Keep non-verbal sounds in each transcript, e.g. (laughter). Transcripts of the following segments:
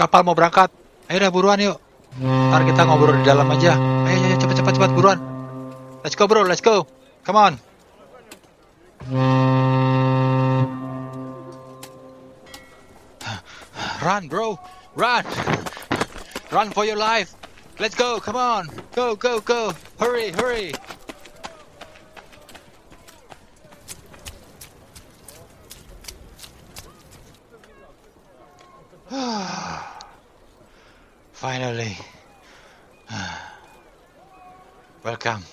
kapal mau berangkat. Ayo dah buruan yuk. Ntar kita ngobrol di dalam aja. Ayo, ayo, cepat, cepat, cepat, buruan. Let's go bro, let's go. Come on. Run bro, run. Run for your life. Let's go, come on. Go, go, go. Hurry, hurry. early. Ah. Welcome.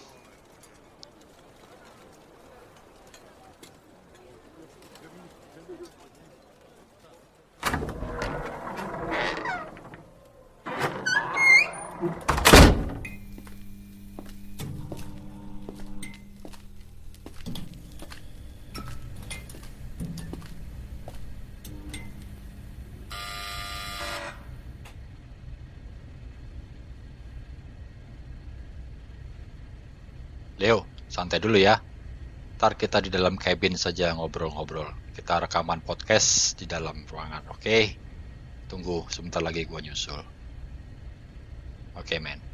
Santai dulu ya. Ntar kita di dalam cabin saja ngobrol-ngobrol. Kita rekaman podcast di dalam ruangan, oke? Tunggu, sebentar lagi gua nyusul. Oke, men.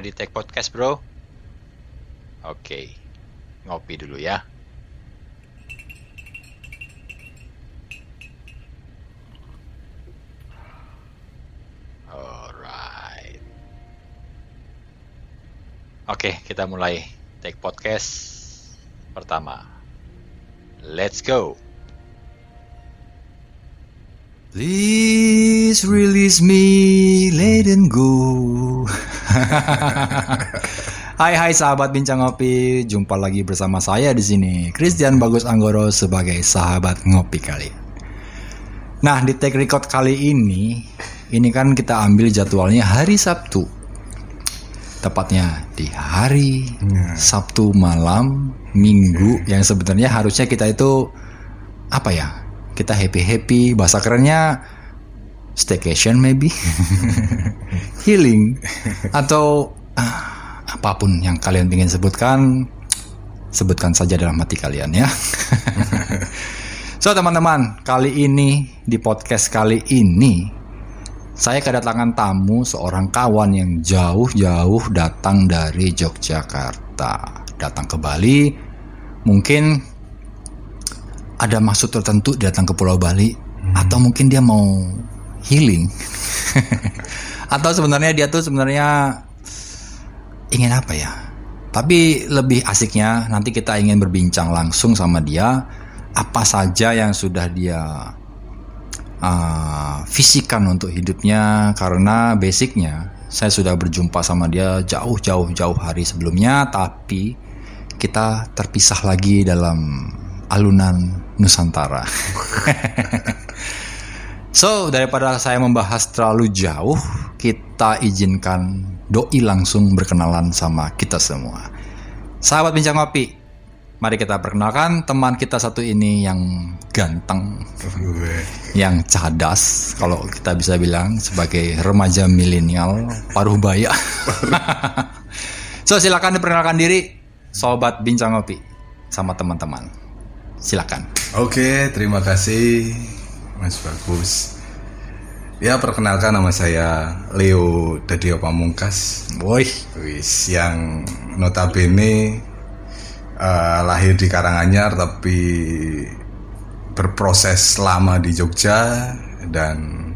Ready take podcast, bro? Oke, ngopi dulu ya. Alright. Oke, kita mulai take podcast pertama. Let's go. Please release me, let go. (laughs) hai hai sahabat bincang ngopi, jumpa lagi bersama saya di sini, Christian Bagus Anggoro sebagai sahabat ngopi kalian. Nah di take record kali ini, ini kan kita ambil jadwalnya hari Sabtu, tepatnya di hari Sabtu malam Minggu yang sebenarnya harusnya kita itu apa ya? Kita happy happy, bahasa kerennya staycation maybe, (laughs) healing. Atau ah, apa pun yang kalian ingin sebutkan, sebutkan saja dalam hati kalian ya. (laughs) so teman-teman, kali ini di podcast kali ini saya kedatangan tamu seorang kawan yang jauh-jauh datang dari Yogyakarta, datang ke Bali. Mungkin ada maksud tertentu datang ke Pulau Bali, atau mungkin dia mau healing, (laughs) atau sebenarnya dia tuh sebenarnya ingin apa ya? Tapi lebih asiknya nanti kita ingin berbincang langsung sama dia apa saja yang sudah dia uh, fisikan untuk hidupnya karena basicnya saya sudah berjumpa sama dia jauh-jauh jauh hari sebelumnya tapi kita terpisah lagi dalam alunan Nusantara. (laughs) so, daripada saya membahas terlalu jauh, kita izinkan doi langsung berkenalan sama kita semua. Sahabat Bincang Kopi, mari kita perkenalkan teman kita satu ini yang ganteng, yang cadas, kalau kita bisa bilang sebagai remaja milenial paruh baya. (laughs) so, silakan diperkenalkan diri, Sobat Bincang Kopi, sama teman-teman. Silakan. Oke, terima kasih Mas Bagus. Ya, perkenalkan nama saya Leo Dadio Pamungkas. Woi, Wis yang notabene eh, lahir di Karanganyar tapi berproses lama di Jogja dan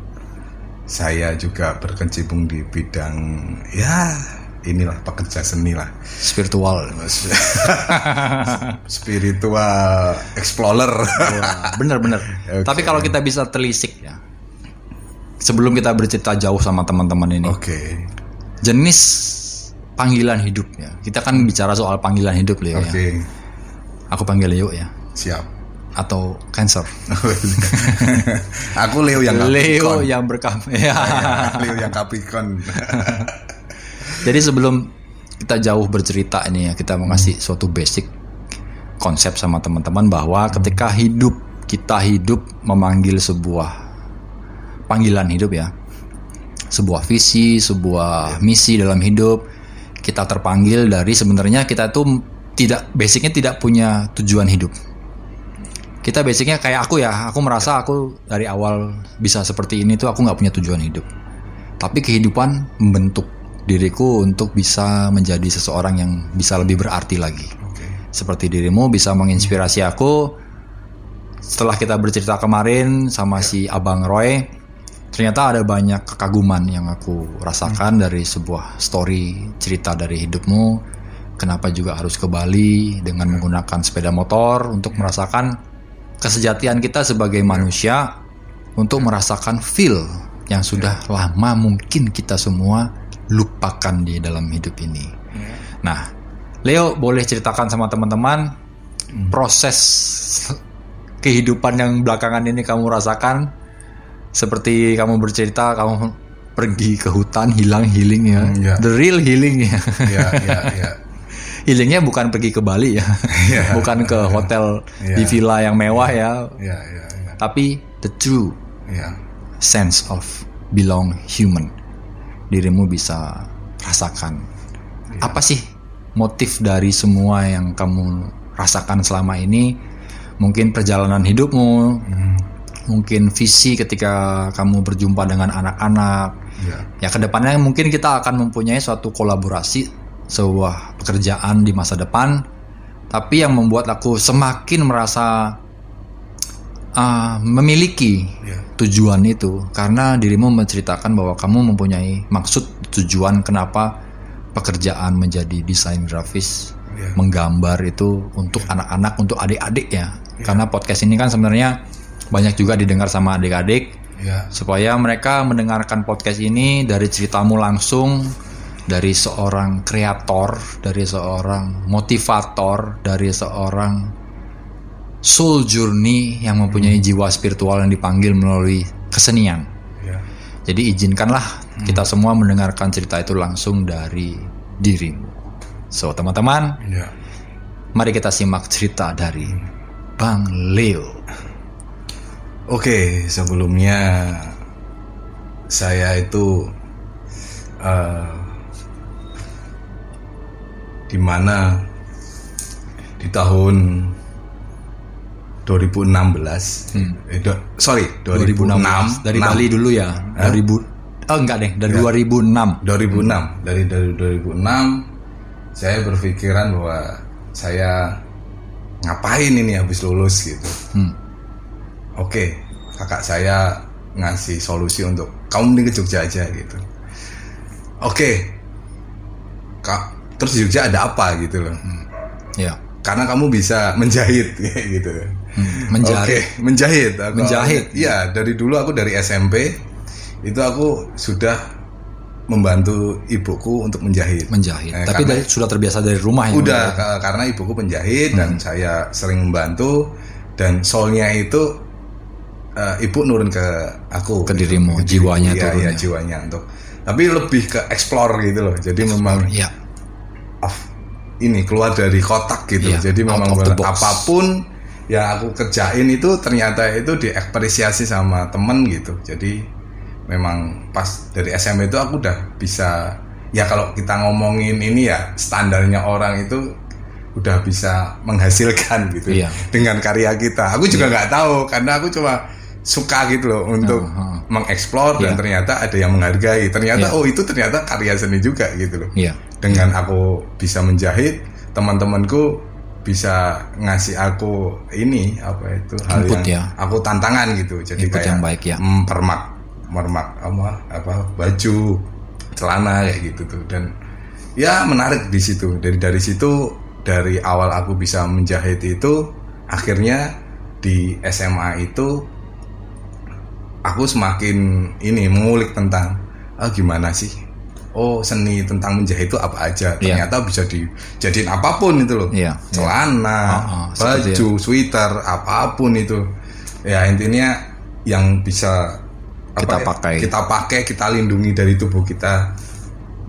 saya juga berkecimpung di bidang ya inilah pekerja seni lah spiritual. (laughs) spiritual explorer Wah, bener-bener. (laughs) Oke. Tapi kalau kita bisa telisik ya, sebelum kita bercerita jauh sama teman-teman ini, oke jenis panggilan hidupnya. Kita kan bicara soal panggilan hidup Leo oke ya. Aku panggil Leo ya, siap atau Cancer. (laughs) aku Leo yang Leo Capricorn. yang berkam. Ya. Leo yang Capricorn Jadi sebelum kita jauh bercerita ini ya, kita mau ngasih suatu basic konsep sama teman-teman bahwa ketika hidup kita hidup memanggil sebuah panggilan hidup ya, sebuah visi, sebuah misi dalam hidup, kita terpanggil dari sebenarnya kita tuh tidak basicnya tidak punya tujuan hidup. Kita basicnya kayak aku ya, aku merasa aku dari awal bisa seperti ini tuh aku nggak punya tujuan hidup. Tapi kehidupan membentuk diriku untuk bisa menjadi seseorang yang bisa lebih berarti lagi. oke Seperti dirimu bisa menginspirasi aku. Setelah kita bercerita kemarin sama si Abang Roy, ternyata ada banyak kekaguman yang aku rasakan dari sebuah story cerita dari hidupmu. Kenapa juga harus ke Bali dengan menggunakan sepeda motor untuk merasakan kesejatian kita sebagai manusia untuk merasakan feel yang sudah lama mungkin kita semua lupakan di dalam hidup ini. Nah, Leo boleh ceritakan sama teman-teman proses kehidupan yang belakangan ini kamu rasakan seperti kamu bercerita kamu pergi ke hutan hilang healing ya. Hmm, ya. The real healing ya. ya ya ya (laughs) Healingnya bukan pergi ke Bali ya. Ya. (laughs) bukan ke hotel Ya. di villa yang mewah ya, ya ya ya tapi the true ya sense of belong human dirimu bisa rasakan. Apa sih motif dari semua yang kamu rasakan selama ini? Mungkin perjalanan hidupmu mungkin visi ketika kamu berjumpa dengan anak-anak. Ya ya ke depannya mungkin kita akan mempunyai suatu kolaborasi sebuah pekerjaan di masa depan. Tapi yang membuat aku semakin merasa ah, memiliki Ya. tujuan itu. Karena dirimu menceritakan bahwa kamu mempunyai maksud tujuan kenapa pekerjaan menjadi desain grafis Ya. menggambar itu untuk anak-anak untuk adik-adik ya. Karena podcast ini kan sebenarnya banyak juga didengar sama adik-adik. Ya. Supaya mereka mendengarkan podcast ini dari ceritamu langsung dari seorang kreator, dari seorang motivator, dari seorang soul journey yang mempunyai jiwa spiritual yang dipanggil melalui kesenian. ya Jadi izinkanlah kita semua mendengarkan cerita itu langsung dari dirimu. So teman-teman, ya mari kita simak cerita dari Bang Leo. Oke, sebelumnya saya itu eh, di mana di tahun 2016, eh, do- sorry 2006 dari enam. Bali dulu ya. 2000 Oh enggak deh, dari 2006. 2006 dari dari 2006 saya berpikiran bahwa saya ngapain ini habis lulus gitu. Hmm. Oke, kakak saya ngasih solusi untuk kamu mending ke Jogja aja gitu. Oke, kak, terus Jogja ada apa gitu loh? Ya. Karena kamu bisa menjahit (laughs) gitu. Hmm, menjahit. Oke, menjahit. Aku- Menjahit. Iya, dari dulu aku dari SMP itu aku sudah membantu ibuku untuk menjahit. menjahit. Eh, Tapi karena- dari, sudah terbiasa dari rumah ya. Udah ka- karena ibuku penjahit dan saya sering membantu dan soalnya itu eh, ibu nurun ke aku Ke dirimu, jiwanya iya, turun iya, ya. jiwanya untuk tapi lebih ke explore gitu loh jadi memang Iya. off ini keluar dari kotak gitu Iya, jadi memang apa pun yang aku kerjain itu ternyata itu diapresiasi sama temen gitu jadi memang pas dari SMP itu aku udah bisa ya kalau kita ngomongin ini ya standarnya orang itu udah bisa menghasilkan (laughs) gitu Iya. dengan karya kita aku juga nggak tahu karena aku cuma suka gitu loh untuk Uh-huh. mengeksplor dan Iya. ternyata ada yang menghargai ternyata Iya. oh itu ternyata karya seni juga gitu loh Iya. dengan aku bisa menjahit teman-temanku bisa ngasih aku ini apa itu hal Input yang ya. aku tantangan gitu jadi Input kayak yang baik ya. mm, permak mermak apa apa baju celana kayak gitu tuh dan ya menarik di situ dari dari situ dari awal aku bisa menjahit itu akhirnya di SMA itu aku semakin ini mengulik tentang ah gimana sih oh seni tentang menjahit itu apa aja? Iya. ternyata bisa dijadiin apa pun itu loh. Iya, celana Oh, oh, seperti baju sweater apa pun itu. Ya intinya yang bisa Kita ya, pakai. kita pakai kita lindungi dari tubuh kita.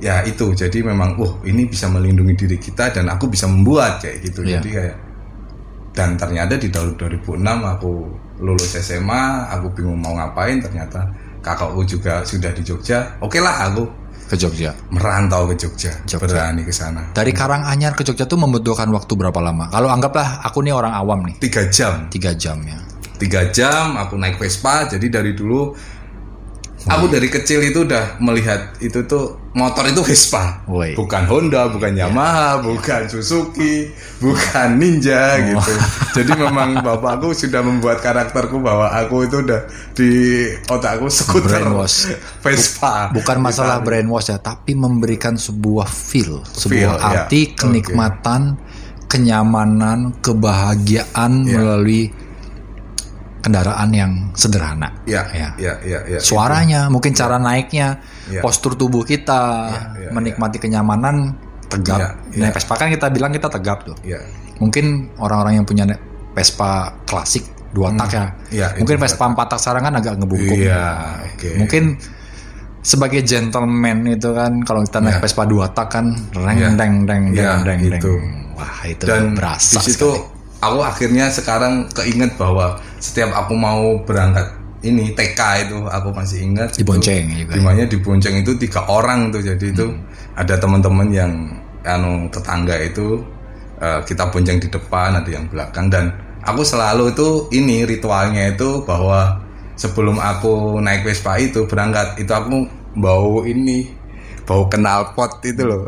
Ya itu. Jadi memang wah ini bisa melindungi diri kita dan aku bisa membuat kayak gitu. Iya. jadi kayak dan ternyata di tahun 2006 aku lulus SMA aku bingung mau ngapain ternyata kakakku juga sudah di Jogja. Oke lah aku Ke Jogja. merantau ke Jogja, Jogja. berani ke sana Dari Karanganyar ke Jogja tuh membutuhkan waktu berapa lama? Kalau anggaplah aku nih orang awam nih, tiga jam tiga jam ya. tiga jam aku naik Vespa jadi dari dulu aku dari kecil itu udah melihat itu tuh motor itu Vespa Woi. bukan Honda bukan Yamaha bukan Suzuki bukan Ninja Oh. gitu jadi memang bapakku sudah membuat karakterku bahwa aku itu udah di otakku skuter Brainwash. Vespa Bukan masalah brainwash ya, tapi memberikan sebuah feel, sebuah Feel, ya. arti, Oke. kenikmatan, kenyamanan, kebahagiaan Ya. melalui kendaraan yang sederhana. ya Ya. ya ya ya, Suaranya, mungkin cara naiknya, Ya. postur tubuh kita, Ya, ya, menikmati kenyamanan, tegap. Ya, ya. Naik Vespa kan kita bilang kita tegap tuh. ya Mungkin orang-orang yang punya Vespa klasik dua tak ya. Itu Mungkin Vespa empat tak sekarang kan agak ngebungkuk. Iya, oke. Mungkin sebagai gentleman itu kan kalau kita naik Iya. Vespa dua tak kan reng Iya. deng deng deng Iya, deng deng. gitu. Wah, itu dan berasa di situ sekali. Aku akhirnya sekarang keinget bahwa setiap aku mau berangkat ini TK itu aku masih ingat Dibonceng itu, juga. di mana dibonceng itu tiga orang tuh jadi itu Hmm. ada teman-teman yang anu tetangga itu eh, kita bonceng di depan ada yang belakang dan aku selalu itu ini ritualnya itu bahwa sebelum aku naik Vespa itu berangkat itu aku bau ini bau knalpot itu loh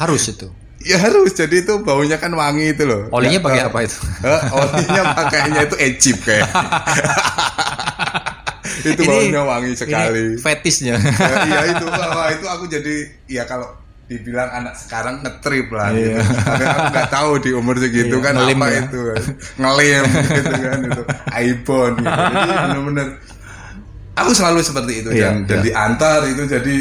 Harus itu. Ya harus, jadi itu baunya kan wangi itu loh. Olinya Ya, pakai eh, apa itu? (laughs) eh, olinya pakainya itu ejip kayak. (laughs) itu baunya wangi sekali. Ini fetisnya. Ya, iya (laughs) itu, wah, itu aku jadi ya kalau dibilang anak sekarang ngetrip lah gitu. Karena aku nggak tahu di umur segitu Iya, kan ngelim apa ya. itu ngelim gitu kan itu iPhone gitu. Jadi bener-bener aku selalu seperti itu Iya, dan, dan iya. diantar itu jadi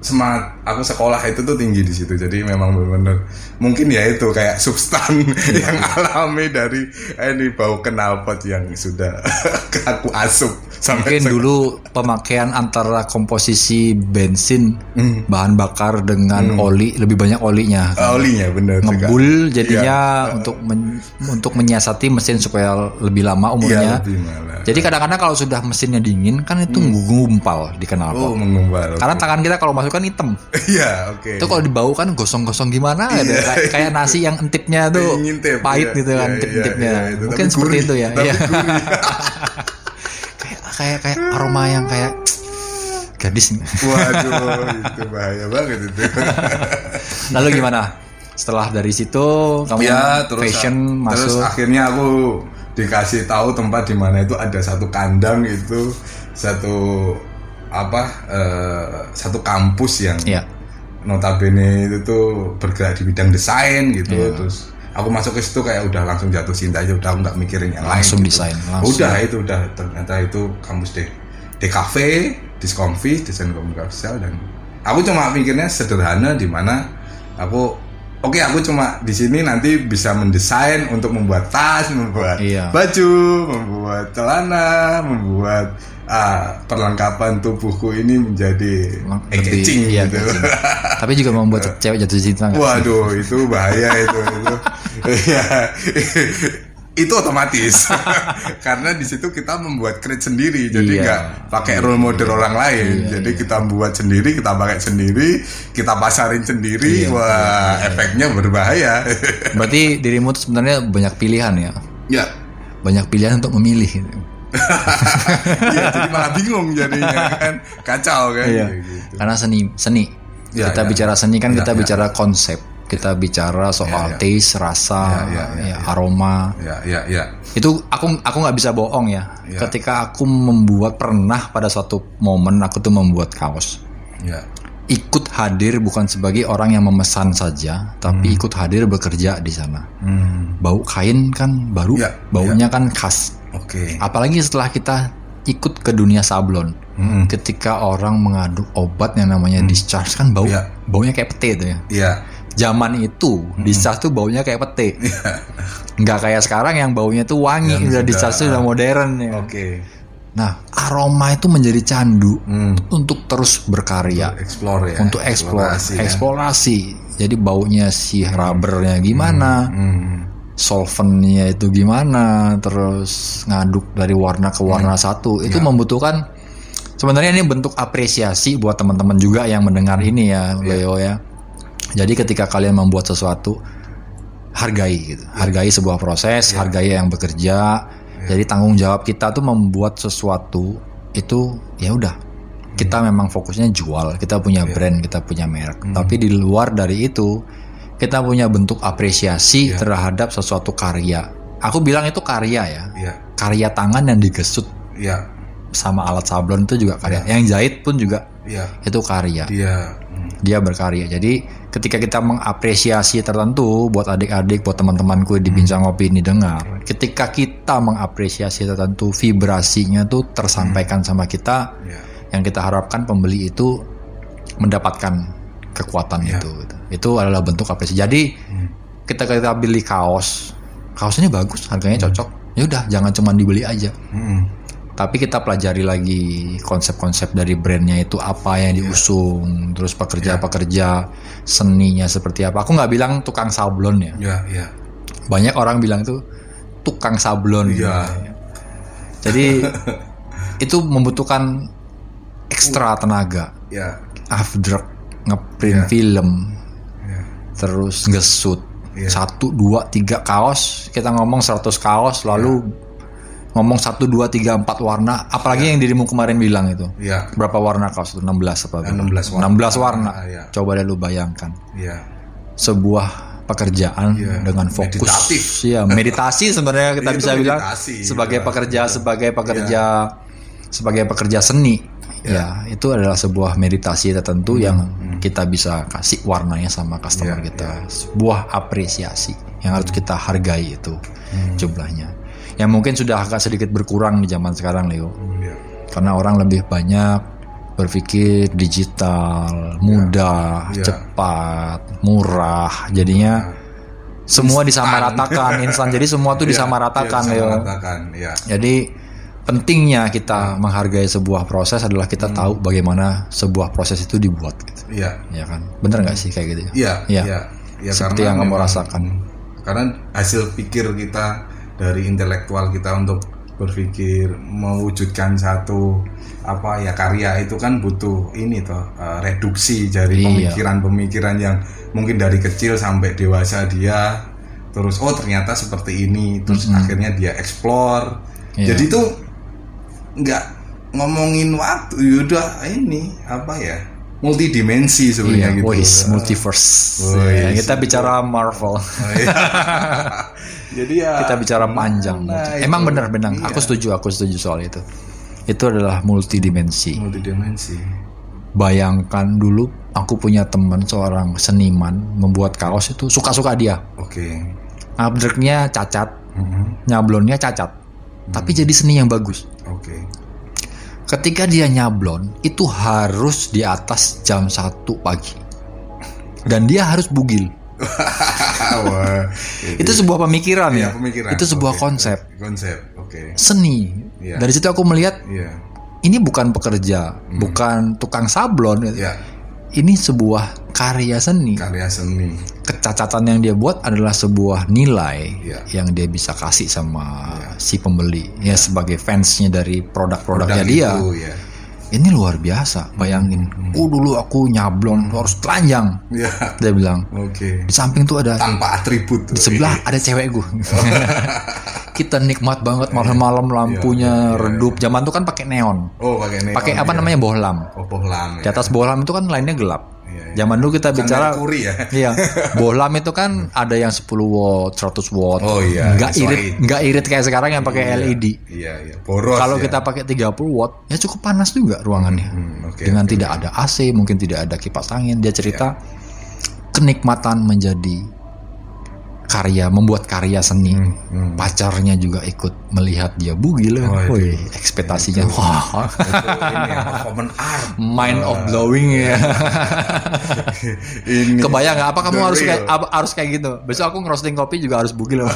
semangat aku sekolah itu tuh tinggi di situ jadi memang benar-benar mungkin ya itu kayak substan (laughs) Iya, yang alami dari ini bau knalpot yang sudah (laughs) aku asup sampai Mungkin sek- dulu pemakaian antara komposisi bensin Hmm. bahan bakar dengan oli lebih banyak olinya. Ah, olinya benar juga. Ngebul jadinya Iya. untuk men- untuk menyiasati mesin supaya lebih lama Iya, umurnya. lebih malah. Jadi kadang-kadang kalau sudah mesinnya dingin kan itu ngumpal di oh knalpot. mengumpal Karena tangan kita kalau masuk kan hitam. (laughs) iya oke Itu kalau dibau kan gosong-gosong gimana gitu. Iya, Kayak, kayak nasi yang entipnya tuh Ngintip, pahit iya, gitu kan iya, entip-entipnya. iya, iya, itu. Mungkin Tapi seperti gurih, itu ya. Iya. (laughs) kayak kayak kayak aroma yang kayak (tsk) gadis. waduh (laughs) itu bahaya banget itu Lalu gimana? Setelah dari situ kamu ya terus fashion terus masuk akhirnya aku dikasih tahu tempat di mana itu ada satu kandang itu satu apa eh, satu kampus yang Iya. notabene itu tuh bergerak di bidang desain gitu Iya. terus aku masuk ke situ kayak udah langsung jatuh cinta aja udah nggak mikirin yang Langsung lain gitu. desain, langsung. udah itu udah ternyata itu kampus deh DKV Disconfi desain komunikasi dan aku cuma mikirnya sederhana di mana aku oke aku cuma di sini nanti bisa mendesain untuk membuat tas membuat Iya. baju membuat celana membuat ah, perlengkapan tubuhku ini menjadi engaging iya, gitu engaging. Tapi juga membuat (laughs) cewek jatuh cinta? Waduh, itu bahaya itu. itu. Iya. itu otomatis (laughs) karena di situ kita membuat crate sendiri jadi Iya. nggak pakai role model orang lain Iya, jadi iya. kita buat sendiri kita pakai sendiri kita pasarin sendiri Iya, wah efeknya berbahaya Berarti dirimu tuh sebenarnya banyak pilihan ya, ya banyak pilihan untuk memilih. (laughs) Iya, jadi malah bingung jadinya kan kacau kan Iya. Gitu. Karena seni, seni. Ya, kita ya. bicara seni kan Ya, kita ya. bicara konsep, kita bicara soal Ya, ya. taste, rasa, Ya, ya, ya, ya, ya. aroma. ya ya ya Itu aku aku nggak bisa bohong ya. Ya. Ketika aku membuat pernah pada suatu momen aku tuh membuat kaos. ya Ikut hadir bukan sebagai orang yang memesan saja, tapi ikut hadir bekerja di sana. Hmm, Bau kain kan baru, Ya, baunya kan khas. Oke Apalagi setelah kita ikut ke dunia sablon. Hmm. Ketika orang mengaduk obat yang namanya discharge kan bau Ya. baunya kayak pete itu ya. Iya. Zaman itu Hmm. discharge tuh baunya kayak pete. (laughs) Nggak kayak sekarang yang baunya tuh wangi Yang udah discharge udah modern ya. Oke. Nah, aroma itu menjadi candu Hmm. untuk terus berkarya, Explore ya. untuk eksplorasi, Eksplorasi ya. eksplorasi. Jadi baunya si rubbernya gimana, Hmm. Solventnya itu gimana, terus ngaduk dari warna ke warna Hmm. satu, itu Ya. membutuhkan sebenarnya ini bentuk apresiasi buat teman-teman juga yang mendengar Hmm. ini ya, Leo ya. Jadi ketika kalian membuat sesuatu, hargai gitu, Ya. hargai sebuah proses, hargai yang bekerja. Ya. Jadi tanggung jawab kita tuh membuat sesuatu itu ya udah. Kita memang fokusnya jual, kita punya Ya. brand, kita punya merek. Hmm. Tapi di luar dari itu, kita punya bentuk apresiasi Ya. terhadap sesuatu karya. Aku bilang itu karya ya. Iya. Karya tangan yang digesut Iya. sama alat sablon itu juga karya. Yang jahit pun juga Iya. itu karya. Dia hmm. Dia berkarya. Jadi ketika kita mengapresiasi tertentu buat adik-adik, buat teman-temanku di bincang ngopi ini dengar, ketika kita mengapresiasi tertentu, vibrasinya tuh tersampaikan sama kita, Iya. yang kita harapkan pembeli itu mendapatkan kekuatan Iya. itu. gitu. Itu adalah bentuk apresiasi. Jadi Hmm. kita kita beli kaos, kaos ini bagus, harganya cocok. Ya udah, jangan cuma dibeli aja. Hmm. Tapi kita pelajari lagi konsep-konsep dari brandnya itu apa yang diusung, terus pekerja-pekerja seninya seperti apa. Aku nggak bilang tukang sablon ya. Iya. Iya. Banyak orang bilang tuh tukang sablon. Iya. Jadi (laughs) itu membutuhkan ekstra tenaga. Afdruk ngeprint Iya. film, Iya. terus ngesut Iya. satu dua tiga kaos. Kita ngomong 100 kaos, lalu Iya. ngomong satu dua tiga empat warna. Apalagi yang dirimu kemarin bilang itu. Iya. Berapa warna kaos itu? 16 apa? Eh, 16 warna. 16 warna. Ah, iya. Coba deh lu bayangkan. Iya. Sebuah pekerjaan Iya. dengan fokus Meditatif. ya meditasi sebenarnya kita Itu bisa bilang meditasi, sebagai iya. pekerja sebagai pekerja sebagai pekerja seni ya itu adalah sebuah meditasi tertentu yang kita bisa kasih warnanya sama customer Iya, kita sebuah apresiasi yang harus kita hargai itu jumlahnya yang mungkin sudah agak sedikit berkurang di zaman sekarang Leo Iya. karena orang lebih banyak berpikir digital, mudah, Ya. cepat, murah. Jadinya semua disamaratakan instan. Jadi semua tuh Iya, (laughs) disamaratakan Leo. disamaratakan, Iya. Jadi pentingnya kita menghargai sebuah proses adalah kita Hmm. tahu bagaimana sebuah proses itu dibuat gitu. Iya. Ya kan? Bener nggak sih kayak gitu? Iya, Iya. iya. Ya, Seperti yang kamu rasakan. Karena hasil pikir kita dari intelektual kita untuk berpikir mewujudkan satu apa ya karya itu kan butuh ini toh eh, reduksi dari Iya. pemikiran-pemikiran yang mungkin dari kecil sampai dewasa dia terus oh ternyata seperti ini terus akhirnya dia explore Iya. jadi tuh nggak ngomongin waktu yaudah ini apa ya multidimensi sebenarnya Iya, gitu wis, multiverse. Wis. Ya, kita bicara Marvel. (laughs) jadi ya kita bicara panjang. Nah, Emang itu. benar-benar. Iya. Aku setuju, aku setuju soal itu. Itu adalah multidimensi. multidimensi Bayangkan dulu aku punya teman seorang seniman membuat kaos itu suka-suka dia. oke Abstraknya cacat, Mhm. nyablonnya cacat. Tapi jadi seni yang bagus. Oke. Ketika dia nyablon itu harus di atas jam 1 pagi. Dan dia harus bugil. (laughs) Wah, (laughs) itu sebuah pemikiran Iya, ya. pemikiran. itu sebuah Oke, konsep. Konsep, oke. seni. Iya. dari situ aku melihat Iya, ini bukan pekerja bukan tukang sablon. Hmm. Ini sebuah karya seni Karya seni. kecacatan yang dia buat adalah sebuah nilai Iya. yang dia bisa kasih sama si pembeli ya sebagai fansnya dari produk-produknya Produk dia itu, ya. Ini luar biasa bayangin oh dulu aku nyablon harus telanjang Iya. dia bilang Oke. di samping tuh ada Tanpa atribut. di sebelah (laughs) ada cewek gue (laughs) kita nikmat banget malam-malam lampunya Iya, iya, redup zaman tuh kan pakai neon Oh, pakai neon. pakai apa ya. namanya bohlam Oh, bohlam. di atas bohlam itu kan lainnya gelap Iya, iya. zaman dulu kita bicara merkuri ya. Iya, (laughs) bohlam itu kan ada yang 10 watt, 100 watt. Oh iya, nggak irit, nyesuaiin. nggak irit kayak sekarang yang pakai Iya, LED. Iya, iya. Boros. Kalau ya. kita pakai 30 watt, ya cukup panas juga ruangannya. Hmm, oke, Dengan oke, tidak ada AC, mungkin tidak ada kipas angin. Dia cerita kenikmatan menjadi karya, membuat karya seni. hmm. Pacarnya juga ikut melihat dia bugil. Waduh. Wih, ekspektasinya wah, Itu ini ya, art. mind of blowing ya. (laughs) Ini. Kebayang nggak? Apa kamu harus real. kayak harus kayak gitu? Besok aku ngerosting kopi juga harus bugil. (laughs)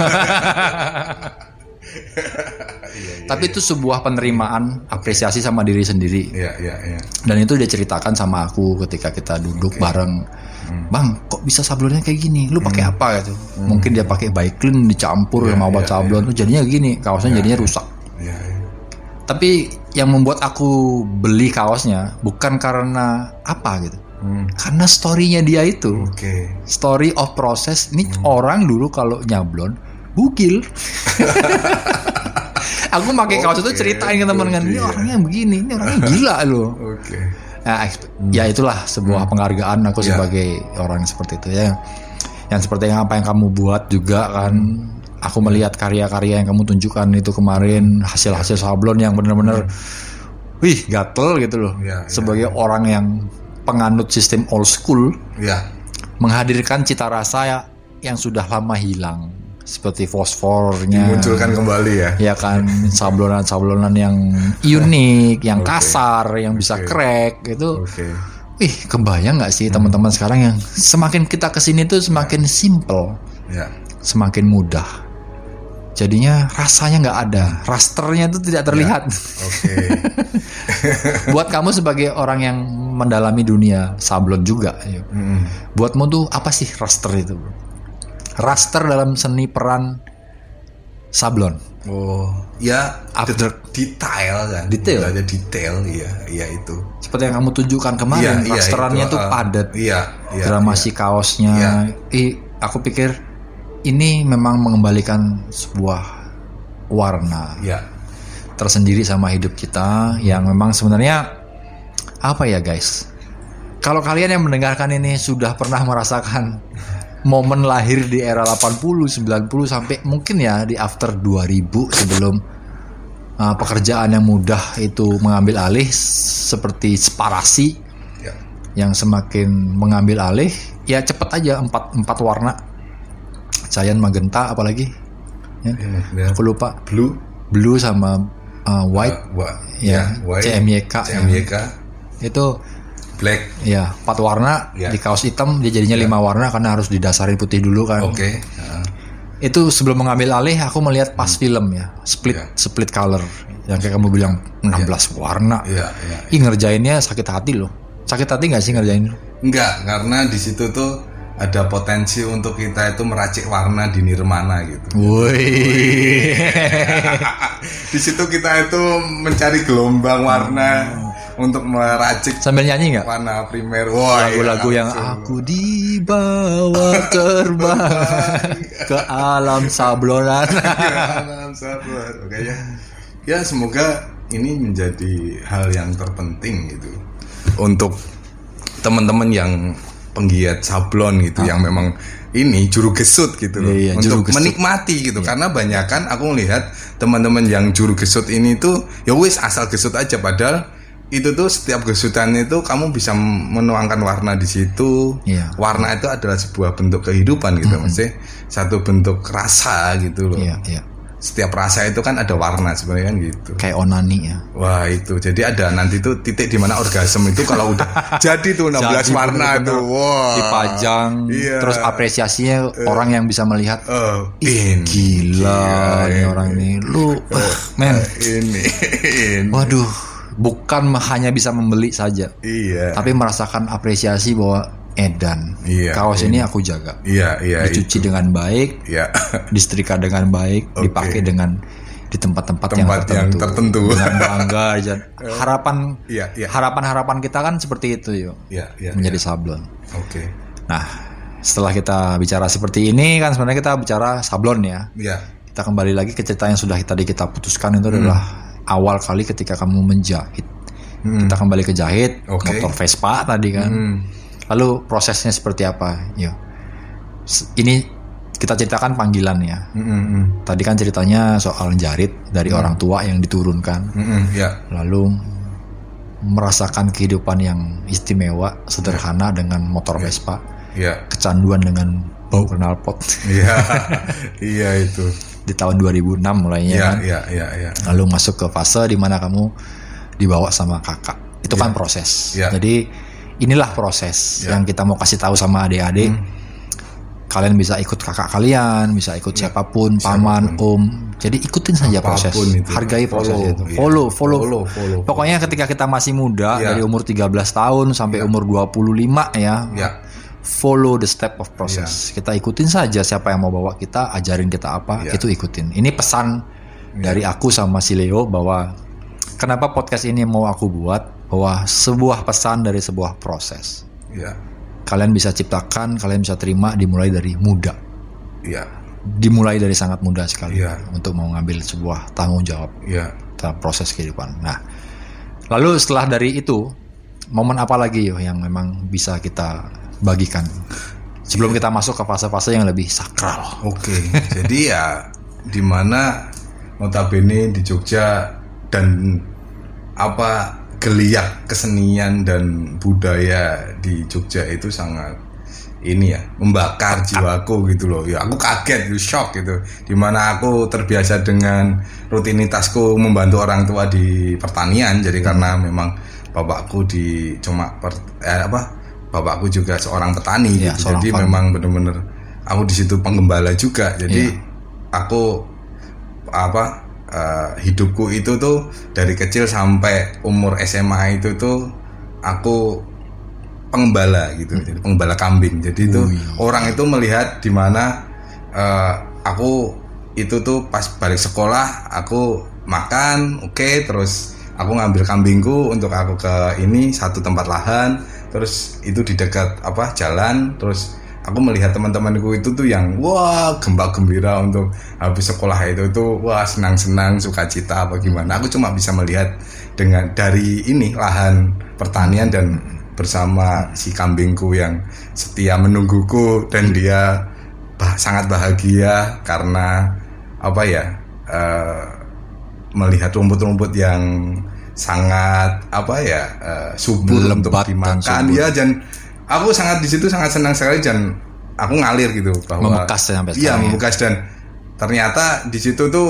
Tapi itu sebuah penerimaan, apresiasi sama diri sendiri. Iya, iya, iya. Dan itu dia ceritakan sama aku ketika kita duduk bareng. Hmm. Bang, kok bisa sablonnya kayak gini? Lu pakai apa gitu? Mungkin dia pakai Baiklin dicampur Iya, sama obat iya, sablon tuh jadinya gini, kaosnya jadinya rusak. Iya, iya. Tapi yang membuat aku beli kaosnya bukan karena apa gitu. Hmm, Karena story-nya dia itu. Oke. story of process ini Hmm. orang dulu kalau nyablon bugil (laughs) aku pakai kaos itu Oke, ceritain ke teman kan ini iya. orangnya begini ini orangnya gila loh Oke. nah, ya itulah sebuah penghargaan aku Hmm. Ya. sebagai orang seperti itu ya yang seperti yang apa yang kamu buat juga kan aku melihat karya-karya yang kamu tunjukkan itu kemarin hasil-hasil sablon yang benar-benar wih gatel gitu loh Hmm. Ya, sebagai orang yang penganut sistem old school Iya. menghadirkan cita rasa yang sudah lama hilang seperti fosfornya Dimunculkan kembali ya. ya kan sablonan-sablonan yang unik yang Oke. kasar yang bisa Oke. crack itu Oke. ih kebayang nggak sih teman-teman sekarang yang semakin kita ke sini tuh semakin simple Ya. semakin mudah jadinya rasanya nggak ada rasternya itu tidak terlihat Oke. (laughs) buat kamu sebagai orang yang mendalami dunia sablon juga ya. Hmm. Buatmu tuh apa sih raster itu? bro? Raster dalam seni peran sablon. Oh, ya After detail kan. Detail? Ada detail, iya, iya itu. seperti yang kamu tunjukkan kemarin, Iya, iya, rasterannya itu, tuh uh, padat. Iya, iya. Gramasi kaosnya. Iya. Ih, aku pikir ini memang mengembalikan sebuah warna Iya. tersendiri sama hidup kita yang memang sebenarnya apa ya guys? Kalau kalian yang mendengarkan ini sudah pernah merasakan momen lahir di era 80, 90 sampai mungkin ya di after 2000 sebelum uh, pekerjaan yang mudah itu mengambil alih seperti separasi Ya. yang semakin mengambil alih ya cepet aja empat empat warna. Giant magenta apalagi ya, Ya. aku lupa. Blue, blue sama uh, white. Uh, wa- ya, white, CMYK, CMYK, itu black. ya empat warna Ya. di kaos hitam dia jadinya lima warna karena harus didasari putih dulu kan Oke. Nah, itu sebelum mengambil alih aku melihat pas film ya split Ya. split color yang kayak kamu bilang 16 warna Iya, iya. ih ngerjainnya sakit hati loh sakit hati nggak sih ngerjain Enggak, karena di situ tuh ada potensi untuk kita itu meracik warna di nirmana gitu. woi (laughs) Di situ kita itu mencari gelombang warna untuk meracik sambil nyanyi nggak warna primer. Wah, iya, lagu-lagu yang aku dibawa (laughs) terbang ke alam sablonan Alam sabar. Oke ya. Ya semoga ini menjadi hal yang terpenting gitu untuk teman-teman yang penggiat sablon gitu yang memang ini juru gesut gitu loh Ah. Iya, iya, untuk gesut. menikmati gitu karena banyak kan aku melihat teman-teman yang juru gesut ini tuh ya wis asal gesut aja padahal itu tuh setiap gesutan itu kamu bisa menuangkan warna di situ Iya. warna itu adalah sebuah bentuk kehidupan gitu maksudnya satu bentuk rasa gitu loh iya iya setiap rasa itu kan ada warna sebenarnya kan gitu. Kayak onani ya. Wah itu jadi ada nanti tuh titik di mana orgasme itu kalau udah (laughs) jadi tuh 16 Jadi warna bener-bener tuh. Wah. Dipajang, Iya. terus apresiasinya orang yang bisa melihat. Eh, Ih, ini gila ini. orang ini. Lu, ah, men. ini, (laughs) ini. Waduh, bukan hanya bisa membeli saja, Iya. tapi merasakan apresiasi bahwa edan. Iya, Kaos ini aku jaga. Iya, iya. Dicuci dengan baik, Iya. (laughs) disetrika dengan baik, Oke. dipakai dengan di tempat-tempat yang Tempat yang tertentu. tertentu. Dengan (laughs) bangga aja. Harapan Iya, iya. harapan-harapan kita kan seperti itu yuk. Iya, iya. menjadi iya. sablon. Oke. Nah, setelah kita bicara seperti ini kan sebenarnya kita bicara sablon ya. Iya. Kita kembali lagi ke cerita yang sudah tadi kita putuskan Hmm. itu adalah awal kali ketika kamu menjahit. Kita kembali ke jahit, Hmm. Oke. motor Vespa tadi kan. Hmm. Lalu prosesnya seperti apa? S- Ini kita ceritakan panggilan ya. Hmm, hmm, hmm. Tadi kan ceritanya soal jarit dari orang tua yang diturunkan. Hmm, hmm. Iya. Lalu merasakan kehidupan yang istimewa, sederhana dengan motor Vespa. Iya. kecanduan dengan bau knalpot Iya. (laughs) Iya itu. Di tahun 2006 mulainya Iya, kan. iya, iya, iya. Lalu masuk ke fase di mana kamu dibawa sama kakak. Itu kan proses. Iya. Jadi inilah proses Iya. yang kita mau kasih tahu sama adik-adik. Hmm. Kalian bisa ikut kakak kalian, bisa ikut siapa pun, paman, om. Jadi ikutin saja Iya. Apa pun proses. itu. Hargai proses Follow, itu. iya. Follow, follow, Follow, follow. Pokoknya ketika kita masih muda Iya. dari umur 13 tahun sampai umur 25 ya, Iya. Follow the step of process. Kita ikutin saja siapa yang mau bawa kita, ajarin kita apa, Iya. itu ikutin. Ini pesan dari aku sama si Leo bahwa kenapa podcast ini mau aku buat bahwa sebuah pesan dari sebuah proses. Iya. Kalian bisa ciptakan, kalian bisa terima dimulai dari muda. Iya. Dimulai dari sangat muda sekali Iya. untuk mau ngambil sebuah tanggung jawab Iya. dalam proses kehidupan. Nah, lalu setelah dari itu, momen apa lagi yo yang memang bisa kita bagikan. Sebelum kita masuk ke fase-fase yang lebih sakral? Oke, jadi ya di mana notabene di Jogja dan apa geliat kesenian dan budaya di Jogja itu sangat ini ya membakar jiwaku gitu loh. Ya aku kaget gitu shock gitu. Di mana aku terbiasa dengan rutinitasku membantu orang tua di pertanian. Jadi karena memang bapakku di cuma per, eh, apa bapakku juga seorang petani Ya, gitu. seorang jadi memang bener-bener aku di situ penggembala juga. Jadi Iya. aku apa eh, hidupku itu tuh dari kecil sampai umur SMA itu tuh aku pengembala gitu. Jadi pengembala kambing. Jadi itu orang itu melihat di mana eh, aku itu tuh pas balik sekolah aku makan oke terus aku ngambil kambingku untuk aku ke ini satu tempat lahan terus itu di dekat apa jalan. Terus aku melihat teman-temanku itu tuh yang wah gembak gembira untuk habis sekolah itu. Tuh wah senang senang sukacita apa gimana. Aku cuma bisa melihat dengan dari ini lahan pertanian dan bersama si kambingku yang setia menungguku dan dia bah- sangat bahagia karena apa ya eh, melihat rumput-rumput yang sangat apa ya eh, subur untuk Lebat dan dimakan subur. ya dan aku sangat di situ sangat senang sekali dan aku ngalir gitu bahwa Membekas sampai iya sekarang ya. membekas dan ternyata di situ tuh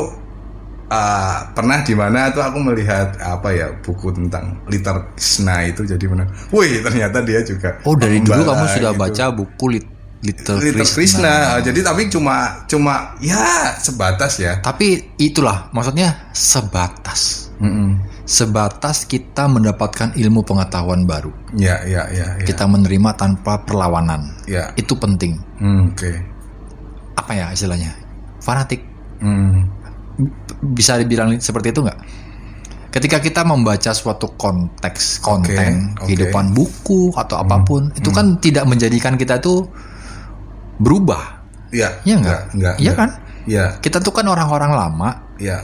uh, pernah di mana tuh aku melihat apa ya buku tentang liter Krishna itu jadi benar wih ternyata dia juga Oh dari dulu kamu sudah gitu. baca buku Lit- Little, Little Krishna. Krishna. jadi tapi cuma cuma ya sebatas ya Tapi itulah maksudnya sebatas. Sebatas kita mendapatkan ilmu pengetahuan baru. ya ya ya ya Kita menerima tanpa perlawanan. ya Itu penting. Hmm, oke Apa ya istilahnya? Fanatik. Hmm, bisa dibilang seperti itu nggak? Ketika kita membaca suatu konteks konten oke. Hmm. kehidupan buku atau apa pun, itu kan tidak menjadikan kita tuh berubah. ya Iya nggak? enggak Iya kan? ya Kita tuh kan orang-orang lama. ya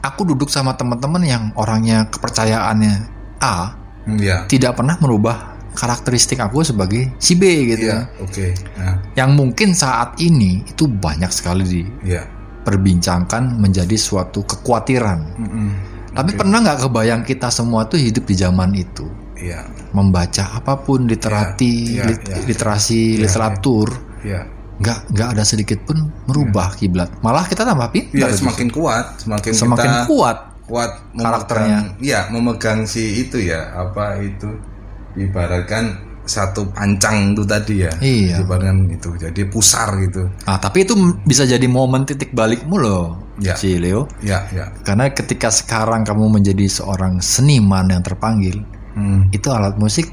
Aku duduk sama teman-teman yang orangnya kepercayaannya A, Hmm, ya tidak pernah merubah karakteristik aku sebagai si B gitu. ya. oke. Nah, Yang mungkin saat ini itu banyak sekali ya diperbincangkan menjadi suatu kekhawatiran. Mm-mm. Tapi pernah nggak kebayang kita semua tuh hidup di zaman itu, ya membaca apa pun literati, Ya, ya, lit- ya. literasi, Ya, literatur, ya nggak nggak ada sedikit pun merubah kiblat. Malah kita tambah pintar. Justru. semakin kuat, semakin, semakin kita kuat. kuat memegang- karakternya. Iya, memegang si itu ya, apa itu ibaratkan satu pancang itu tadi ya. Iya. Ibaratkan itu. Jadi pusar gitu. Ah, tapi itu bisa jadi momen titik balikmu loh, Ya. si Leo. Ya, ya. Karena ketika sekarang kamu menjadi seorang seniman yang terpanggil, Hmm. itu alat musik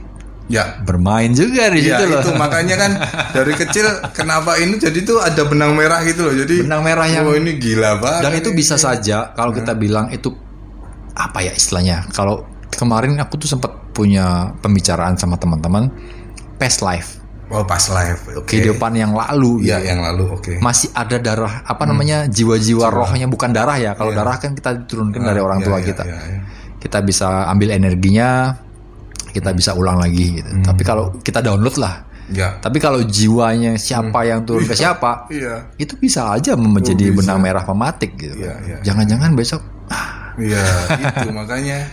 Ya. bermain juga di Ya situ loh. itu makanya kan dari kecil kenapa ini jadi tuh ada benang merah gitu loh. Jadi Benang merah yang oh ini gila banget. dan itu bisa saja kalau kita bilang itu apa ya istilahnya. Kalau kemarin aku tuh sempat punya pembicaraan sama teman-teman past life, Oh pas live. Oke. kehidupan yang lalu. Iya gitu. yang lalu oke. Masih ada darah apa namanya jiwa-jiwa rohnya bukan darah ya. Kalau Iya. darah kan kita diturunkan dari orang Iya, tua iya, kita. iya, iya. Kita bisa ambil energinya, kita bisa ulang lagi gitu. Tapi kalau kita download lah. Ya. Tapi kalau jiwanya siapa yang turun ke siapa, Iya. itu bisa aja menjadi bisa. benang merah pematik gitu. Iya, iya, Jangan-jangan besok ah, Iya itu makanya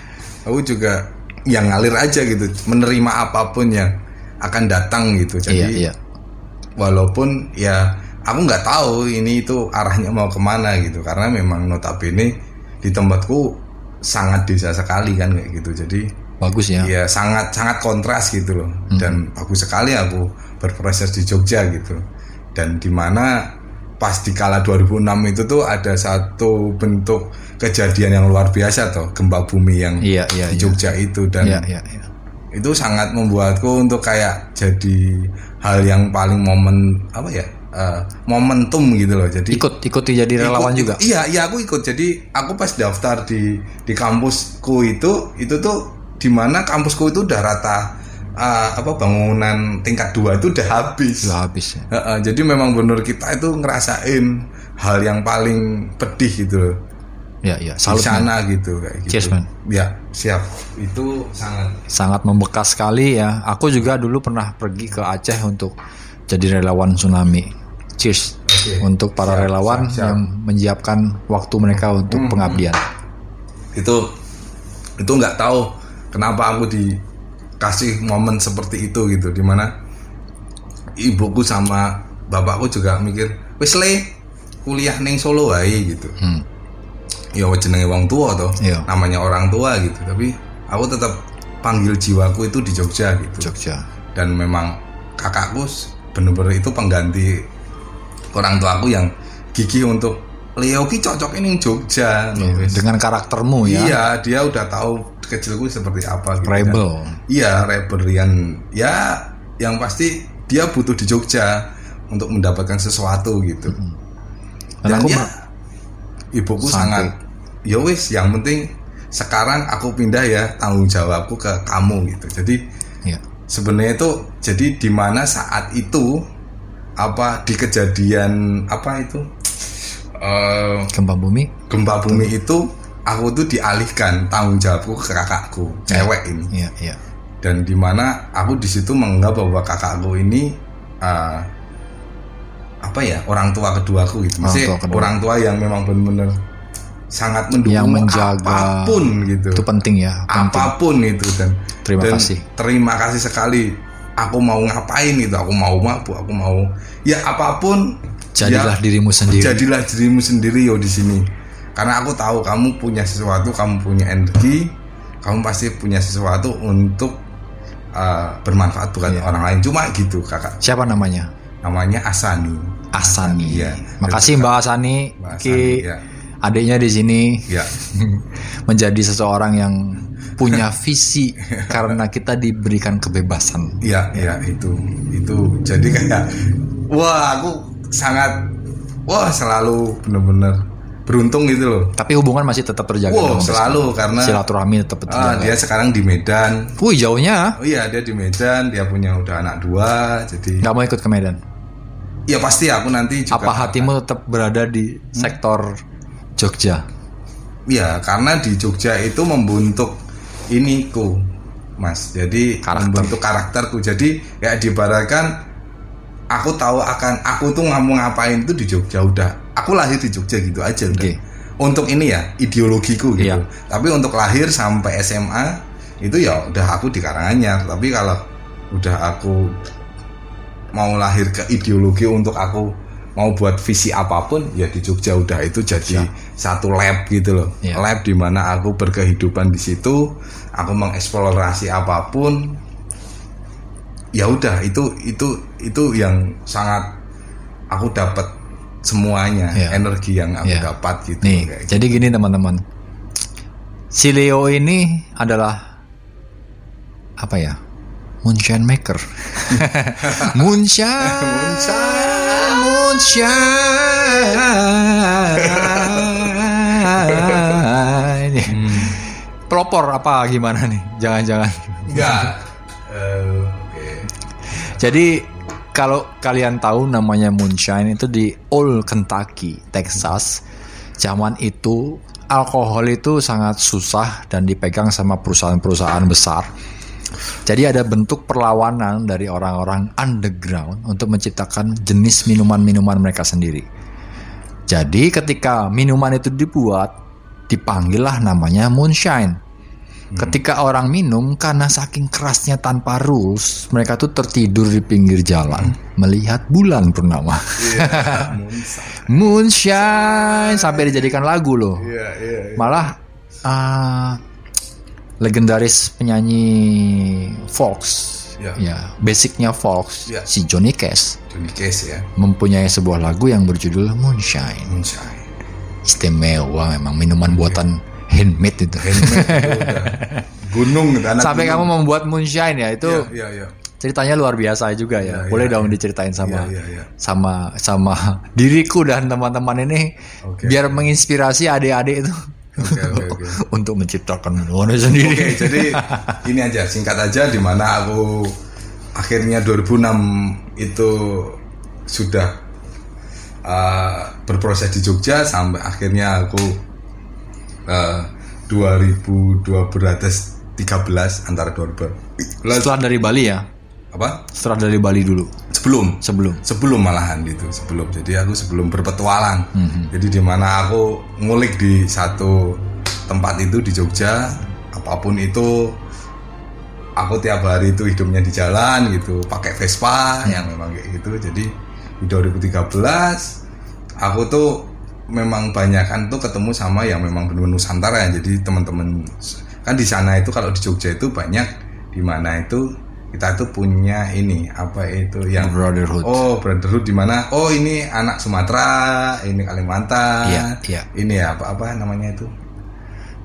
aku juga yang ngalir aja gitu menerima apa pun yang akan datang gitu iya jadi iya. walaupun ya aku nggak tahu ini itu arahnya mau ke mana gitu karena memang notabene di tempatku sangat desa sekali kan kayak gitu jadi Bagus ya. ya sangat sangat kontras gitu loh Hmm. dan bagus sekali aku berproses di Jogja gitu dan di mana pas di kala 2006 itu tuh ada satu bentuk kejadian yang luar biasa tuh gempa bumi yang Iya iya di iya. Jogja itu dan Iya iya iya. itu sangat membuatku untuk kayak jadi hal yang paling momen apa ya eh, momentum gitu loh jadi Ikut ikut jadi relawan Ikut- juga. Iya, iya aku ikut. Jadi aku pas daftar di di kampusku itu itu tuh di mana kampusku itu udah rata uh, apa bangunan tingkat dua itu udah habis. Sudah habis ya. Heeh, jadi memang bener kita itu ngerasain hal yang paling pedih gitu loh. Iya. Di Salut man. sana gitu kayak gitu. Cheers, man. Ya, siap. Itu sangat Sangat membekas sekali ya. Aku juga dulu pernah pergi ke Aceh untuk jadi relawan tsunami. Cheers Oke. untuk para Siap, relawan siap, siap. yang menyiapkan waktu mereka untuk Hmm, pengabdian. itu itu nggak tahu kenapa aku dikasih momen seperti itu gitu di mana ibuku sama bapakku juga mikir wis le kuliah neng Solo wae gitu Hmm. ya jenenge wong tua toh Iya. namanya orang tua gitu tapi aku tetap panggil jiwaku itu di Jogja gitu Jogja. dan memang kakakku bener-bener itu pengganti orang tuaku yang gigih untuk Leo ki cocok ini Jogja wis. Dengan karaktermu ya. Iya, dia udah tahu kecilku seperti apa gitu. Rebel. kan. Iya, rebellion. Ya, yang pasti dia butuh di Jogja untuk mendapatkan sesuatu gitu. Dan Dan, aku ya, ibuku sangat ya wis, yang penting sekarang aku pindah ya tanggung jawabku ke kamu gitu. Jadi Iya. sebenarnya itu jadi di mana saat itu apa di kejadian apa itu eh, Gempa bumi. gempa bumi itu aku tuh dialihkan tanggung jawabku ke kakakku cewek ini Iya iya. dan di mana aku di situ menganggap bahwa kakakku ini eh, apa ya orang tua keduaku gitu Orang Maksudnya tua kedua. orang tua yang memang benar-benar sangat mendukung Yang menjaga. apa pun gitu Itu penting ya. Penting. apa pun itu dan Terima dan kasih. terima kasih sekali aku mau ngapain gitu aku mau mabuk aku mau ya apa pun Jadilah ya, dirimu sendiri. jadilah dirimu sendiri yo di sini karena aku tahu kamu punya sesuatu kamu punya energi kamu pasti punya sesuatu untuk uh, bermanfaat bukan Iya. orang lain cuma gitu kakak Siapa namanya? namanya Asani Asani. Iya. Makasih Mbak Asani. Mbak Ki Asani, ya. adiknya di sini ya (laughs) menjadi seseorang yang punya visi (laughs) karena kita diberikan kebebasan. Iya, iya itu itu jadi kayak wah aku sangat wah selalu bener-bener beruntung gitu loh. Tapi hubungan masih tetap terjaga. Wow, dong, selalu sekarang. karena silaturahmi tetap Ah, terjaga. dia sekarang di Medan. Wih jauhnya, Oh iya dia di Medan, dia punya udah anak dua, jadi nggak mau ikut ke Medan. ya pasti aku nanti juga Apa hatimu tetap berada di Hmm? sektor Jogja? Ya karena di Jogja itu membentuk iniku, Mas. Jadi Karakter. membentuk karakterku. Jadi kayak diibaratkan aku tahu akan aku tuh mau ngapain itu di Jogja udah. Aku lahir di Jogja gitu aja udah. Oke. Untuk ini ya ideologiku gitu. Iya. Tapi untuk lahir sampai SMA itu ya udah aku di Karanganyar. Tapi kalau udah aku mau lahir ke ideologi untuk aku mau buat visi apa pun ya di Jogja udah itu jadi satu lab gitu loh Iya. lab di mana aku berkehidupan di situ aku mengeksplorasi apa pun ya udah itu itu itu yang sangat aku dapat semuanya Iya. energi yang aku Iya. dapat gitu Nih, kayak gitu. jadi gini teman-teman. Si Leo ini adalah apa ya? Moonshine maker. (laughs) moonshine. Moonshine. Pelopor apa gimana nih? Jangan-jangan. enggak Eh, oke Jadi kalau kalian tahu namanya moonshine itu di Old Kentucky, Texas. Zaman itu alkohol itu sangat susah dan dipegang sama perusahaan-perusahaan besar. Jadi ada bentuk perlawanan dari orang-orang underground untuk menciptakan jenis minuman-minuman mereka sendiri. Jadi ketika minuman itu dibuat, dipanggillah namanya moonshine. Ketika orang minum karena saking kerasnya tanpa rules, mereka tuh tertidur di pinggir jalan melihat bulan purnama. Iya, (laughs) moonshine. Moonshine sampai dijadikan lagu loh. Iya, iya, iya. Malah ah, legendaris penyanyi Fox, Ya. ya basicnya Fox, Ya. si Johnny Cash Johnny Cash ya mempunyai sebuah lagu yang berjudul Moonshine. moonshine Istimewa memang minuman buatan handmade itu. Handmade itu udah gunung anak Sampai kamu gunung. membuat moonshine ya itu Iya, iya, iya. ceritanya luar biasa juga ya. Iya, Boleh iya, dong iya. diceritain sama Iya, iya, iya. sama sama (laughs) diriku dan teman-teman ini Oke. biar menginspirasi adik-adik itu Oke, oke, oke. (laughs) untuk menciptakan minuman sendiri. Oke, jadi (laughs) ini aja singkat aja di mana aku akhirnya 2006 itu sudah uh, berproses di Jogja sampai akhirnya aku uh, 2002 beratas 13 antara 2000 Setelah dari Bali ya. apa? Setelah dari Bali dulu? Sebelum. Sebelum. sebelum malahan gitu sebelum. Jadi aku sebelum berpetualang. Mhm. jadi di mana aku ngulik di satu tempat itu di Jogja apa pun itu aku tiap hari itu hidupnya di jalan gitu pakai Vespa yang memang kayak gitu. Jadi di 2013 aku tuh memang banyak kan tuh ketemu sama yang memang benar-benar Nusantara ya jadi teman-teman kan di sana itu kalau di Jogja itu banyak di mana itu kita tuh punya ini apa itu yang Brotherhood. Oh, brotherhood di mana? Oh, ini anak Sumatera, ini Kalimantan. Iya, iya. Ini apa apa namanya itu?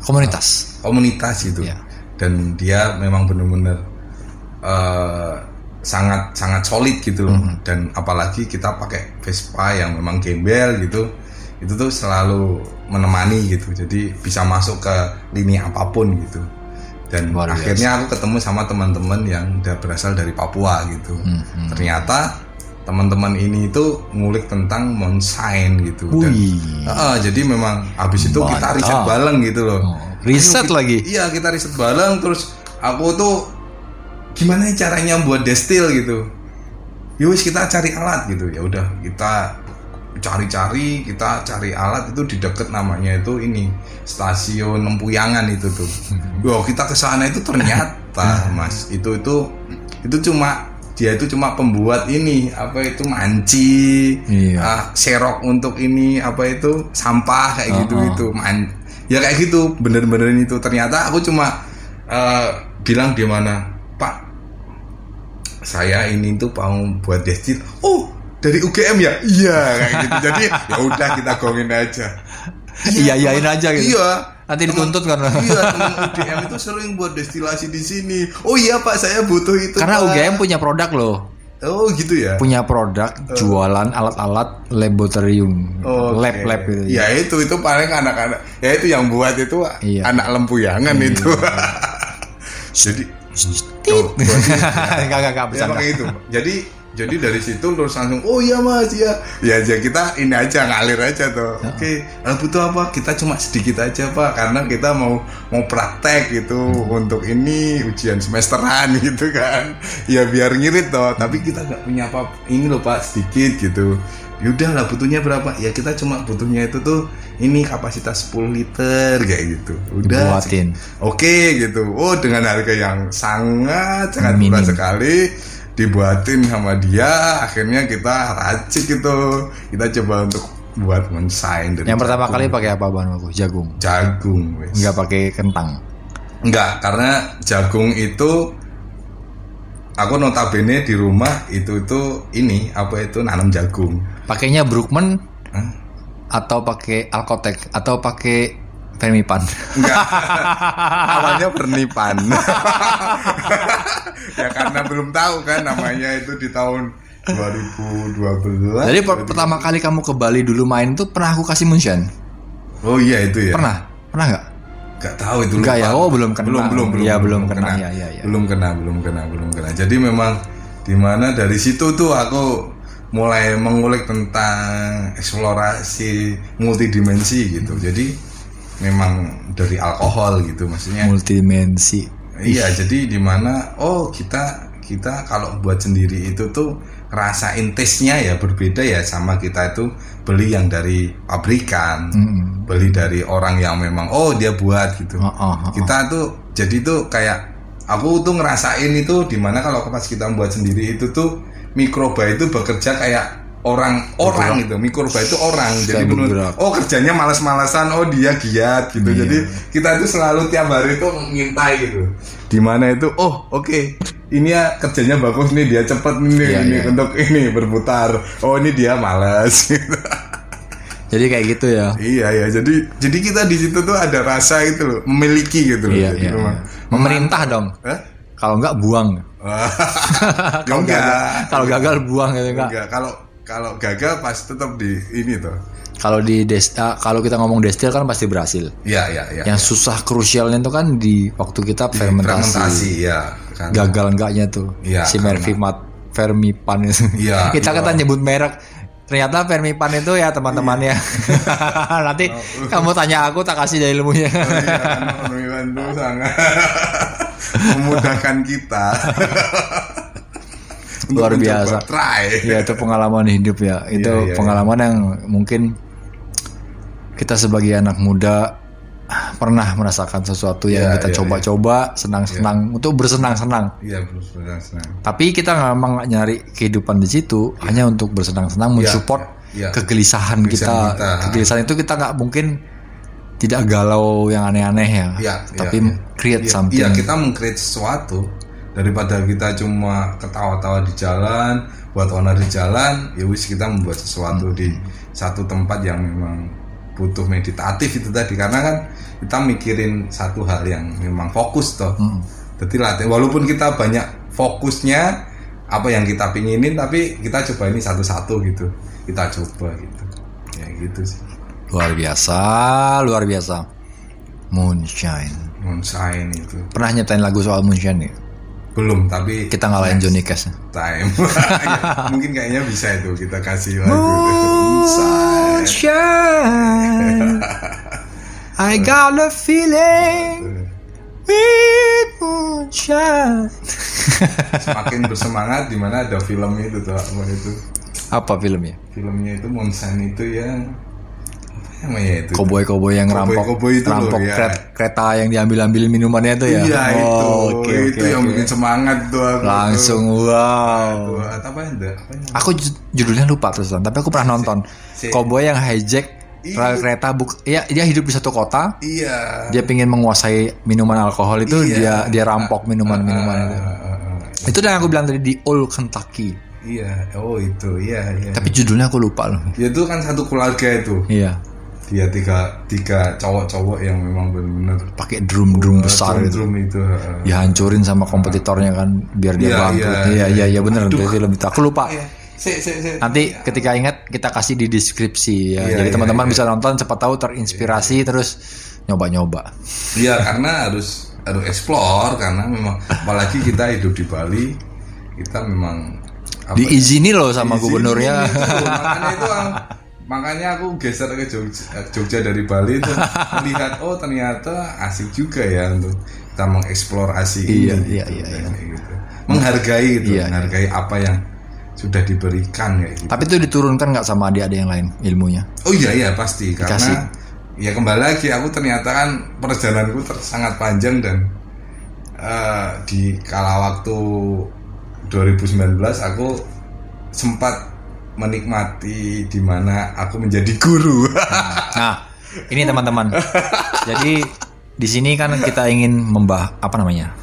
Komunitas. Komunitas itu. Iya. Dan dia memang benar-benar eh, sangat sangat solid gitu loh. Mhm. Dan apalagi kita pakai Vespa yang memang gembel gitu. Itu tuh selalu menemani gitu. Jadi bisa masuk ke lini apa pun gitu. Dan Luar biasa. akhirnya aku ketemu sama teman-teman yang udah berasal dari Papua gitu. Mhm. Ternyata teman-teman ini itu ngulik tentang moonshine gitu. Dan. Heeh, jadi memang habis itu kita Mantap. riset bareng gitu loh. Oh, riset Ayo, lagi? Iya, kita riset bareng terus aku tuh gimana caranya buat destil gitu. Yowis kita cari alat gitu. Ya udah, kita cari-cari, kita cari alat itu di deket namanya itu ini stasiun Lempuyangan itu tuh. (laughs) Wow, kita ke sana itu ternyata (laughs) Mas, itu itu itu cuma dia itu cuma pembuat ini apa itu manci, Iya. ah, serok untuk ini apa itu sampah kayak gitu Uh-uh. itu man ya kayak gitu bener-bener itu ternyata aku cuma eh, bilang di mana Pak saya ini tuh mau buat destil oh dari UGM ya iya kayak gitu jadi ya udah kita gongin aja Iya iyain aja gitu. iya Nanti dituntut kan. iya teman UGM itu sering buat destilasi di sini oh iya Pak saya butuh itu Karena Pak." UGM punya produk loh. oh gitu ya Punya produk jualan alat-alat laboratorium, Oke. lab-lab gitu. Ya itu itu paling anak-anak. Ya itu yang buat itu Iya. anak lempuyangan itu. Jadi tuh, berarti- Enggak enggak enggak ya itu. Jadi jadi dari situ terus langsung oh iya mas ya ya aja kita ini aja ngalir aja tuh. Oke eh, butuh apa kita cuma sedikit aja pak karena kita mau mau praktek gitu untuk ini ujian semesteran (laughs) gitu kan. Ya biar ngirit toh. Tapi kita nggak punya apa ini loh pak sedikit gitu. Yaudah lah butuhnya berapa? Ya kita cuma butuhnya itu tuh ini kapasitas 10 liter kayak gitu. Udah. Oke gitu. Oh dengan harga yang sangat sangat Minim. murah sekali dibuatin sama dia akhirnya kita racik itu kita coba untuk buat mensain dari Yang pertama jagung. kali pakai apa bahan baku? Jagung. jagung wes. Nggak pakai kentang. Enggak, karena jagung itu aku notabene di rumah itu itu ini apa itu nanam jagung. Pakainya Brookman Hah? atau pakai Alkotek atau pakai Enggak. Awalnya pernipan. (laughs) ya karena belum tahu kan namanya itu di tahun 2012. Jadi per- pertama kali kamu ke Bali dulu main tuh pernah aku kasih munchen? Oh iya itu ya. Pernah? Pernah nggak? Gak tahu itu Enggak lupa. ya? Oh, belum kena. Belum belum belum. Iya, belum kena. Iya, iya, iya. Belum kena, belum kena, belum kena. Jadi memang di mana dari situ tuh aku mulai mengulik tentang eksplorasi multidimensi gitu. Jadi memang dari alkohol gitu maksudnya. Multidimensi. Iya, jadi di mana oh kita kita kalau buat sendiri itu tuh rasain taste-nya ya berbeda ya sama kita itu beli yang dari pabrikan, Mm-mm. beli dari orang yang memang oh dia buat gitu. Oh, oh, oh, Kita tuh jadi tuh kayak aku tuh ngerasain itu di mana kalau pas kita buat sendiri itu tuh mikroba itu bekerja kayak orang orang gitu mikroba itu orang jadi Kayak bener bergerak. oh kerjanya malas-malasan oh dia giat gitu Iya. jadi kita itu selalu tiap hari itu ngintai gitu di mana itu oh oke ini ya kerjanya bagus nih dia cepet nih Iya, ini iya. untuk ini berputar oh ini dia malas gitu. (laughs) Jadi kayak gitu ya. iya ya jadi jadi kita di situ tuh ada rasa itu loh memiliki gitu loh Iya, Jadi iya. iya. Memerintah dong. Hah? Kalau enggak buang. (laughs) Kalau enggak. gagal, kalau gagal buang gitu enggak. Enggak, kalau kalau gagal pasti tetap di ini tuh. Kalau di desta, kalau kita ngomong destil kan pasti berhasil. Iya, iya, iya. Yang susah krusialnya itu kan di waktu kita fermentasi. fermentasi ya kan. Gagal enggaknya tuh. Iya, si Mervimat Fermipan itu. Iya, (laughs) kita iya. kata nyebut merek. Ternyata Fermipan itu ya teman-temannya. (laughs) Nanti kamu tanya aku tak kasih dari ilmunya. Oh, iya, (laughs) Pemilan itu sangat memudahkan kita. Luar biasa. Try. ya itu pengalaman hidup ya. Itu Iya, iya, pengalaman yang mungkin kita sebagai anak muda pernah merasakan sesuatu yang Iya, kita iya, coba-coba senang-senang untuk bersenang-senang. Iya, terus senang. Tapi kita memang nyari kehidupan di situ hanya untuk bersenang-senang, mensupport iya. kegelisahan Kegelisahan kita. kita. Kegelisahan itu kita nggak mungkin tidak galau yang aneh-aneh ya, Iya, tapi iya, iya. create Iya, something. Iya, kita meng-create sesuatu daripada kita cuma ketawa-tawa di jalan, buat owner di jalan, ya wis kita membuat sesuatu di satu tempat yang memang butuh meditatif itu tadi karena kan kita mikirin satu hal yang memang fokus toh. Hmm. Jadi latih walaupun kita banyak fokusnya apa yang kita pinginin tapi kita coba ini satu-satu gitu. Kita coba gitu. Ya gitu sih. Luar biasa, luar biasa. Moonshine. Moonshine itu. Pernah nyetain lagu soal Moonshine nih? Belum tapi Kita ngalahin Johnny Cash. time. (laughs) Ya, Mungkin kayaknya bisa itu kita kasih lagu Moonshine. I got a feeling with moonshine. (laughs) Semakin bersemangat di mana ada film itu tuh apa itu. Apa filmnya? Filmnya itu Moonshine itu yang itu? Koboi-koboi yang rampok, Koboi-koboi itu loh, rampok ya. keret- kereta yang diambil-ambil minumannya itu ya? Iya itu. Oh, oke, itu oke, yang oke. bikin semangat tuh aku. Langsung tuh. wow. Tuh, apa ya? Apa ya? Aku ju- judulnya lupa terusan, tapi aku pernah nonton. si- Koboi yang hijack Iya. rel kereta buk, iya dia hidup di satu kota, Iya. dia pengen menguasai minuman alkohol itu Iya. dia dia rampok minuman-minuman itu. Ah, ah, ah. Itu yang aku bilang tadi di Old Kentucky. Iya, oh itu, iya, iya. Tapi judulnya aku lupa loh. Ya itu kan satu keluarga itu. Iya, Dia tiga tiga cowok-cowok yang memang benar-benar pakai drum-drum besar itu. drum itu. heeh. Dihancurin sama kompetitornya kan biar dia Iya, bangkrut. iya, Iya, iya, iya Aduh. itu film itu. Aku lupa. Iya. Si, si, si. Nanti ketika ingat kita kasih di deskripsi ya. Iya, Jadi iya, teman-teman iya. bisa nonton cepat tahu terinspirasi terus nyoba-nyoba. Iya, karena harus harus explore karena memang apalagi kita hidup di Bali, kita memang apa ya, Diizini loh sama gubernurnya. itu. makanya itu ah, makanya aku geser ke Jogja, Jogja dari Bali itu melihat (laughs) oh ternyata asik juga ya untuk kita mengeksplorasi Iya, ini iya, gitu, iya, kan, iya. kayak gitu. menghargai gitu Iya, iya. menghargai apa yang sudah diberikan kayak gitu Tapi itu diturunkan nggak sama adik-adik yang lain ilmunya? oh iya iya pasti Dikasih. karena ya kembali lagi aku ternyata kan perjalananku ter- sangat panjang dan eh, di kala waktu 2019 aku sempat menikmati di mana aku menjadi guru. Nah, ini teman-teman. Jadi di sini kan kita ingin membah apa namanya?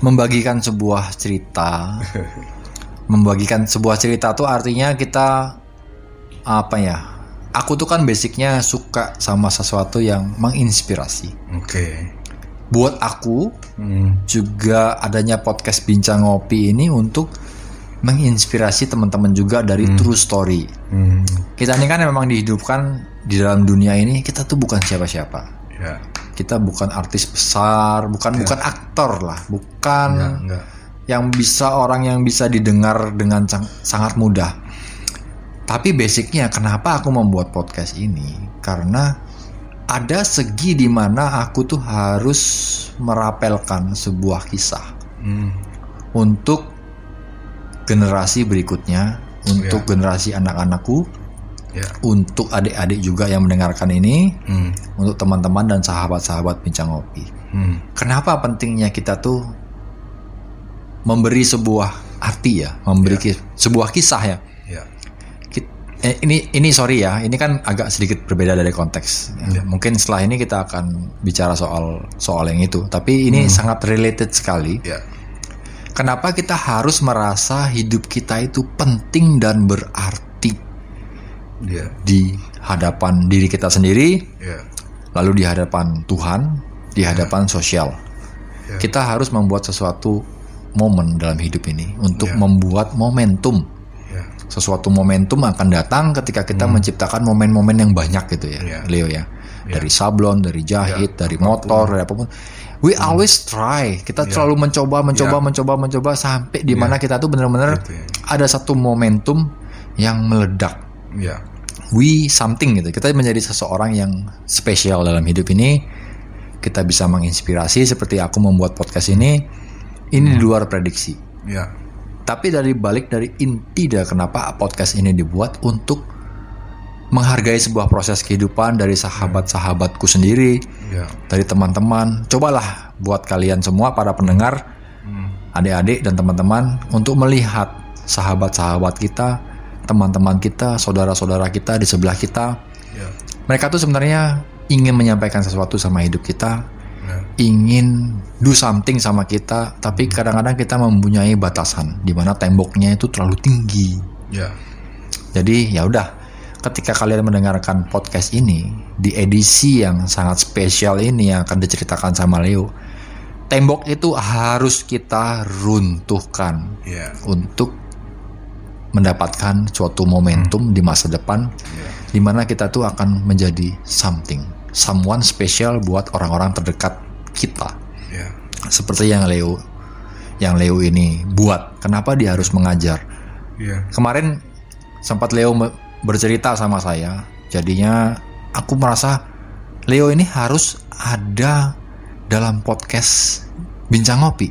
Membagikan sebuah cerita. Membagikan sebuah cerita tuh artinya kita apa ya? Aku tuh kan basicnya suka sama sesuatu yang menginspirasi. Oke. Buat aku Hmm. juga adanya podcast bincang ngopi ini untuk menginspirasi teman-teman juga dari true story. Hmm. Kita ini kan memang dihidupkan di dalam dunia ini kita tuh bukan siapa-siapa. Ya. Kita bukan artis besar, bukan bukan aktor lah, bukan Enggak, enggak. yang bisa orang yang bisa didengar dengan sang- sangat mudah. Tapi basicnya kenapa aku membuat podcast ini? Karena ada segi di mana aku tuh harus merapelkan sebuah kisah Hmm. untuk generasi berikutnya, untuk Ya. generasi anak-anakku, Ya. untuk adik-adik juga yang mendengarkan ini, Hmm. untuk teman-teman dan sahabat-sahabat bincang ngopi. Hmm. Kenapa pentingnya kita tuh memberi sebuah arti ya, memberi ki- sebuah kisah ya. Ya. Eh, ini ini sorry ya, ini kan agak sedikit berbeda dari konteks. Ya. Mungkin setelah ini kita akan bicara soal soal yang itu, tapi ini sangat related sekali. Ya. Kenapa kita harus merasa hidup kita itu penting dan berarti Ya. di hadapan diri kita sendiri, Ya. lalu di hadapan Tuhan, di hadapan sosial. Ya. Kita harus membuat sesuatu momen dalam hidup ini untuk Ya. membuat momentum. Ya. Sesuatu momentum akan datang ketika kita menciptakan momen-momen yang banyak gitu ya, Ya. Leo ya. Ya. Dari sablon, dari jahit, Ya, dari apa pun. motor, dari apa pun. We always try. Kita Ya. selalu mencoba, mencoba, Ya. mencoba, mencoba sampai di mana kita tuh benar-benar Gitu ya. ada satu momentum yang meledak. Ya. We something gitu. Kita menjadi seseorang yang spesial dalam hidup ini. Kita bisa menginspirasi seperti aku membuat podcast ini. Ini di luar prediksi. Ya. Tapi dari balik dari inti dari kenapa podcast ini dibuat untuk menghargai sebuah proses kehidupan dari sahabat-sahabatku sendiri, Ya. dari teman-teman. Cobalah buat kalian semua para pendengar, Hmm. adik-adik dan teman-teman untuk melihat sahabat-sahabat kita, teman-teman kita, saudara-saudara kita di sebelah kita. Ya. Mereka tuh sebenarnya ingin menyampaikan sesuatu sama hidup kita, Ya. ingin do something sama kita, tapi kadang-kadang kita mempunyai batasan di mana temboknya itu terlalu tinggi. Ya. Jadi ya udah, ketika kalian mendengarkan podcast ini di edisi yang sangat spesial ini yang akan diceritakan sama Leo, tembok itu harus kita runtuhkan Ya. untuk mendapatkan suatu momentum di masa depan Ya. di mana kita tuh akan menjadi something, someone special buat orang-orang terdekat kita. Ya. Seperti yang Leo yang Leo ini buat. Kenapa dia harus mengajar? Ya. Kemarin sempat Leo bercerita sama saya, jadinya aku merasa Leo ini harus ada dalam podcast Bincang Ngopi.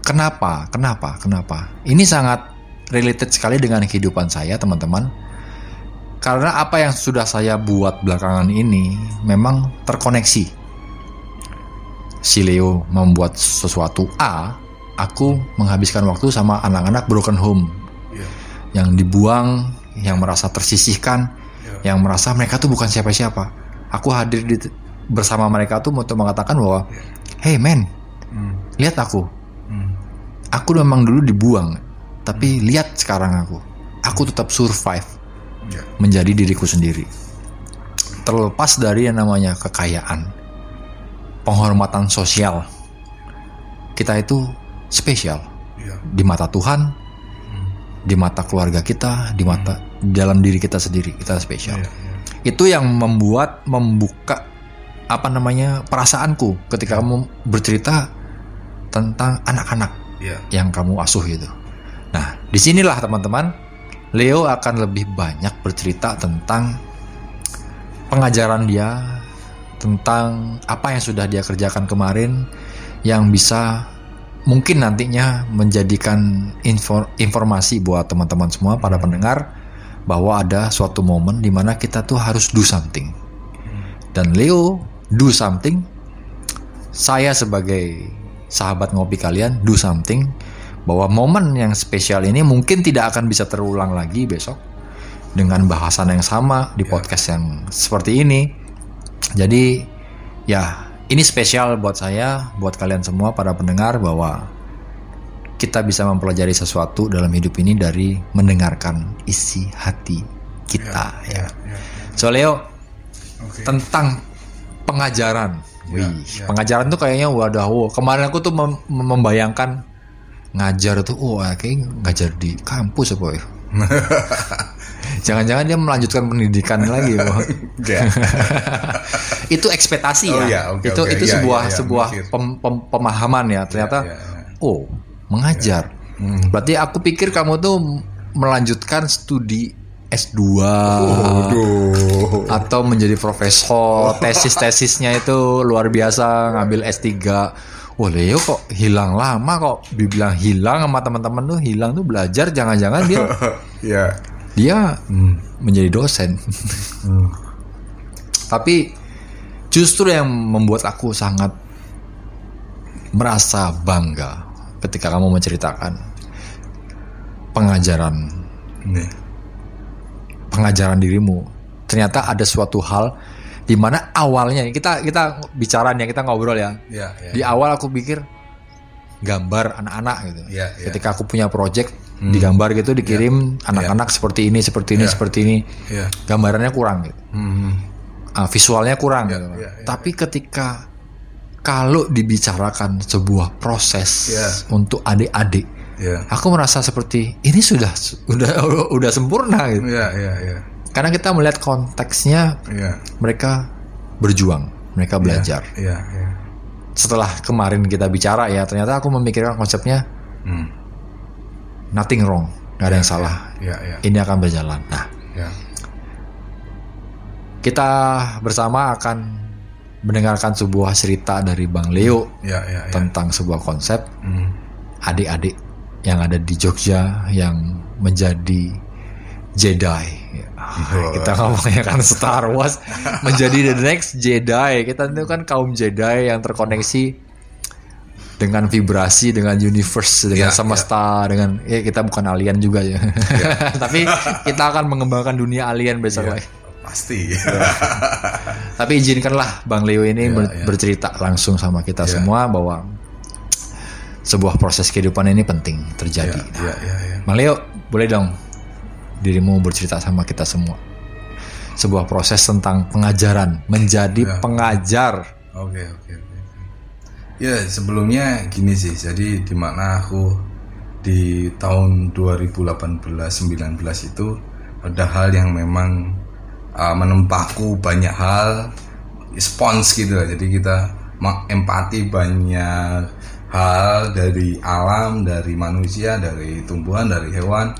Kenapa? Kenapa? Kenapa? Ini sangat related sekali dengan kehidupan saya, teman-teman. Karena apa yang sudah saya buat belakangan ini memang terkoneksi. Si Leo membuat sesuatu A, aku menghabiskan waktu sama anak-anak broken home Ya. yang dibuang, yang merasa tersisihkan, Ya. yang merasa mereka tuh bukan siapa-siapa. Aku hadir di bersama mereka tuh untuk mengatakan bahwa, hey man, Hmm. lihat aku, Hmm. aku memang dulu dibuang, tapi lihat sekarang aku, aku tetap survive Ya. menjadi diriku sendiri. Terlepas dari yang namanya kekayaan, penghormatan sosial, kita itu spesial Ya. di mata Tuhan, di mata keluarga kita, di mata dalam diri kita sendiri kita spesial. Ya. Ya. Itu yang membuat membuka apa namanya perasaanku ketika kamu bercerita tentang anak-anak Ya. yang kamu asuh itu. Nah, di sinilah teman-teman, Leo akan lebih banyak bercerita tentang pengajaran dia, tentang apa yang sudah dia kerjakan kemarin, yang bisa mungkin nantinya menjadikan info- informasi buat teman-teman semua para pendengar bahwa ada suatu momen di mana kita tuh harus do something. Dan Leo do something. Saya sebagai sahabat ngopi kalian do something bahwa momen yang spesial ini mungkin tidak akan bisa terulang lagi besok dengan bahasan yang sama di podcast yang seperti ini. Jadi ya ini spesial buat saya, buat kalian semua para pendengar bahwa kita bisa mempelajari sesuatu dalam hidup ini dari mendengarkan isi hati kita ya. So Leo Oke. tentang pengajaran. Ya, Wih, ya. pengajaran tuh kayaknya wadah wow. Kemarin aku tuh mem- membayangkan ngajar tuh wah kayak ngajar di kampus apa ya. (laughs) Jangan-jangan dia melanjutkan pendidikan lagi, Bro. (laughs) Ya. (laughs) itu ekspektasi Oh, ya. iya, oke, itu oke. itu Iya, sebuah iya, iya, sebuah pem- pem- pemahaman ya. Ternyata iya, iya. oh, mengajar. Hmm. Berarti aku pikir kamu tuh melanjutkan studi S2 Waduh. atau menjadi profesor. (laughs) Tesis-tesisnya itu luar biasa ngambil S3. Wah Leo kok hilang lama kok dibilang hilang sama teman-teman tuh hilang tuh belajar jangan-jangan dia ya. Dia Hmm. menjadi dosen. Hmm. Tapi justru yang membuat aku sangat merasa bangga ketika kamu menceritakan pengajaran Nih. pengajaran dirimu. Ternyata ada suatu hal di mana awalnya kita kita bicara nih kita ngobrol ya. Ya, ya. Di awal aku pikir gambar anak-anak gitu. Iya, iya. Ketika aku punya project digambar gitu dikirim anak-anak seperti ini seperti ini Iya. seperti ini. Iya. Gambarannya kurang gitu. Hmm. Ah, visualnya kurang Iya, gitu. iya, iya. Tapi ketika kalau dibicarakan sebuah proses Iya. untuk adik-adik, Ya. aku merasa seperti ini sudah sudah (laughs) udah sempurna gitu. Ya, ya, ya. Karena kita melihat konteksnya Ya. mereka berjuang, mereka belajar. Ya, ya. Setelah kemarin kita bicara ya, ternyata aku memikirkan konsepnya Hmm. Nothing wrong, nggak ada yang salah. Ya, ya. Ini akan berjalan. Nah, Ya. kita bersama akan mendengarkan sebuah cerita dari Bang Leo Ya, ya, ya. tentang sebuah konsep Hmm. adik-adik yang ada di Jogja yang menjadi Jedi. Wah. (laughs) Kita ngomongnya kan Star Wars (laughs) menjadi the next Jedi. Kita itu kan kaum Jedi yang terkoneksi dengan vibrasi, dengan universe, dengan Ya, semesta, dengan ya kita bukan alien juga ya. (laughs) Tapi kita akan mengembangkan dunia alien besok Ya. lagi. Pasti. Tapi izinkanlah Bang Leo ini Ya, ber- ya. bercerita langsung sama kita Ya. semua bahwa sebuah proses kehidupan ini penting Ya, terjadi. ya, ya, ya. Bang Leo, boleh dong dirimu bercerita sama kita semua. Sebuah proses tentang pengajaran, menjadi Ya. pengajar. Oke, oke, oke. Ya, sebelumnya gini sih. Jadi di mana aku di tahun 2018-19 itu ada hal yang memang uh, menempahku banyak hal spons gitu lah. Jadi kita empati banyak hal dari alam, dari manusia, dari tumbuhan, dari hewan.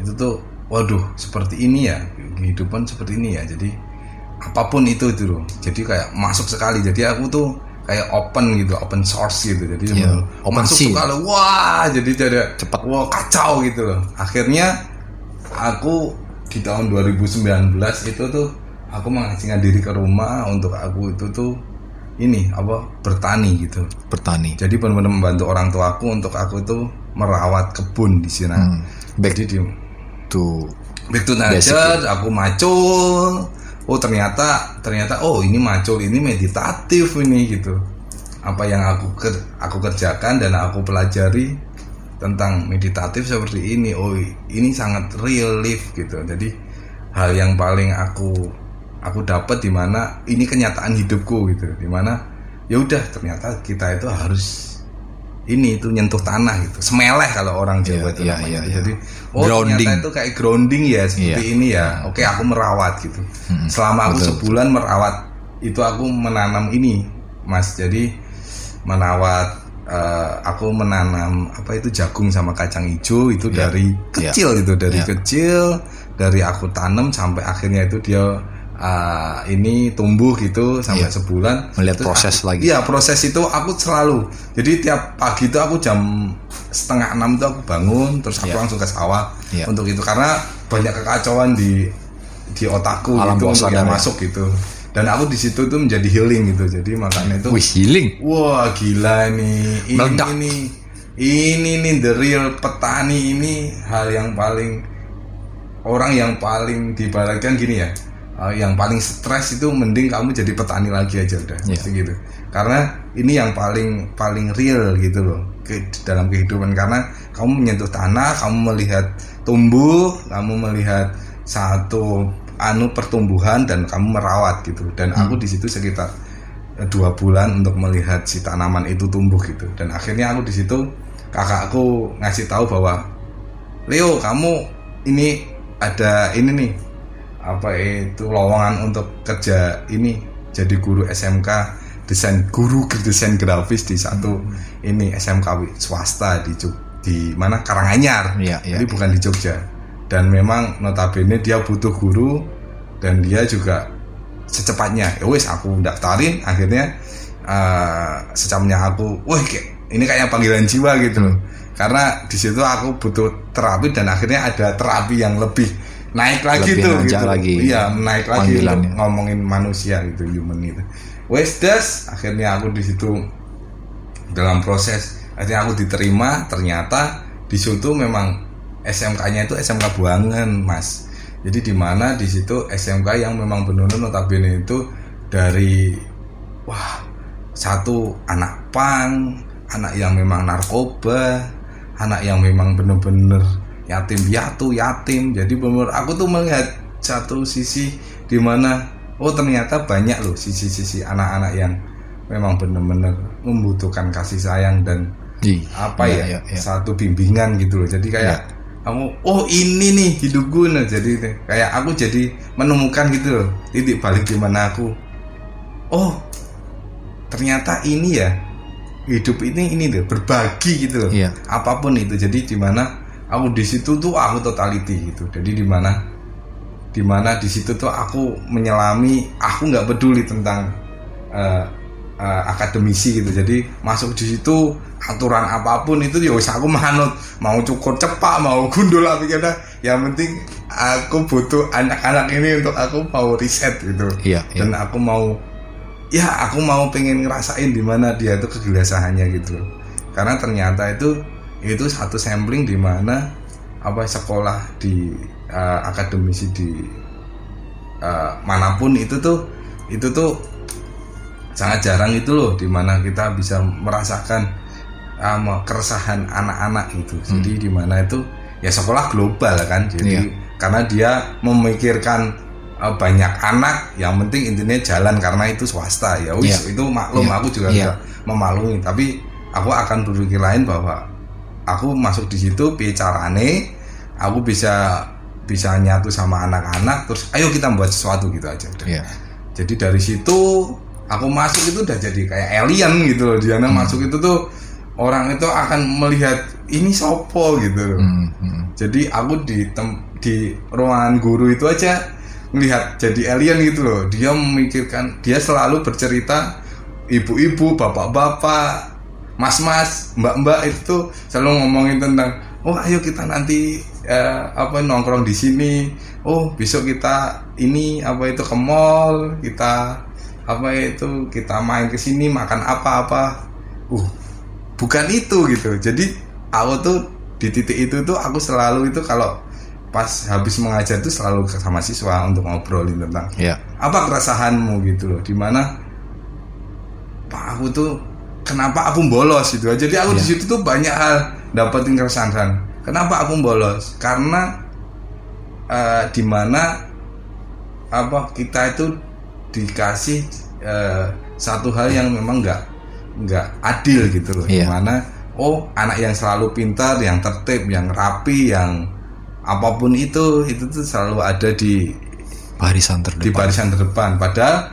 Itu tuh waduh, seperti ini ya. Kehidupan seperti ini ya. Jadi apa pun itu itu loh jadi kayak masuk sekali jadi aku tuh kayak open gitu open source gitu jadi Iya, bener- open masuk sea. sekali wah jadi tidak Cepet. wah kacau gitu loh akhirnya aku di tahun 2019 itu tuh aku mengasingkan diri ke rumah untuk aku itu tuh ini apa bertani gitu Bertani. jadi benar-benar membantu orang tuaku untuk aku itu merawat kebun di sini Hmm. Back jadi di to Back to nature, aku macul. Oh ternyata ternyata oh ini macul ini meditatif ini gitu. Apa yang aku ker- aku kerjakan dan aku pelajari tentang meditatif seperti ini. Oh ini sangat real life gitu. Jadi hal yang paling aku aku dapat di mana ini kenyataan hidupku gitu. Di mana ya udah ternyata kita itu harus ini itu nyentuh tanah gitu semeleh kalau orang Iya, Jawa itu iya, namanya iya, gitu. iya. jadi oh Grounding. ternyata itu kayak grounding ya seperti Iya. ini ya oke aku merawat gitu selama aku betul. sebulan merawat itu aku menanam ini mas jadi merawat eh, aku menanam apa itu jagung sama kacang hijau itu Iya. dari Iya. kecil gitu dari Iya. kecil dari aku tanam sampai akhirnya itu dia eh, ini tumbuh gitu sampai Iya. sebulan Melihat Terus proses aku- lagi. Iya proses itu aku selalu. Jadi tiap pagi itu aku jam setengah enam itu aku bangun, terus aku Iya. langsung ke sawah Iya. untuk itu karena banyak kekacauan di di otakku Alam gitu untuk sadar yang ya. masuk gitu. Dan aku di situ tuh menjadi healing gitu. Jadi makanya itu Wih, healing. wah gila nih. Ini Meledak. ini ini nih the real petani ini hal yang paling orang yang paling dibalikkan gini ya uh, yang paling stres itu mending kamu jadi petani lagi aja udah Iya. Mesti gitu. Karena ini yang paling paling real gitu loh ke, dalam kehidupan. Karena kamu menyentuh tanah kamu melihat tumbuh kamu melihat satu anu pertumbuhan dan kamu merawat gitu. Dan aku di situ sekitar eh, dua bulan untuk melihat si tanaman itu tumbuh gitu. Dan akhirnya aku di situ kakakku ngasih tahu bahwa Leo kamu ini ada ini nih apa itu lowongan untuk kerja ini jadi guru SMK desain guru desain grafis di satu ini SMK swasta di Jog- di mana? Karanganyar. Iya, iya, jadi bukan di Jogja. Dan memang notabene dia butuh guru dan dia juga secepatnya ya wes aku daftarin akhirnya eh secamnya aku wah ini kayak panggilan jiwa gitu loh. Karena di situ aku butuh terapi dan akhirnya ada terapi yang lebih naik lagi Lebih tuh gitu. lagi. Iya naik lagi untuk panggilannya. ngomongin manusia gitu human itu wes das akhirnya aku di situ dalam proses. Akhirnya aku diterima. Ternyata di situ memang SMK-nya itu SMK Buangan mas. Jadi di mana di situ SMK yang memang benar-benar notabene itu dari wah satu anak pang anak yang memang narkoba anak yang memang benar-benar yatim piatu yatim jadi benar aku tuh melihat satu sisi di mana oh ternyata banyak loh sisi-sisi anak-anak yang memang benar-benar membutuhkan kasih sayang dan Di. apa Iya, ya, iya, iya. satu bimbingan gitu loh jadi kayak kamu oh ini nih hidupku nah jadi kayak aku jadi menemukan gitu loh titik balik di mana aku oh ternyata ini ya hidup ini ini deh berbagi gitu loh Iya. apa pun itu jadi di mana aku di situ tuh aku totality gitu. Jadi di mana di mana di situ tuh aku menyelami aku nggak peduli tentang eh, eh, akademisi gitu. Jadi masuk di situ aturan apa pun itu ya wis aku manut. Mau cukur cepak mau gundul apa kira yang penting aku butuh anak-anak ini untuk aku mau riset gitu. Iya, iya. dan aku mau ya aku mau pengen ngerasain di mana dia tuh kegelisahannya gitu. Karena ternyata itu itu satu sampling di mana apa sekolah di eh, akademisi di eh, mana pun itu tuh itu tuh sangat jarang itu loh di mana kita bisa merasakan me- keresahan anak-anak itu jadi di mana itu ya sekolah global kan jadi Iya. karena dia memikirkan eh, banyak anak yang penting intinya jalan karena itu swasta ya wis Iya. itu maklum Iya. aku juga Iya. memaklumi tapi aku akan berpikir lain bahwa aku masuk di situ piye carane aku bisa bisa nyatu sama anak-anak terus ayo kita buat sesuatu gitu aja udah. Iya. jadi dari situ aku masuk itu udah jadi kayak alien gitu loh Diana Hmm. masuk itu tuh orang itu akan melihat ini sopo gitu loh Hmm, hmm. jadi aku di tem- di ruangan guru itu aja melihat jadi alien gitu loh dia memikirkan dia selalu bercerita ibu-ibu bapak-bapak mas-mas mbak-mbak itu tuh selalu ngomongin tentang oh ayo kita nanti eh, apa nongkrong di sini. Oh besok kita ini apa itu ke mall kita apa itu kita main ke sini makan apa-apa. Uh bukan itu gitu. Jadi aku tuh di titik itu tuh aku selalu itu kalau pas habis mengajar tuh selalu sama siswa untuk ngobrolin tentang Iya. apa keresahanmu gitu loh. Di mana pak aku tuh kenapa aku bolos gitu jadi aku di Iya. situ tuh banyak hal dapetin keresahan kenapa aku bolos karena eh, di mana apa kita itu dikasih eh, satu hal yang memang nggak nggak adil gitu loh Iya. di mana oh anak yang selalu pintar yang tertib yang rapi yang apa pun itu itu tuh selalu ada di Barisan di terdepan. barisan terdepan padahal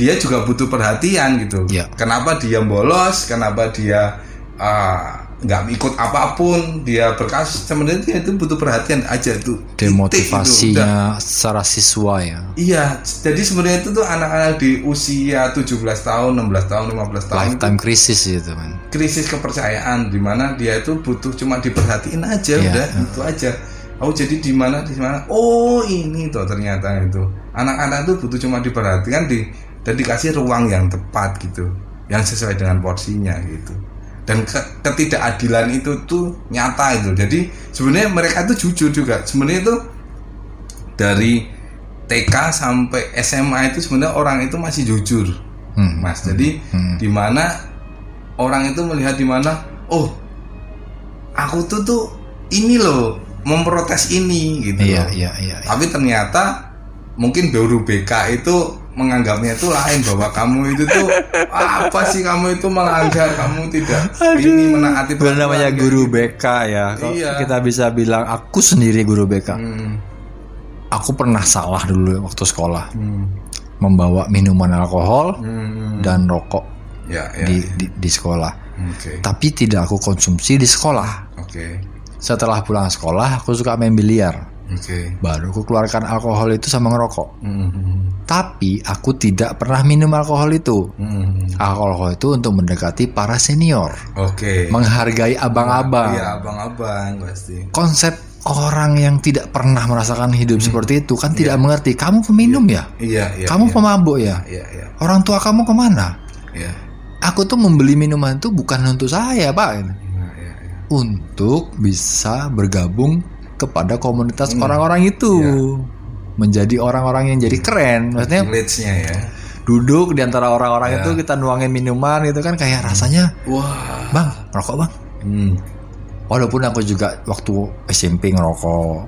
dia juga butuh perhatian gitu Iya. kenapa dia bolos kenapa dia ah, nggak ikut apa pun dia berkas sebenarnya dia itu butuh perhatian aja itu. Demotivasinya secara siswa ya. iya jadi sebenarnya itu tuh anak-anak di usia 17 tahun 16 tahun 15 tahun itu Lifetime crisis gitu kan. krisis kepercayaan di mana dia itu butuh cuma diperhatiin aja Iya. udah itu aja oh jadi di mana di mana oh ini tuh ternyata itu anak-anak tuh butuh cuma diperhatikan di dan dikasih ruang yang tepat gitu yang sesuai dengan porsinya gitu dan ke- ketidakadilan itu tuh nyata itu jadi sebenarnya mereka itu jujur juga sebenarnya itu dari TK sampai SMA itu sebenarnya orang itu masih jujur Hmm. mas jadi Hmm. di mana orang itu melihat di mana oh aku tuh tuh ini loh memprotes ini gitu Iya, loh. iya, iya. iya. tapi ternyata mungkin guru BK itu menganggapnya itu lain bahwa kamu itu tuh (laughs) apa sih kamu itu melanggar kamu tidak ini menaati Bukan namanya peraturan, guru BK ya. Kok Iya. kita bisa bilang aku sendiri guru BK. gitu. Hmm, Aku pernah salah dulu waktu sekolah hmm, membawa minuman alkohol hmm. dan rokok ya ya di, di di sekolah. oke Tapi tidak aku konsumsi di sekolah. oke Setelah pulang sekolah aku suka main biliar. Oke Baru aku keluarkan alkohol itu sama ngerokok. Hmm, Tapi aku tidak pernah minum alkohol itu. hmm. Alkohol itu untuk mendekati para senior, oke menghargai abang-abang. iya abang-abang pasti Konsep orang yang tidak pernah merasakan hidup seperti itu kan tidak mengerti. Kamu peminum ya? iya iya kamu iya. pemabuk ya? iya iya Orang tua kamu ke mana? iya Aku tuh membeli minuman itu bukan untuk saya, Pak. Iya, iya, iya. Untuk bisa bergabung kepada komunitas Hmm. orang-orang itu. Iya. Menjadi orang-orang yang jadi keren. Maksudnya ya duduk di antara orang-orang Ya. itu kita nuangin minuman itu kan kayak rasanya, wah "Bang, rokok, Bang." hmm. Walaupun aku juga waktu SMP ngerokok,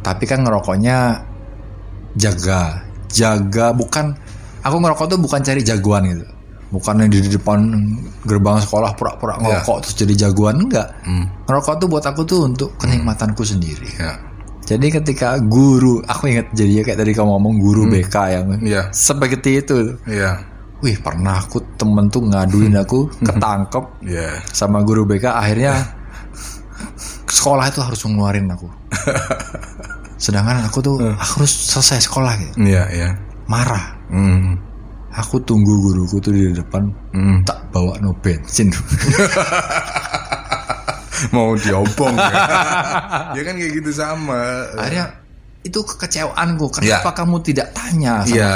tapi kan ngerokoknya jaga, jaga bukan aku ngerokok tuh bukan cari jagoan gitu. Bukan yang di depan gerbang sekolah pura-pura ngerokok terus jadi jagoan enggak. Hmm. Ngerokok tuh buat aku tuh untuk kenikmatanku sendiri. ya Jadi ketika guru, aku ingat jadinya kayak tadi kamu ngomong guru BK yang Iya. seperti itu. iya. Wih, pernah aku temen tuh ngaduin aku (laughs) ketangkep iya. sama guru BK akhirnya (laughs) sekolah itu harus ngeluarin aku. (laughs) Sedangkan aku tuh aku harus selesai sekolah gitu. Iya iya. Marah. Hmm. Aku tunggu guruku tuh di depan Hmm. tak bawa no bensin. (laughs) Mau diobong ya. (laughs) ya kan kayak gitu sama. Akhirnya itu kekecewaanku. Kenapa kamu tidak tanya iya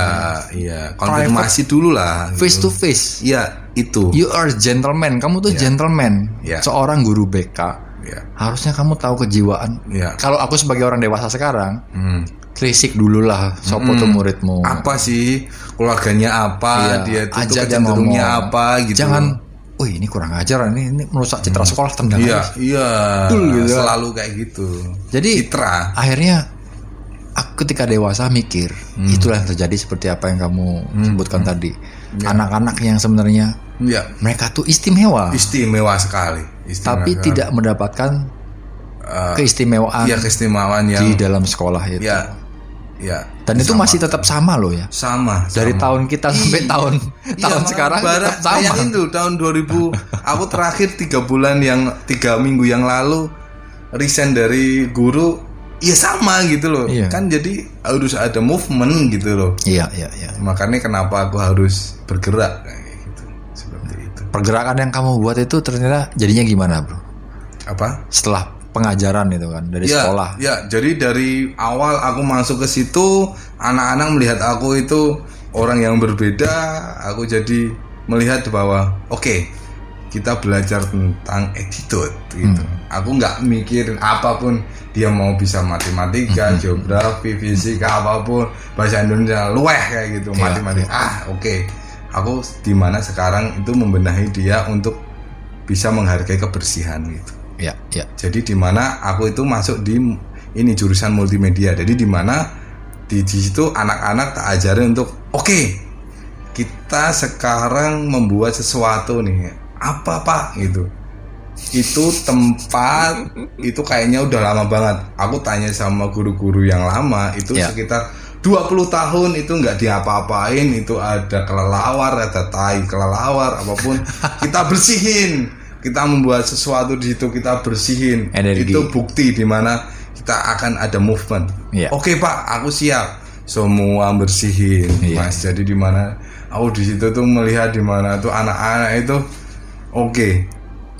iya konfirmasi dulu lah. face to face iya itu. You are gentleman. Kamu tuh gentleman. Iya. seorang guru BK iya harusnya kamu tahu kejiwaan. Iya kalau aku sebagai orang dewasa sekarang Hmm. Telisik dulu lah. Sopo tuh muridmu? Apa sih? Keluarganya apa? Iya, dia itu ajak dia kecenderungnya ngomong. apa gitu. Jangan oh ini kurang ajar ini ini merusak citra sekolah tendang iya aja." iya. Betul gitu. selalu kayak gitu. Jadi citra. akhirnya aku ketika dewasa mikir Hmm. itulah yang terjadi seperti apa yang kamu sebutkan tadi. Anak-anak yang sebenarnya iya. mereka tuh istimewa. Istimewa sekali. Istimewa tapi sekali. tidak mendapatkan Eh, keistimewaan iya keistimewaan yang di dalam sekolah itu. Ya ya dan itu sama. masih tetap sama loh ya sama dari sama. tahun kita sampai Iya. tahun Iya, tahun malah sekarang barat tetap sama kayak itu tahun 2000 aku terakhir tiga bulan yang tiga minggu yang lalu resign dari guru ya sama gitu loh Iya. kan jadi harus ada movement gitu loh iya iya iya makanya kenapa aku harus bergerak kayak gitu seperti itu pergerakan yang kamu buat itu ternyata jadinya gimana bro apa setelah pengajaran itu kan dari ya, sekolah. ya jadi dari awal aku masuk ke situ anak-anak melihat aku itu orang yang berbeda aku jadi melihat bahwa oke kita belajar tentang attitude gitu. Aku nggak mikirin apa pun dia mau bisa matematika geografi fisika apa pun bahasa Indonesia luweh kayak gitu Iya, matematika ah oke. Aku di mana sekarang itu membenahi dia untuk bisa menghargai kebersihan gitu ya ya jadi di mana aku itu masuk di ini jurusan multimedia. Jadi di mana di, di situ anak-anak tak ajarin untuk oke kita sekarang membuat sesuatu nih. Apa pak gitu? Itu tempat (laughs) itu kayaknya udah lama banget. Aku tanya sama guru-guru yang lama itu Ya. sekitar 20 tahun itu nggak diapa-apain itu ada kelelawar ada tai kelelawar apa pun (laughs) kita bersihin kita membuat sesuatu di situ kita bersihin. Energi. itu bukti di mana kita akan ada movement. Iya. oke pak aku siap. Semua bersihin Iya. mas. Jadi di mana aku di situ tuh melihat di mana tuh anak-anak itu oke.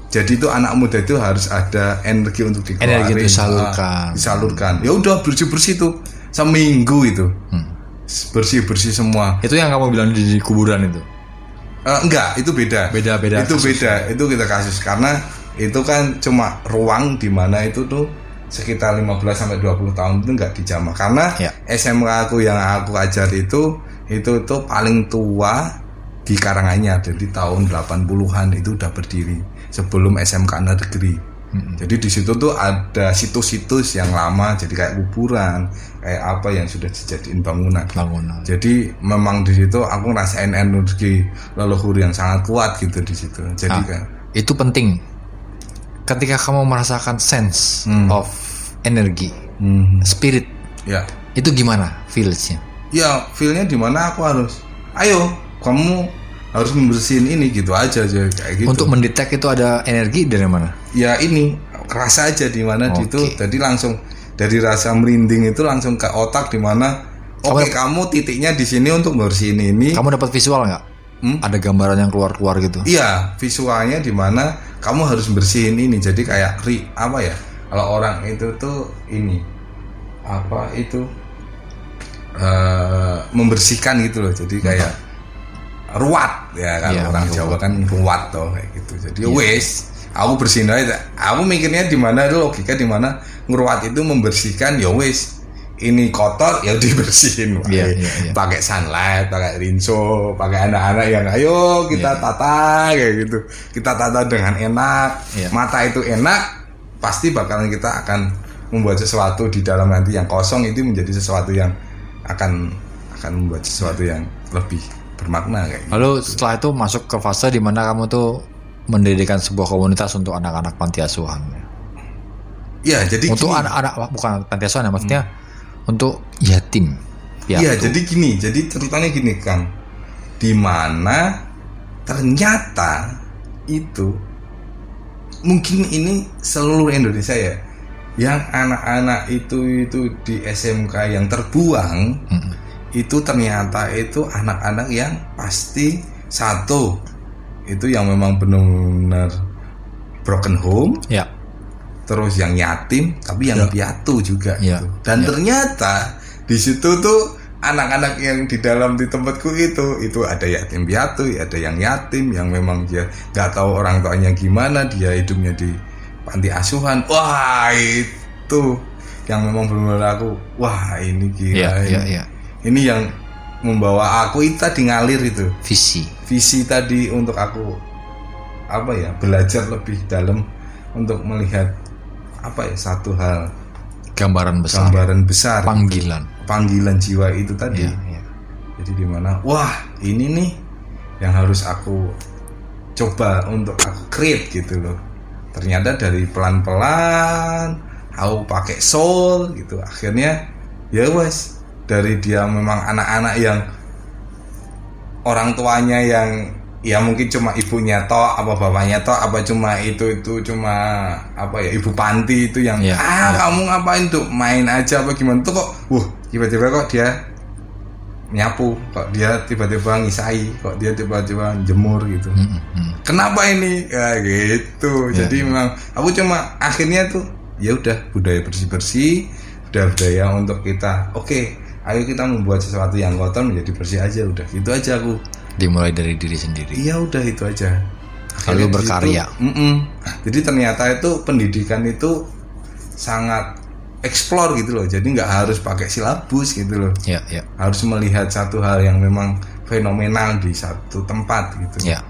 Jadi itu anak muda itu harus ada energi untuk dikeluarin. Energi itu disalurkan. Ah, disalurkan. Ya udah bersih bersih tuh. Seminggu itu. Hmm. bersih bersih semua. Itu yang kamu bilang di kuburan itu Eh, enggak, itu beda. Beda- beda Itu kasus. beda. Itu kita kasus karena itu kan cuma ruang di mana itu tuh sekitar 15 sampai 20 tahun itu enggak dijamah. Karena Ya. SMK aku yang aku ajar itu itu tuh paling tua di Karanganyar. Jadi tahun 80-an itu udah berdiri sebelum SMK negeri. Jadi di situ tuh ada situs-situs yang lama jadi kayak kuburan, kayak apa yang sudah dijadiin bangunan. bangunan Jadi memang di situ aku ngerasain energi leluhur yang sangat kuat gitu di situ. Jadi Nah, kan itu penting ketika kamu merasakan sense Hmm. of energi hmm, spirit ya, itu gimana feelsnya ya feelnya di mana aku harus, ayo kamu harus membersihin ini gitu aja aja kayak gitu. untuk mendetek itu ada energi dari mana ya ini kerasa aja di mana di itu. Jadi langsung dari rasa merinding itu langsung ke otak di mana. Oke kamu titiknya di sini untuk membersihin ini. kamu dapat visual nggak Hmm? ada gambaran yang keluar keluar gitu Iya, visualnya di mana kamu harus bersihin ini. Jadi kayak ri apa ya? Kalau orang itu tuh ini apa itu eh membersihkan gitu loh. Jadi kayak ruat ya kan Iya, orang. Jawa kan ruat toh kayak gitu. Jadi wes aku bersihin aja. Aku mikirnya di mana itu logika di mana ngeruat itu membersihkan ya wes ini kotor ya dibersihin. Iya, iya, iya. pakai sunlight, pakai rinso, pakai anak-anak yang ayo kita Iya. tata kayak gitu. Kita tata dengan enak. Iya. Mata itu enak, pasti bakalan kita akan membuat sesuatu di dalam nanti yang kosong itu menjadi sesuatu yang akan akan membuat sesuatu yang lebih bermakna kayak gitu. lalu setelah itu masuk ke fase di mana kamu tuh mendirikan sebuah komunitas untuk anak-anak panti asuhan Iya, jadi untuk anak-anak bukan panti asuhan ya maksudnya untuk yatim Iya, piatu. jadi gini, jadi ceritanya gini Kang. Di mana ternyata itu mungkin ini seluruh Indonesia ya. Yang anak-anak itu itu di SMK yang terbuang Mm-mm. Itu ternyata itu anak-anak yang pasti satu itu yang memang benar-benar broken home ya terus yang yatim tapi yang Ya. piatu juga Ya. gitu. dan Ya. ternyata di situ tuh anak-anak yang di dalam di tempatku itu itu ada yatim piatu ada yang yatim yang memang dia nggak tahu orang tuanya gimana dia hidupnya di panti asuhan wah itu yang memang benar-benar aku wah ini gila ya ini, ya ya ini yang membawa aku itu tadi ngalir itu. Visi. Visi tadi untuk aku apa ya belajar lebih dalam untuk melihat apa ya satu hal. Gambaran besar. Gambaran besar. Panggilan. Panggilan jiwa itu tadi. Ya, ya. jadi di mana wah ini nih yang harus aku coba untuk aku create gitu loh. Ternyata dari pelan-pelan aku pakai soul gitu. Akhirnya ya wes dari dia memang anak-anak yang orang tuanya yang ya mungkin cuma ibunya toh apa bapaknya toh apa cuma itu itu cuma apa ya ibu panti itu yang Ya, ah ya. kamu ngapain tuh main aja apa gimana tuh kok wah tiba-tiba kok dia nyapu kok dia tiba-tiba ngisai kok dia tiba-tiba jemur gitu Mm, mm, mm. kenapa ini ya gitu Ya, jadi ya. memang aku cuma akhirnya tuh ya udah budaya bersih bersih udah budaya untuk kita oke ayo kita membuat sesuatu yang kotor menjadi bersih aja udah gitu aja aku. Dimulai dari diri sendiri. Iya udah itu aja. Lalu berkarya. situ, mm-mm. jadi ternyata itu pendidikan itu sangat explore gitu loh. Jadi nggak harus pakai silabus gitu loh. Ya ya. Harus melihat satu hal yang memang fenomenal di satu tempat gitu. Ya.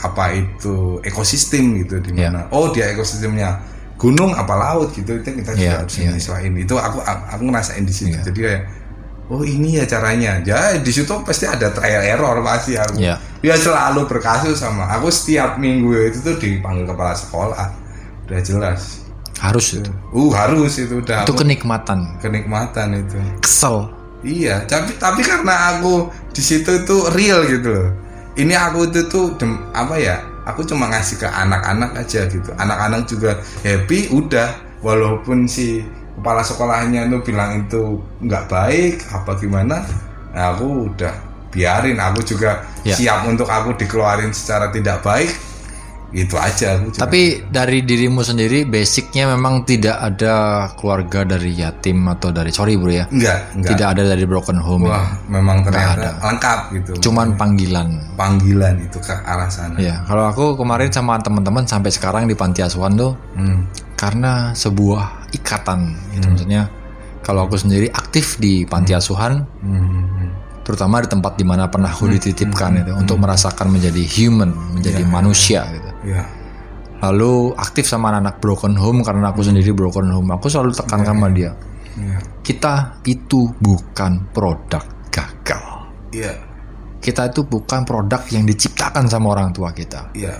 Apa itu ekosistem gitu di Ya. mana. Oh dia ekosistemnya gunung apa laut gitu. Itu kita juga Ya, harus ya. menyesuaikan. Itu aku aku ngerasain di situ. Ya. jadi kayak oh ini ya caranya. Ya di situ pasti ada trial error pasti aku. Ya. ya selalu berkasus sama aku setiap minggu itu tuh dipanggil kepala sekolah. Udah jelas. Harus itu? Uh harus itu udah itu aku- kenikmatan? Kenikmatan itu. Kesel? Iya, tapi tapi karena aku di situ itu real gitu loh. Ini aku itu tuh dem- apa ya? Aku cuma ngasih ke anak-anak aja gitu. Anak-anak juga happy udah. Walaupun si kepala sekolahnya itu bilang itu nggak baik apa gimana. Nah, aku udah biarin aku juga Ya. siap untuk aku dikeluarin secara tidak baik. Itu aja aku Tapi dari dirimu sendiri basicnya memang tidak ada keluarga dari yatim atau dari sorry bro ya. enggak, enggak. Tidak ada dari broken home. ya. Wah, memang ternyata lengkap gitu. Cuman panggilan. panggilan itu ke arah sana. Ya, kalau aku kemarin sama teman-teman sampai sekarang di panti asuhan tuh Hmm. karena sebuah ikatan gitu maksudnya. Kalau aku sendiri aktif di panti asuhan, Hmm. terutama di tempat di mana pernah aku dititipkan itu untuk merasakan menjadi human, menjadi manusia gitu. Ya. Lalu aktif sama anak-anak broken home karena aku sendiri broken home. Aku selalu tekan sama dia. Ya. Kita itu bukan produk gagal. Iya. Kita itu bukan produk yang diciptakan sama orang tua kita. Iya.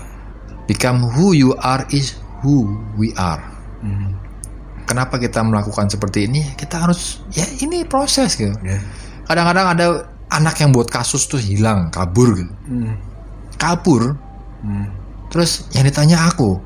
Become who you are is who we are. Hmm. Kenapa kita melakukan seperti ini? Kita harus ya ini proses gitu. Ya. Kadang-kadang ada anak yang buat kasus tuh hilang, kabur gitu. Hmm. Kabur. Hmm. Terus yang ditanya aku,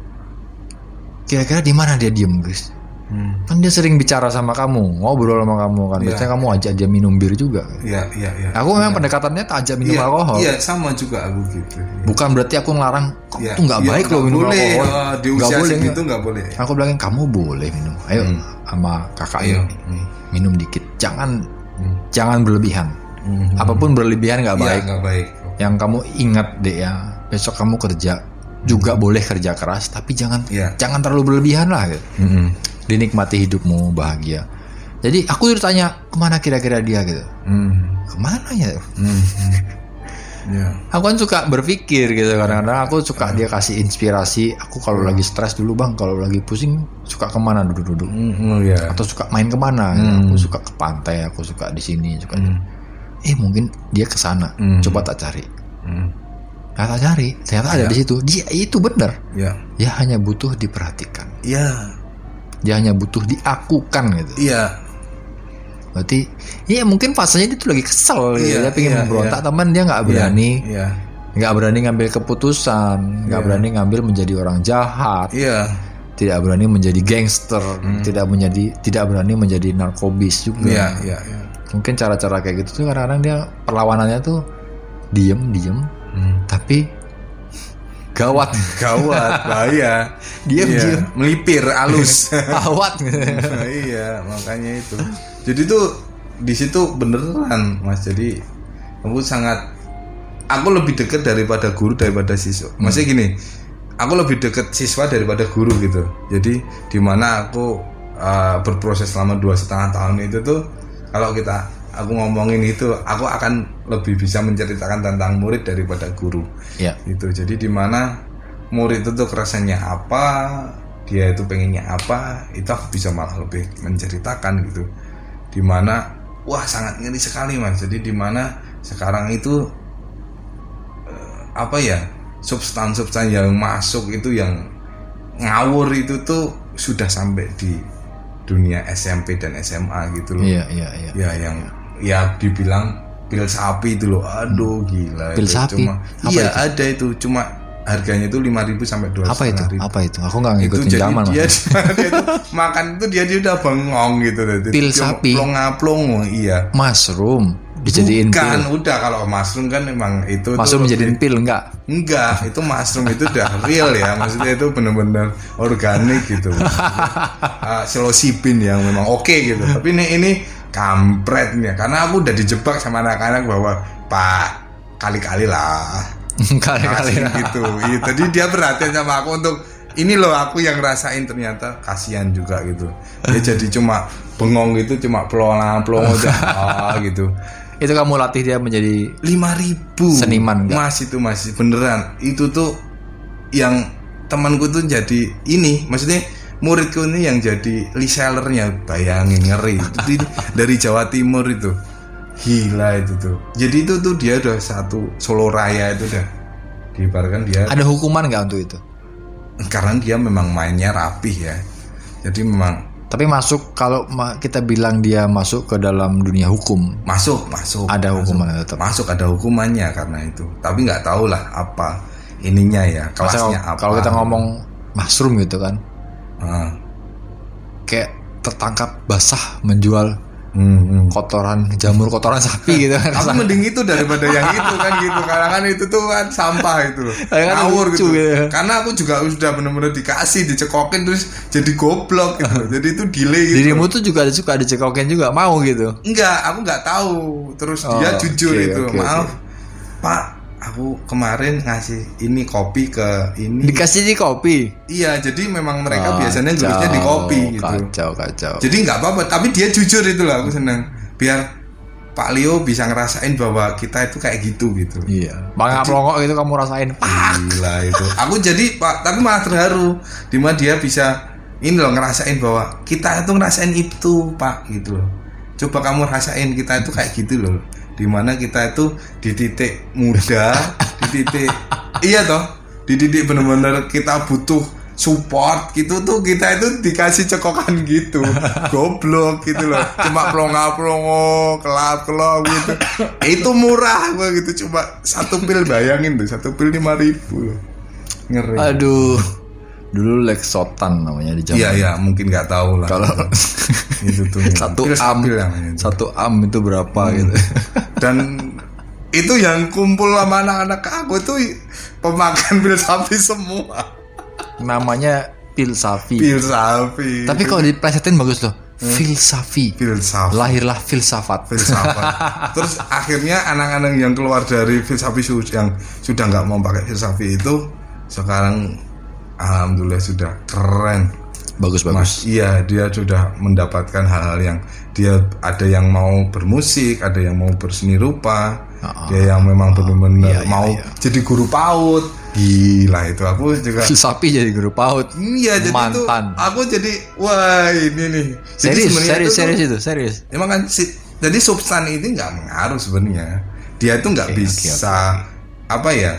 kira-kira di mana dia diem, guys? Hmm. Kan dia sering bicara sama kamu, ngobrol sama kamu kan. Iya. Biasanya kamu ajak dia minum bir juga. Iya, iya, iya. Aku memang pendekatannya tak ajak minum Iya, alkohol. Iya, sama juga aku gitu. Bukan berarti aku ngelarang, Iya, tuh nggak iya, baik loh minum boleh. alkohol. Oh, di usia boleh, segitu nggak. boleh. Aku bilangin kamu boleh minum. Ayo sama kakak Ayo. ini Hmm. minum dikit. Jangan Hmm. jangan berlebihan. Hmm. Apa pun berlebihan nggak Iya, baik. nggak baik. Yang kamu ingat deh ya, besok kamu kerja juga boleh kerja keras, tapi jangan Iya. jangan terlalu berlebihan lah. Gitu. Hmm. Dinikmati hidupmu bahagia. Jadi aku ditanya ke mana kira-kira dia gitu. Hmm. Ke mana ya? Hmm. Hmm. Ya. Aku kan suka berpikir gitu kadang-kadang aku suka dia kasih inspirasi. Aku kalau lagi stres dulu bang, kalau lagi pusing suka ke mana duduk-duduk Hmm. Oh, ya. atau suka main ke mana? gitu. Hmm. Aku suka ke pantai, aku suka di sini, suka. Hmm. Eh mungkin dia ke sana. Hmm. Coba tak cari. Hmm. Nah, tak cari, ternyata ada Ya. di situ. Dia itu benar. Ya. Dia hanya butuh diperhatikan. Iya. Dia hanya butuh diakukan gitu. Iya. Berarti, ya mungkin fasenya dia tuh lagi kesel gitu. Iya, dia pengen iya, memberontak, iya. teman dia nggak berani. Iya. nggak berani ngambil keputusan, nggak Iya. berani ngambil menjadi orang jahat, Iya. tidak berani menjadi gangster, tidak menjadi tidak berani menjadi narkobis juga. Iya, iya, iya. Mungkin cara-cara kayak gitu tuh kadang-kadang dia perlawanannya tuh diem diem, Hmm. tapi gawat, Gawat, bahaya. Diam, Iya, diam. Melipir, halus. (laughs) gawat. Nah, iya, makanya itu. Jadi tuh di situ beneran, Mas. Jadi aku sangat aku lebih dekat daripada guru daripada siswa. Maksudnya gini, aku lebih dekat siswa daripada guru gitu. Jadi di mana aku uh, berproses selama dua setengah tahun itu tuh kalau kita aku ngomongin itu, aku akan lebih bisa menceritakan tentang murid daripada guru. Ya, itu jadi di mana murid itu tuh rasanya apa dia itu pengennya apa itu aku bisa malah lebih menceritakan gitu. Di mana wah sangat ngeri sekali mas. Jadi di mana sekarang itu eh, apa ya substan-substan yang masuk itu yang ngawur itu tuh sudah sampai di dunia SMP dan SMA gitu loh. Iya, iya, iya. ya yang ya dibilang pil sapi itu loh aduh gila Pil itu sapi? cuma Apa iya itu? ada itu cuma harganya itu 5000 sampai 2 Apa itu? Apa itu? Aku nggak itu ngikutin jadi zaman dia, (laughs) dia itu makan itu dia, dia udah bengong gitu Pil cuma sapi? plong-ngaplong iya Mushroom dijadiin Bukan, pil. udah kalau mushroom kan emang itu Mushroom dijadiin pil enggak? Enggak, itu mushroom itu udah real ya. Maksudnya itu benar-benar organik gitu. uh, (laughs) psilocybin yang memang oke gitu. Tapi ini ini kampret nih karena aku udah dijebak sama anak-anak bahwa Pak kali-kali lah (laughs) Kali-kali. Gitu. Iya, Tadi dia perhatian sama aku untuk ini loh aku yang rasain ternyata kasihan juga gitu. Dia (laughs) jadi cuma bengong gitu, cuma pelongan pelongo aja (laughs) ah, gitu. Itu kamu latih dia menjadi lima ribu Seniman, nggak? mas itu masih beneran itu tuh yang temanku tuh jadi ini maksudnya muridku ini yang jadi resellernya. Bayangin ngeri. Itu di- dari Jawa Timur itu. Gila itu tuh. Jadi itu tuh dia udah satu Solo Raya itu udah diibarkan dia ada hukuman nggak untuk itu? karena dia memang mainnya rapih ya. Jadi memang Tapi masuk kalau kita bilang dia masuk ke dalam dunia hukum, masuk masuk. Ada masuk. hukuman tetap. masuk ada hukumannya karena itu. Tapi nggak tahu lah apa ininya ya Masa kelasnya apa. kalau kita ngomong mushroom gitu kan, Ah, kayak tertangkap basah menjual Hmm, hmm. kotoran jamur kotoran sapi gitu kan Aku mending itu daripada yang itu kan gitu karena kan itu tuh kan sampah itu kan ngawur gitu. gitu. Karena aku juga sudah benar-benar dikasih dicekokin terus jadi goblok gitu. jadi itu delay gitu. dirimu tuh juga suka dicekokin juga mau gitu Enggak, aku nggak tahu. Terus Oh, dia jujur oke, itu, oke, maaf, Pak, aku kemarin ngasih ini kopi ke ini. dikasih di kopi Iya, jadi memang mereka Kacau, biasanya nulisnya di kopi gitu. kacau kacau Jadi nggak apa-apa, tapi dia jujur itu lah, aku senang. Biar Pak Leo bisa ngerasain bahwa kita itu kayak gitu gitu. iya bang pelongok gitu kamu rasain Pak. Gila itu. Aku jadi Pak, tapi malah terharu di mana dia bisa ini loh ngerasain bahwa kita itu ngerasain itu Pak gitu loh. Coba kamu rasain kita itu kayak gitu loh. Di mana kita itu di titik muda, di titik iya toh, di titik bener-bener kita butuh support gitu tuh kita itu dikasih cekokan gitu. (laughs) Goblok gitu loh cuma pelongo pelongo kelap kelop gitu. Itu murah gua gitu cuma satu pil bayangin tuh satu pil lima ribu loh. Ngeri. Aduh dulu Lexotan namanya di zaman iya iya mungkin nggak tahu lah. Kalau itu (laughs) tuh satu am itu. satu am itu berapa gitu. (laughs) Dan itu yang kumpul sama anak-anak aku tuh pemakan pil sapi semua. Namanya pil sapi. Pil sapi. Tapi kalau diplesetin bagus loh. Hmm. filsafi pil sapi. Lahirlah filsafat filsafat. (laughs) Terus akhirnya anak-anak yang keluar dari filsafi yang sudah nggak mau pakai filsafi itu sekarang alhamdulillah sudah keren. bagus Mas, bagus iya dia sudah mendapatkan hal-hal yang dia ada yang mau bermusik, ada yang mau berseni rupa, Ah, dia yang memang benar-benar iya, iya, mau iya. jadi guru PAUD. Gila itu aku juga (laughs) filsafi jadi guru paut Iya jadi tuh mantan aku jadi wah ini nih. Jadi serius serius itu serius itu serius Emang kan si, jadi substan ini nggak mengaruh sebenarnya. Dia tuh nggak Oke, bisa apa ya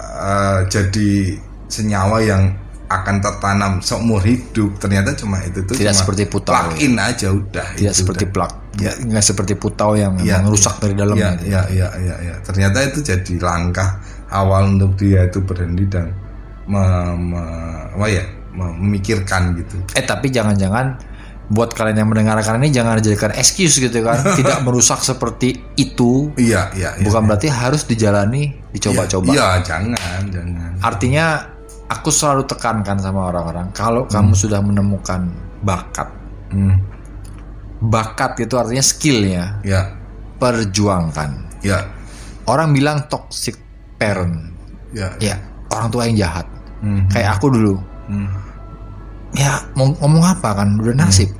eh, jadi senyawa yang akan tertanam seumur hidup. Ternyata cuma itu tuh Tidak cuma seperti putau. plug in aja udah. tidak itu seperti udah. plak Ya. nggak seperti putau yang Iya, memang rusak dari dalam gitu. iya, iya, iya, iya. Ternyata itu jadi langkah awal untuk dia itu berhenti dan me- me- apa ya memikirkan gitu. eh tapi jangan-jangan buat kalian yang mendengarkan ini jangan dijadikan excuse gitu kan (laughs) tidak merusak seperti itu Iya, iya, iya. bukan berarti harus dijalani dicoba-coba Iya, jangan, jangan. artinya aku selalu tekankan sama orang-orang kalau kamu sudah menemukan bakat Hmm, bakat itu artinya skillnya ya, perjuangkan. Ya, orang bilang toxic parent. Ya. ya orang tua yang jahat. Hmm, kayak aku dulu. Hmm, ya mau ngomong apa kan? Udah nasib.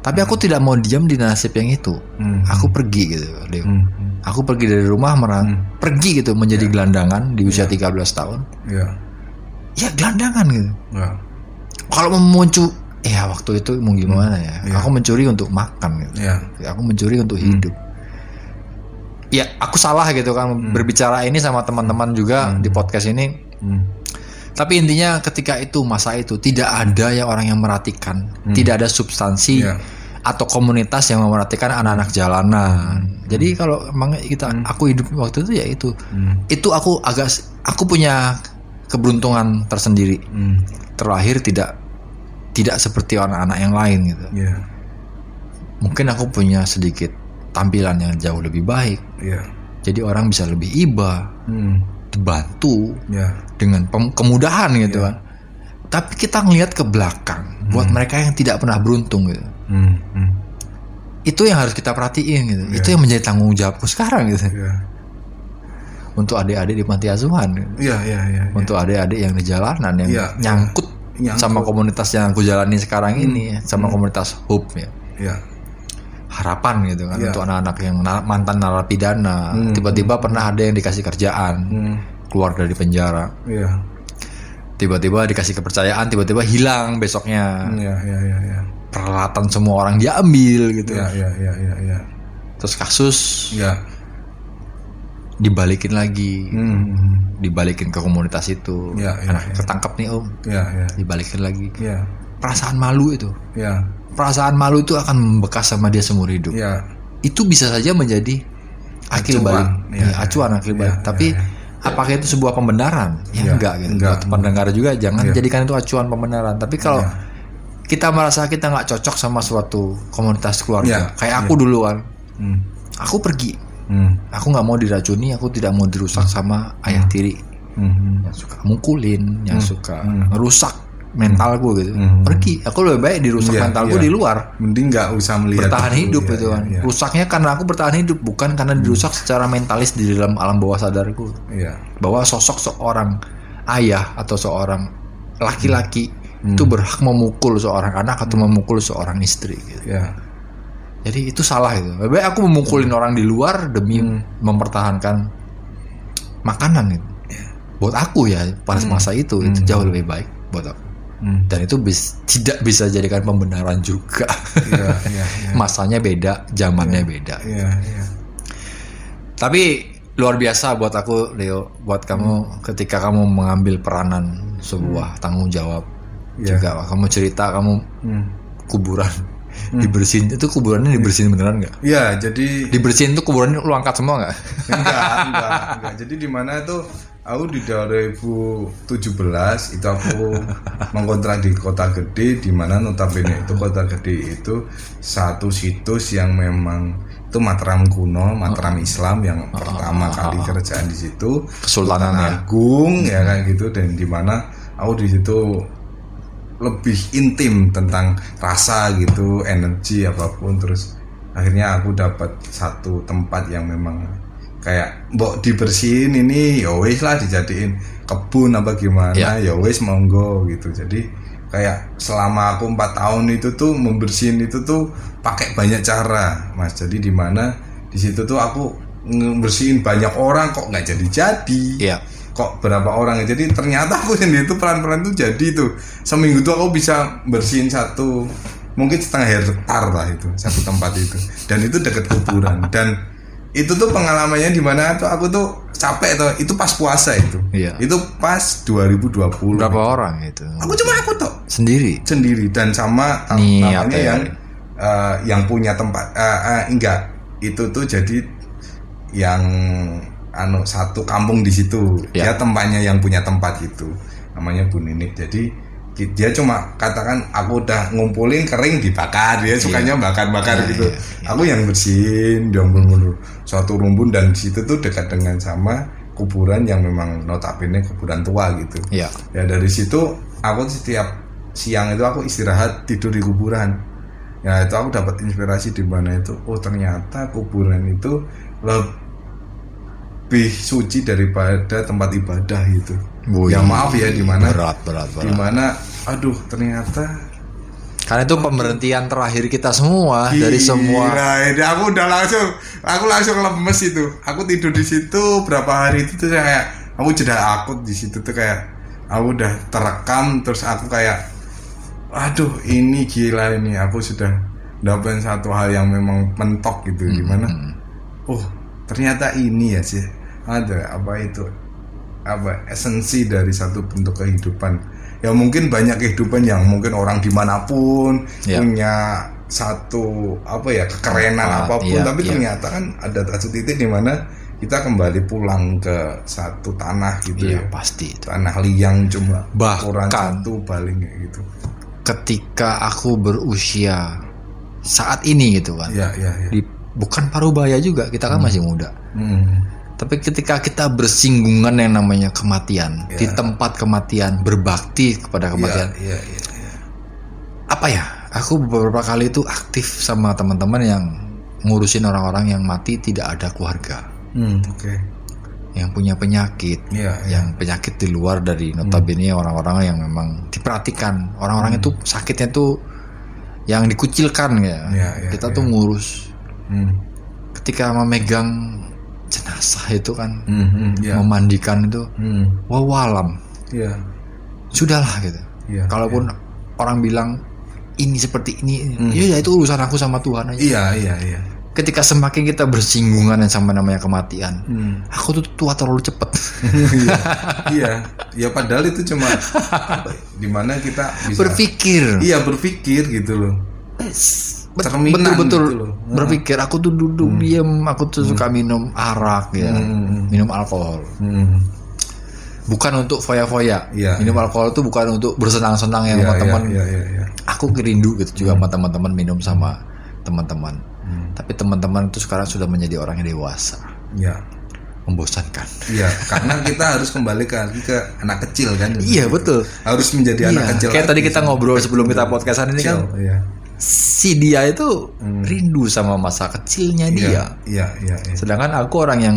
Tapi aku tidak mau diam di nasib yang itu. Hmm, aku pergi gitu Dew. hmm, hmm. aku pergi dari rumah merang pergi gitu menjadi gelandangan di usia 13 tahun. Ya, ya gelandangan gitu. Ya, kalau mau muncul ya waktu itu mau gimana ya? Iya. aku mencuri untuk makan gitu. Ya, aku mencuri untuk hidup. Ya aku salah gitu kan berbicara ini sama teman-teman juga di podcast ini. Hmm, tapi intinya ketika itu masa itu tidak ada ya orang yang merhatikan. Tidak ada substansi Iya. atau komunitas yang memerhatikan anak-anak jalanan. Jadi kalau emang kita aku hidup waktu itu ya itu. Hmm, itu aku agak aku punya keberuntungan tersendiri. Hmm, terlahir tidak tidak seperti anak-anak yang lain gitu. Ya, mungkin aku punya sedikit tampilan yang jauh lebih baik. Ya, jadi orang bisa lebih iba hmm, dibantu ya, dengan kemudahan gitu kan tapi kita ngelihat ke belakang buat mereka yang tidak pernah beruntung gitu. Hmm, hmm, itu yang harus kita perhatiin gitu. Itu yang menjadi tanggung jawabku sekarang gitu. Ya, untuk adik-adik di panti asuhan. Gitu. ya, ya, ya, untuk adik-adik yang di jalanan yang Iya, nyangkut Nyangkut. sama komunitas yang aku jalani sekarang ini sama komunitas hope ya. Ya, harapan gitu kan Iya. untuk anak-anak yang na- mantan narapidana. Tiba-tiba pernah ada yang dikasih kerjaan hmm, keluar dari penjara. Ya, tiba-tiba dikasih kepercayaan tiba-tiba hilang besoknya. Ya, ya, ya, ya, peralatan semua orang diambil gitu. Ya, ya, ya, ya, ya, terus kasus ya, dibalikin lagi. Hmm, dibalikin ke komunitas itu. Iya, anak iya. ketangkep nih om. Ya, ya, dibalikin lagi. Ya, perasaan malu itu. Ya, perasaan malu itu akan membekas sama dia seumur hidup. Ya, itu bisa saja menjadi akil Acuan. balik. Iya, Ya, acuan akil iya, balik. iya, tapi iya. apakah itu sebuah pembenaran? Ya Iya, enggak gitu. enggak. buat pendengar juga jangan Iya. jadikan itu acuan pembenaran. Tapi kalau Iya. kita merasa kita nggak cocok sama suatu komunitas keluarga. Iya, Kayak aku dulu kan, Hmm. aku pergi. Hmm. Aku nggak mau diracuni, aku tidak mau dirusak sama ayah tiri Hmm. yang suka mukulin, yang suka Hmm. merusak mentalku gitu. Hmm. Pergi. Aku lebih baik dirusak Iya, mentalku iya. di luar. Mending nggak usah melihat bertahan itu, hidup ya, itu ya, kan. ya. Rusaknya karena aku bertahan hidup, bukan karena dirusak secara mentalis di dalam alam bawah sadarku. Iya. Bahwa sosok seorang ayah atau seorang laki-laki Hmm. itu berhak memukul seorang anak atau memukul seorang istri gitu. Ya. Jadi itu salah itu. Lebih baik aku memukulin orang di luar demi Hmm. mempertahankan makanan itu. Buat aku ya pada masa itu itu Hmm. jauh lebih baik buat aku. Hmm. Dan itu bis- tidak bisa jadikan pembenaran juga. Iya, iya, iya. (laughs) Masanya beda, zamannya beda. Iya, iya. Tapi luar biasa buat aku Leo, buat kamu ketika kamu mengambil peranan sebuah tanggung jawab Iya. juga. Kamu cerita kamu Hmm. kuburan dibersihin itu kuburannya dibersihin beneran nggak? Iya, jadi Dibersihin itu kuburannya lu angkat semua nggak? enggak, (laughs) enggak, enggak. Jadi di mana tuh aku di 2017 itu aku mengkontrak di Kota Gede di mana notabene itu Kota Gede itu satu situs yang memang itu Mataram kuno, Mataram Islam yang pertama kali kerjaan di situ. Kesultanan ya. Agung ya kayak gitu dan di mana aku di situ lebih intim tentang rasa gitu, energi apa pun terus akhirnya aku dapat satu tempat yang memang kayak mbok dibersihin ini ya wis lah dijadiin kebun apa gimana Ya. ya wis monggo gitu jadi kayak selama aku empat tahun itu tuh membersihin itu tuh pakai banyak cara mas jadi di mana di situ tuh aku ngebersihin banyak orang kok nggak jadi jadi Iya. Kok berapa orang. Ya jadi ternyata aku sendiri tuh pelan-pelan tuh jadi tuh seminggu tuh aku bisa bersihin satu mungkin setengah hektar lah itu satu tempat itu. Dan itu dekat kuburan. (laughs) Dan itu tuh pengalamannya di mana tuh aku tuh capek tuh. Itu pas puasa itu. Iya. itu pas 2020 Berapa orang itu? aku cuma aku tuh. Sendiri. sendiri. Dan sama Niat namanya ya. yang eh, yang punya tempat eh, eh, enggak. Itu tuh jadi yang anu satu kampung di situ. Ya. dia tempatnya yang punya tempat itu namanya Bu Ninik. Jadi dia cuma katakan aku udah ngumpulin kering dibakar. Dia sukanya bakar-bakar Iya, gitu. iya, iya. aku yang bersihin dia ngulur suatu rumpun dan di situ tuh dekat dengan sama kuburan yang memang notabene kuburan tua gitu. Iya. ya dari situ aku setiap siang itu aku istirahat tidur di kuburan. Ya itu aku dapat inspirasi di mana itu oh ternyata kuburan itu lebih suci daripada tempat ibadah itu Wih, ya maaf ya di mana Berat, berat, di berat. mana aduh ternyata Karena itu pemberhentian terakhir kita semua dari semua Gila, ini aku udah langsung aku langsung lemes itu. Aku tidur di situ berapa hari itu tuh kayak aku jeda akut di situ tuh kayak aku udah terekam terus aku kayak aduh ini gila ini aku sudah dapat satu hal yang memang mentok gitu gimana oh ternyata ini ya sih ada apa itu apa esensi dari satu bentuk kehidupan ya mungkin banyak kehidupan yang mungkin orang di mana pun Ya. punya satu apa ya kekerenan Ah, apa pun iya, tapi iya. ternyata kan ada satu titik di mana kita kembali pulang ke satu tanah gitu Iya ya pasti itu. tanah liang cuma Bahkan- satu paling gitu Ketika aku berusia saat ini gitu kan. ya ya ya Di, bukan parubaya juga, kita kan masih muda. Hmm. Tapi ketika kita bersinggungan yang namanya kematian, Ya. di tempat kematian, berbakti kepada kematian, ya ya ya, ya. apa ya? Aku beberapa kali itu aktif sama teman-teman yang ngurusin orang-orang yang mati tidak ada keluarga, Hmm, oke yang punya penyakit, ya ya yang penyakit di luar dari notabene orang-orang yang memang diperhatikan, orang-orang itu sakitnya tuh yang dikucilkan ya. Ya, ya, Kita ya. tuh ngurus. Hmm. Ketika memegang jenazah itu kan, Hmm, hmm, ya memandikan itu, Hmm, wawalam. ya sudahlah gitu. Iya, Kalaupun orang bilang ini seperti ini, Hmm. ya ya itu urusan aku sama Tuhan aja. iya iya iya Ketika semakin kita bersinggungan yang sama namanya kematian, Hmm. aku tuh tua terlalu cepet. (laughs) iya, (laughs) iya, ya padahal itu cuma di mana kita bisa Berpikir, iya berpikir gitu loh. Cerminan betul-betul gitu loh. berpikir. Aku tuh duduk diam, aku tuh suka minum arak ya, Hmm. minum alkohol. Hmm. Bukan untuk foya-foya. Iya, minum alkohol tuh bukan untuk bersenang-senang ya Iya, sama teman. iya, iya, iya. aku rindu gitu juga sama teman-teman minum sama teman-teman. Hmm. Tapi teman-teman itu sekarang sudah menjadi orang yang dewasa, Ya. membosankan. Iya, karena kita (laughs) harus kembali ke ke anak kecil kan. Iya betul. Harus menjadi anak Iya, kecil. kayak tadi kita ngobrol sebelum kita podcastan ini kan, Iya. Si dia itu rindu sama masa kecilnya Iya, dia. iya, iya, iya. Sedangkan aku orang yang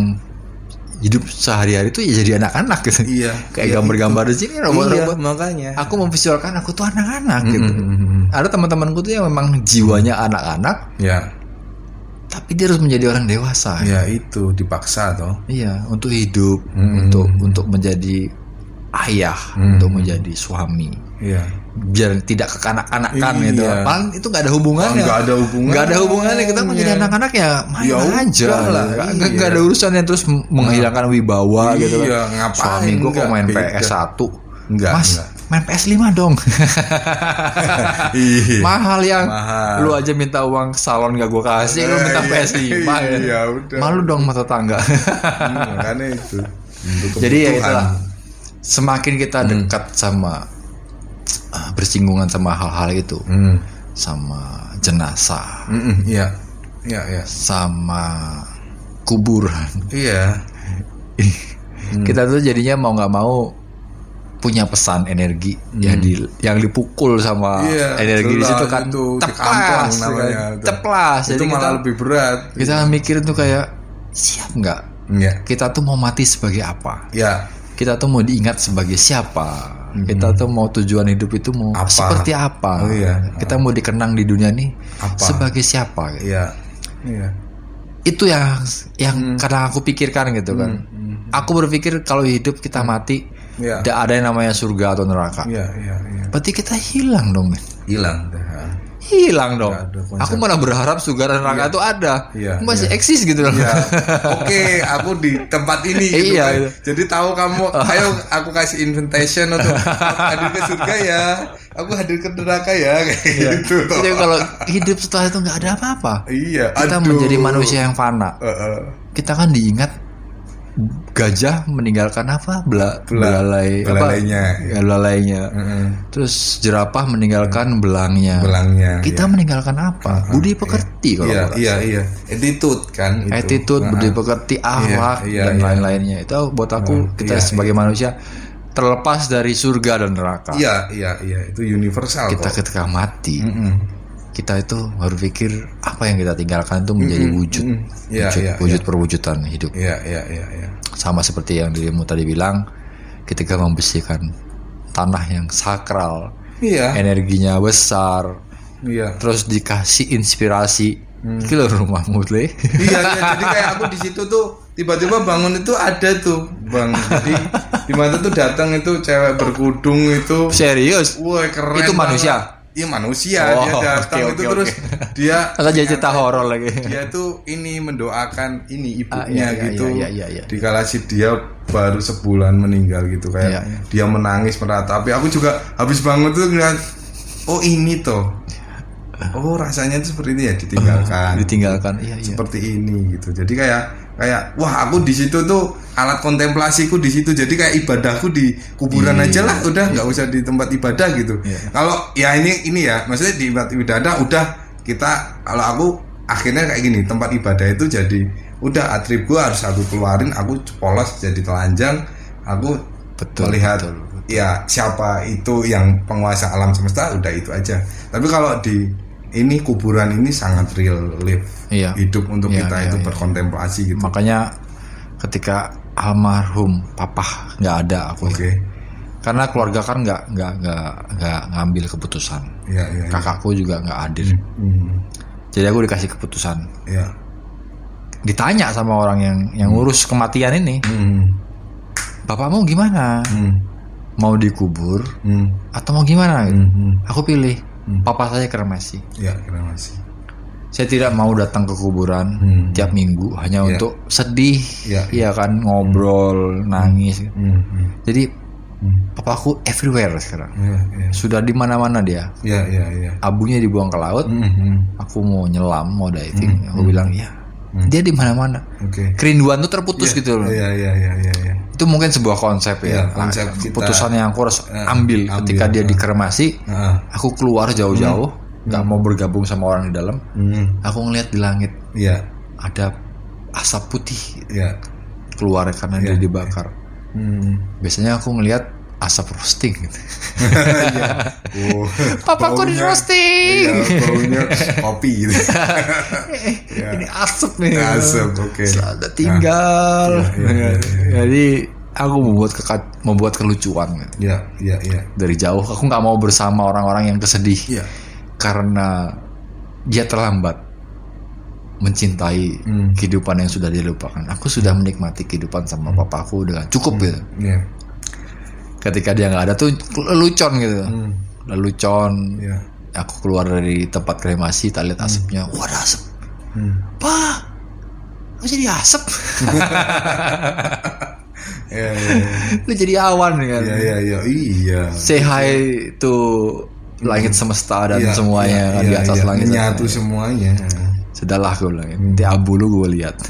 hidup sehari-hari itu ya jadi anak-anak gitu. Iya, (laughs) Kayak iya, gambar-gambar di sini Iya, robot-robot. makanya. Aku memvisualkan aku tuh anak-anak gitu. Hmm, Ada teman-temanku tuh yang memang jiwanya anak-anak, Ya, tapi dia harus menjadi orang dewasa. ya itu dipaksa toh. Iya, untuk hidup, Hmm. untuk untuk menjadi ayah, Hmm. untuk menjadi suami. Iya. Biar tidak kekanak-kanakan Iya. gitu. Paling itu nggak ada hubungannya. Nggak ada hubungannya. Nggak ada hubungannya. Kita menjadi Iya. anak-anak ya main Ya aja. lah, Nggak- iya. ada urusan yang terus menghilangkan wibawa gitu kan. Iya, ngapain, Suami gue kok main beda. PS1. Enggak, Mas, enggak. main PS5 dong. (laughs) Iya. Mahal yang Mahal. lu aja minta uang salon gak gue kasih, lu minta Iya, PS5 ya. iya, udah. Malu dong mata tangga. Hmm, makanya itu. Jadi ya itulah. Semakin kita dekat sama ah, bersinggungan sama hal-hal itu, Hmm. sama jenazah, Mm-mm, Iya. Iya, iya. sama kuburan, Iya. (laughs) kita tuh jadinya mau nggak mau punya pesan energi yang di yang dipukul sama Iya, energi di situ kan itu, ceplas, dikamplang ya namanya kan? itu. ceplas. Itu Jadi malah kita lebih berat. kita mikir tuh kayak siap nggak? Iya. Kita tuh mau mati sebagai apa? Ya. Kita tuh mau diingat sebagai siapa? Kita tuh mau tujuan hidup itu mau Apa? seperti apa? Oh, iya. Kita mau dikenang di dunia nih Apa? sebagai siapa? gitu. Iya. Iya. Itu yang yang Hmm. kadang aku pikirkan gitu kan. Aku berpikir kalau hidup kita mati Iya. tidak ada yang namanya surga atau neraka. Iya, iya, iya. Berarti kita hilang dong, men. Hilang. Hilang dong. Aku malah berharap surga dan neraka itu ada. Iya, Masih iya. eksis gitu loh. Ya, (laughs) oke, aku di tempat ini (laughs) gitu Iya, kan. iya. Jadi tahu kamu, (laughs) ayo aku kasih invitation untuk hadir ke surga ya. Aku hadir ke neraka ya kayak gitu. Jadi kalau hidup setelah itu nggak ada apa-apa. Iya, Kita aduh. menjadi manusia yang fana. Eh, eh. Kita kan diingat gajah meninggalkan apa? Bela, Bela- belalai apa? belalainya. Ya, belalainya. Mm-mm. Terus jerapah meninggalkan belangnya. Belangnya. Kita iya. meninggalkan apa? Budi pekerti kalau Iya, aku rasa. iya, iya. Attitude kan itu. attitude, Nah, budi pekerti, akhlak iya, dan iya. lain-lainnya. Itu buat aku Oh, kita iya, sebagai manusia terlepas dari surga dan neraka. Iya, iya, iya. Itu universal Kita kok. ketika mati, Mm-mm. Kita itu berpikir apa yang kita tinggalkan itu menjadi wujud, mm. Iya, wujud, iya, wujud perwujudan hidup. Iya, iya, iya, iya. Sama seperti yang dirimu tadi bilang, ketika membersihkan tanah yang sakral, Iya, energinya besar, iya. terus dikasih inspirasi. Lho rumahmu le. iya, iya. Jadi kayak aku di situ tuh tiba-tiba bangun itu ada tuh, bang. Jadi di mana tuh datang itu cewek berkudung itu, Serius? wah keren. Itu banget. Manusia? Iya manusia. Oh, dia datang oke, itu oke, terus oke. dia. Atau jadi cerita horor lagi. Dia tuh ini mendoakan ini Ah, ibunya iya, iya, gitu. iya, iya, iya. Di kala si dia baru sebulan meninggal gitu kayak Iya, iya. dia menangis meratapi. Aku juga habis bangun tuh ngeliat, oh ini toh. Oh rasanya tuh seperti ini ya ditinggalkan. Ditinggalkan. Iya, iya. seperti ini gitu. Jadi kayak kayak wah aku di situ tuh alat kontemplasiku di situ. Jadi kayak ibadahku di kuburan Iya. aja lah, udah nggak usah di tempat ibadah gitu. Iya. Kalau ya ini ini ya, maksudnya di tempat ibadah udah kita kalau aku akhirnya kayak gini, tempat ibadah itu jadi udah atrib gua harus aku keluarin, aku polos jadi telanjang, aku Betul, melihat betul, betul. ya siapa itu yang penguasa alam semesta udah itu aja. Tapi kalau di ini kuburan ini sangat real live Iya. hidup untuk Iya, kita iya, itu iya. berkontemplasi gitu. Makanya ketika almarhum papa nggak ada aku Oke. karena keluarga kan nggak nggak nggak nggak ngambil keputusan Iya iya. iya. kakakku juga nggak hadir Hmm, jadi aku dikasih keputusan Iya. ditanya sama orang yang yang ngurus kematian ini Hmm, bapakmu gimana hmm, mau dikubur hmm, atau mau gimana gitu hmm, hmm. aku pilih papa saya kremasi Iya, kira masih. saya tidak mau datang ke kuburan Hmm. tiap minggu hanya Iya. untuk sedih Iya. ya kan ngobrol nangis Hmm, hmm, jadi hmm. papaku everywhere sekarang Iya, iya. sudah di mana-mana dia Iya, iya, iya. abunya dibuang ke laut Hmm, hmm. aku mau nyelam mau diving aku bilang ya dia di mana-mana. Oke. Kerinduan tuh terputus gitu loh. Iya iya iya iya. iya. Itu mungkin sebuah konsep ya. Iya, konsep Nah, Keputusan yang aku harus Eh, ambil, ambil, ketika dia eh. dikremasi, Heeh. aku keluar jauh-jauh, nggak mau bergabung sama orang di dalam. Hmm. Aku ngeliat di langit Iya. ada asap putih Iya. keluar karena dia dibakar. Hmm. Biasanya aku ngeliat asap roasting gitu. (laughs) Oh. Papaku di Baunya- roasting. Iya, baunya kopi gitu. (laughs) Iya. Ini asap nih. Asap, oke. Selamat tinggal. Iya, iya. Jadi aku membuat kekat, membuat kelucuan gitu. Iya, iya, iya. dari jauh. Aku nggak mau bersama orang-orang yang kesedih Iya. karena dia terlambat mencintai Hmm. kehidupan yang sudah dia lupakan. Aku sudah menikmati kehidupan sama papaku dengan cukup gitu. Iya. Ketika dia nggak ada tuh lelucon gitu, Hmm. lelucon. Iya. Aku keluar dari tempat kremasi, tak lihat asapnya. Wah ada asap. Hmm. Pak, kok jadi asap? (laughs) Iya, iya, iya. Lu jadi awan kan? Iya, iya, iya. Iya. Say hi to langit semesta dan Iya, semuanya iya, kan di iya, atas iya. langit. Menyatu semuanya. Sudahlah gue bilang, nanti abu lu gue lihat. (laughs)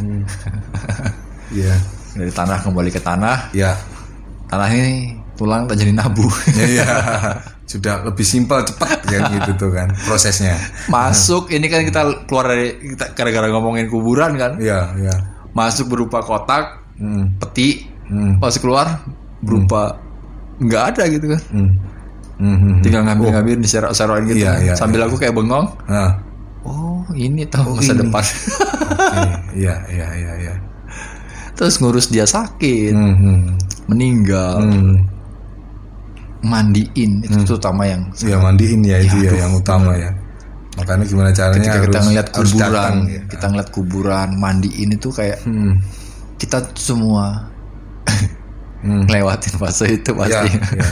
Iya. Dari tanah kembali ke tanah, Ya. tanah ini tulang tak jadi nabu. Ya, iya. Sudah lebih simpel cepat kan gitu tuh kan prosesnya. Masuk, ini kan kita keluar dari kita gara-gara ngomongin kuburan kan. Iya, iya. Masuk berupa kotak, Hmm. peti, Hmm. pas keluar berupa nggak ada gitu kan. Hmm. Hmm, hmm. Tinggal ngambil-ngambil diserok-serokin gitu. Iya, kan. iya, Sambil aku kayak bengong. Nah. Oh, ini tahu masa ini. depan. Oke. Iya, iya, iya, iya. Terus ngurus dia sakit, Hmm, hmm. meninggal, Hmm. Mandiin itu terutama yang Ya mandiin ya itu ya, aduh, yang utama ya. Makanya gimana caranya ketika kita harus- ngeliat harus kuburan, datang, ya. kita ngeliat kuburan, mandiin itu kayak Hmm. kita semua Hmm. ngelewatin fase itu Ya, pasti. ya, ya,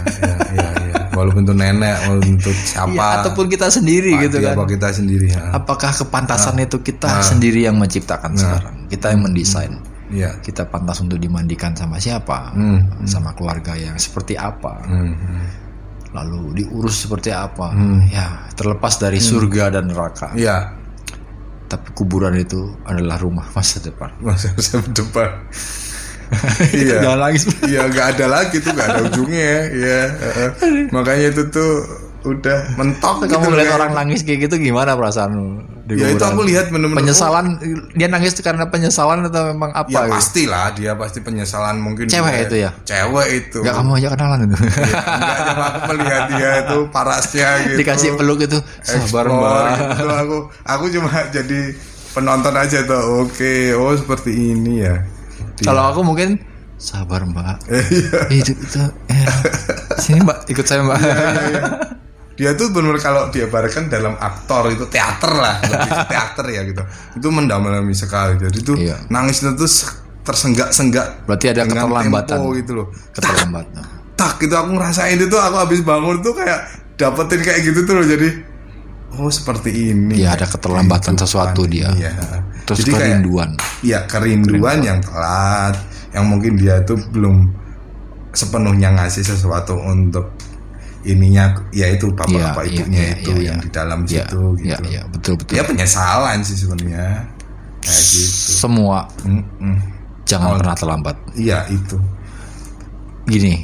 ya, ya. Walaupun itu nenek, walaupun itu siapa, Ya, ataupun kita sendiri Pak, gitu kan. apa kita sendiri ya. Apakah kepantasan itu kita Nah. sendiri yang menciptakan sekarang? Kita yang mendesain. Iya. Kita pantas untuk dimandikan sama siapa? Hmm. Sama keluarga yang seperti apa? Hmm. Lalu diurus seperti apa? Hmm. Ya, terlepas dari surga dan neraka. Iya. Tapi kuburan itu adalah rumah masa depan. Masa masa depan. (laughs) iya. Jangan nangis. Iya nggak ada lagi tuh nggak ada ujungnya ya. Iya. Makanya itu tuh udah mentok. Kamu gitu ngeliat kayak- orang nangis kayak gitu gimana perasaanmu? Di Ya itu aku lihat bener-bener. penyesalan dia nangis itu karena penyesalan atau memang apa? Ya gitu? pasti lah dia pasti penyesalan mungkin Cewek dia- itu ya? cewek itu Gak kamu aja kenalan itu. Enggak, cuma aku melihat dia itu parasnya gitu Dikasih peluk itu sabar Explore mbak. gitu. aku aku cuma jadi penonton aja tuh oke oh seperti ini ya Kalau aku mungkin sabar mbak. Iya. Hidup itu. eh, sini mbak ikut saya mbak. Dia tuh benar kalau diabarkan dalam aktor itu teater lah (laughs) lebih ke teater ya gitu itu mendalami sekali jadi tuh Iya. nangis itu se- tersenggak-senggak Berarti ada keterlambatan. tempo gitu loh Keterlambatan. tak gitu aku ngerasain itu aku habis bangun tuh kayak dapetin kayak gitu tuh loh jadi oh seperti ini Iya, ada keterlambatan sesuatu dia. iya. Terus Jadi kayak- kerinduan. Iya kerinduan yang telat, yang mungkin dia tuh belum sepenuhnya ngasih sesuatu untuk ininya, yaitu bapak-bapak Iya, ibunya iya, itu iya, yang iya. di dalam situ iya, gitu. iya, betul betul. Ya penyesalan sih sebenarnya, kayak gitu. Semua Mm-mm. jangan pernah terlambat. Iya itu. Gini,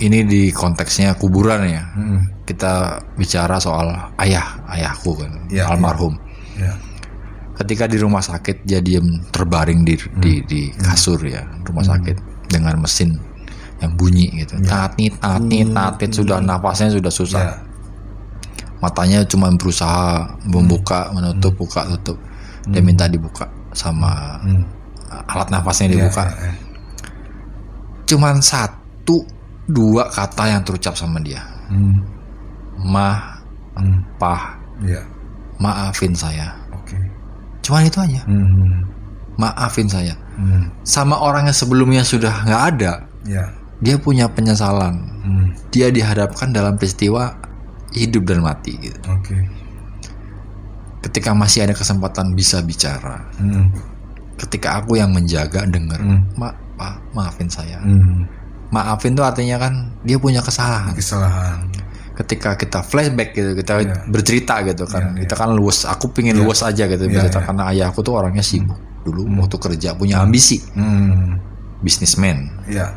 ini di konteksnya kuburan ya. Mm. Kita bicara soal ayah, ayahku kan, Iya, almarhum. Ya. Ketika di rumah sakit dia diem terbaring di di, di kasur ya rumah sakit dengan mesin yang bunyi gitu. Tatit tatit tatit sudah nafasnya sudah susah. Ya. Matanya cuma berusaha membuka, menutup, buka, tutup. Dia minta dibuka sama Mm. alat nafasnya Ya, dibuka. ya, ya. Cuman satu dua kata yang terucap sama dia. Mm. Ma, Mm. pah, Ya. maafin saya. Oke. Cuman itu aja. Mm. Maafin saya. Mm. Sama orang yang sebelumnya sudah nggak ada, Ya. Dia punya penyesalan. Mm. Dia dihadapkan dalam peristiwa hidup dan mati. Gitu. Oke. Ketika masih ada kesempatan bisa bicara, Mm. ketika aku yang menjaga dengar, Hmm. ma, maafin saya. Mm. Maafin tuh artinya kan dia punya kesalahan. Kesalahan. ketika kita flashback gitu kita Iya. bercerita gitu kan Iya, kita kan luwes aku pingin luwes aja gitu bercerita iya. karena ayahku tuh orangnya sibuk dulu waktu kerja punya ambisi Hmm. bisnismen Ya.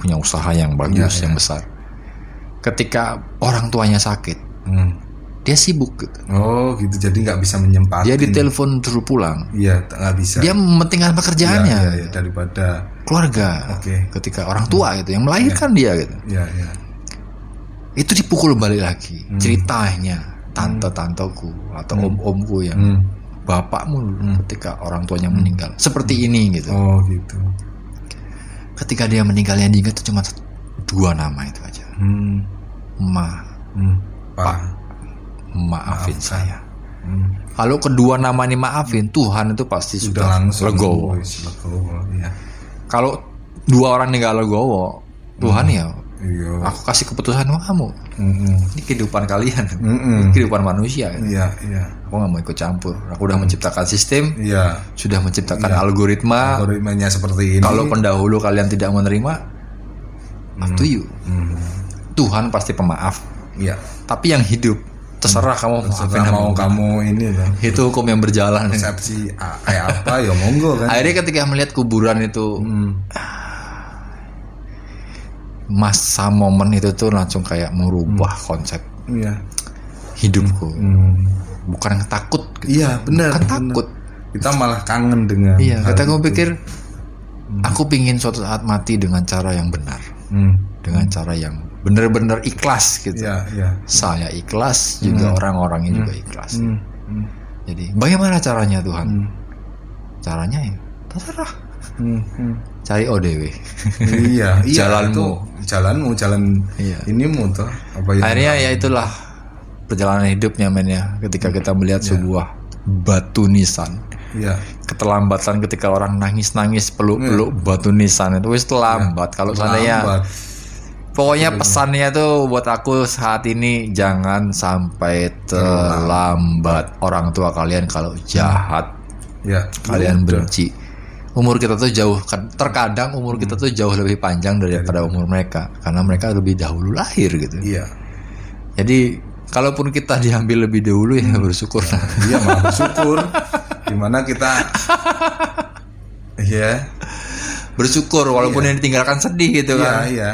Punya usaha yang bagus Iya, yang iya. besar ketika orang tuanya sakit Hmm. dia sibuk gitu Oh gitu jadi nggak bisa menyempatkan. dia ditelepon suruh pulang Iya nggak bisa. dia mementingkan pekerjaannya Iya, iya, iya, daripada. keluarga Oke. ketika orang tua gitu yang melahirkan dia gitu Ya ya. itu dipukul balik lagi ceritanya tante-tanteku atau om-omku yang Hmm. bapakmu dulu ketika orang tuanya meninggal seperti ini gitu Oh gitu. Ketika dia meninggal yang diingat itu cuma satu- dua nama itu aja Hmm. ma Hmm. Pak. maafin Maafkan. saya Hmm. kalau kedua nama ini maafin Tuhan itu pasti Sudah sudah, langsung. legowo. Iya. kalau dua orang ini gak legowo Tuhan ya Iya. aku kasih keputusan sama kamu Mm-mm. ini kehidupan kalian Mm-mm. kehidupan manusia Iya iya. aku nggak mau ikut campur aku udah menciptakan sistem Iya. sudah menciptakan Iya. algoritma Algoritmanya seperti ini. kalau pendahulu kalian tidak menerima up to you Hmm. Tuhan pasti pemaaf Iya. tapi yang hidup terserah kamu apa mau kamu ini tuh. itu hukum yang berjalan Persepsi ah, kayak apa ya monggo kan. akhirnya ketika melihat kuburan itu Hmm. Masa momen itu tuh langsung kayak merubah konsep Iya. hidupku Hmm. bukan takut gitu. Iya benar. bukan benar. takut Kita malah kangen dengan. iya aku itu. pikir aku pingin suatu saat mati dengan cara yang benar Hmm. dengan cara yang benar-benar ikhlas gitu Iya iya. saya ikhlas juga orang-orangnya juga ikhlas Hmm. Hmm. jadi bagaimana caranya Tuhan Hmm. caranya ya terserah Hmm. Hmm. cari ODW iya, (laughs) iya Jalanmu. itu jalanmu, jalan Iya. inimu tuh apa itu? akhirnya ya itulah perjalanan hidupnya men ya ketika kita melihat sebuah batu nisan Iya. keterlambatan ketika orang nangis-nangis peluk-peluk batu nisan itu wis terlambat kalau seandainya Lambat. pokoknya pesannya tuh buat aku saat ini jangan sampai terlambat orang tua kalian kalau jahat Ya, kalian benci umur kita tuh jauh. Terkadang umur kita tuh jauh lebih panjang daripada umur mereka. Karena mereka lebih dahulu lahir gitu. Iya. jadi kalaupun kita diambil lebih dahulu ya bersyukur. Lah (laughs) Iya, malah bersyukur. Di mana kita? (laughs) Iya, bersyukur walaupun yang ditinggalkan sedih gitu iya, kan. iya.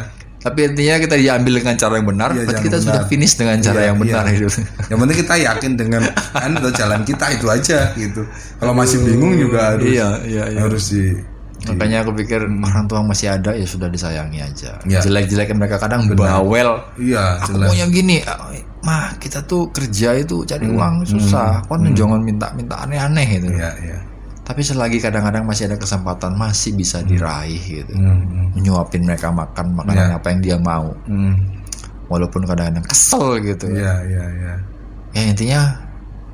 Tapi intinya kita diambil dengan cara yang benar Iya, berarti kita sudah benar. finish dengan cara Iya, yang benar iya. hidup Yang penting kita yakin dengan kan itu jalan kita itu aja gitu. Kalau masih bingung juga harus Iya, iya, iya. harus di makanya aku pikir orang tua masih ada ya sudah disayangi aja Iya. jelek-jelek mereka kadang bawel Iya, aku jelas. maunya gini mah kita tuh kerja itu cari uang susah kan jangan minta-minta aneh-aneh gitu Iya, iya. Tapi selagi kadang-kadang masih ada kesempatan masih bisa diraih gitu Hmm, menyuapin mereka makan makanan Iya. apa yang dia mau hmm. walaupun kadang-kadang kesel gitu Iya, iya, iya. ya intinya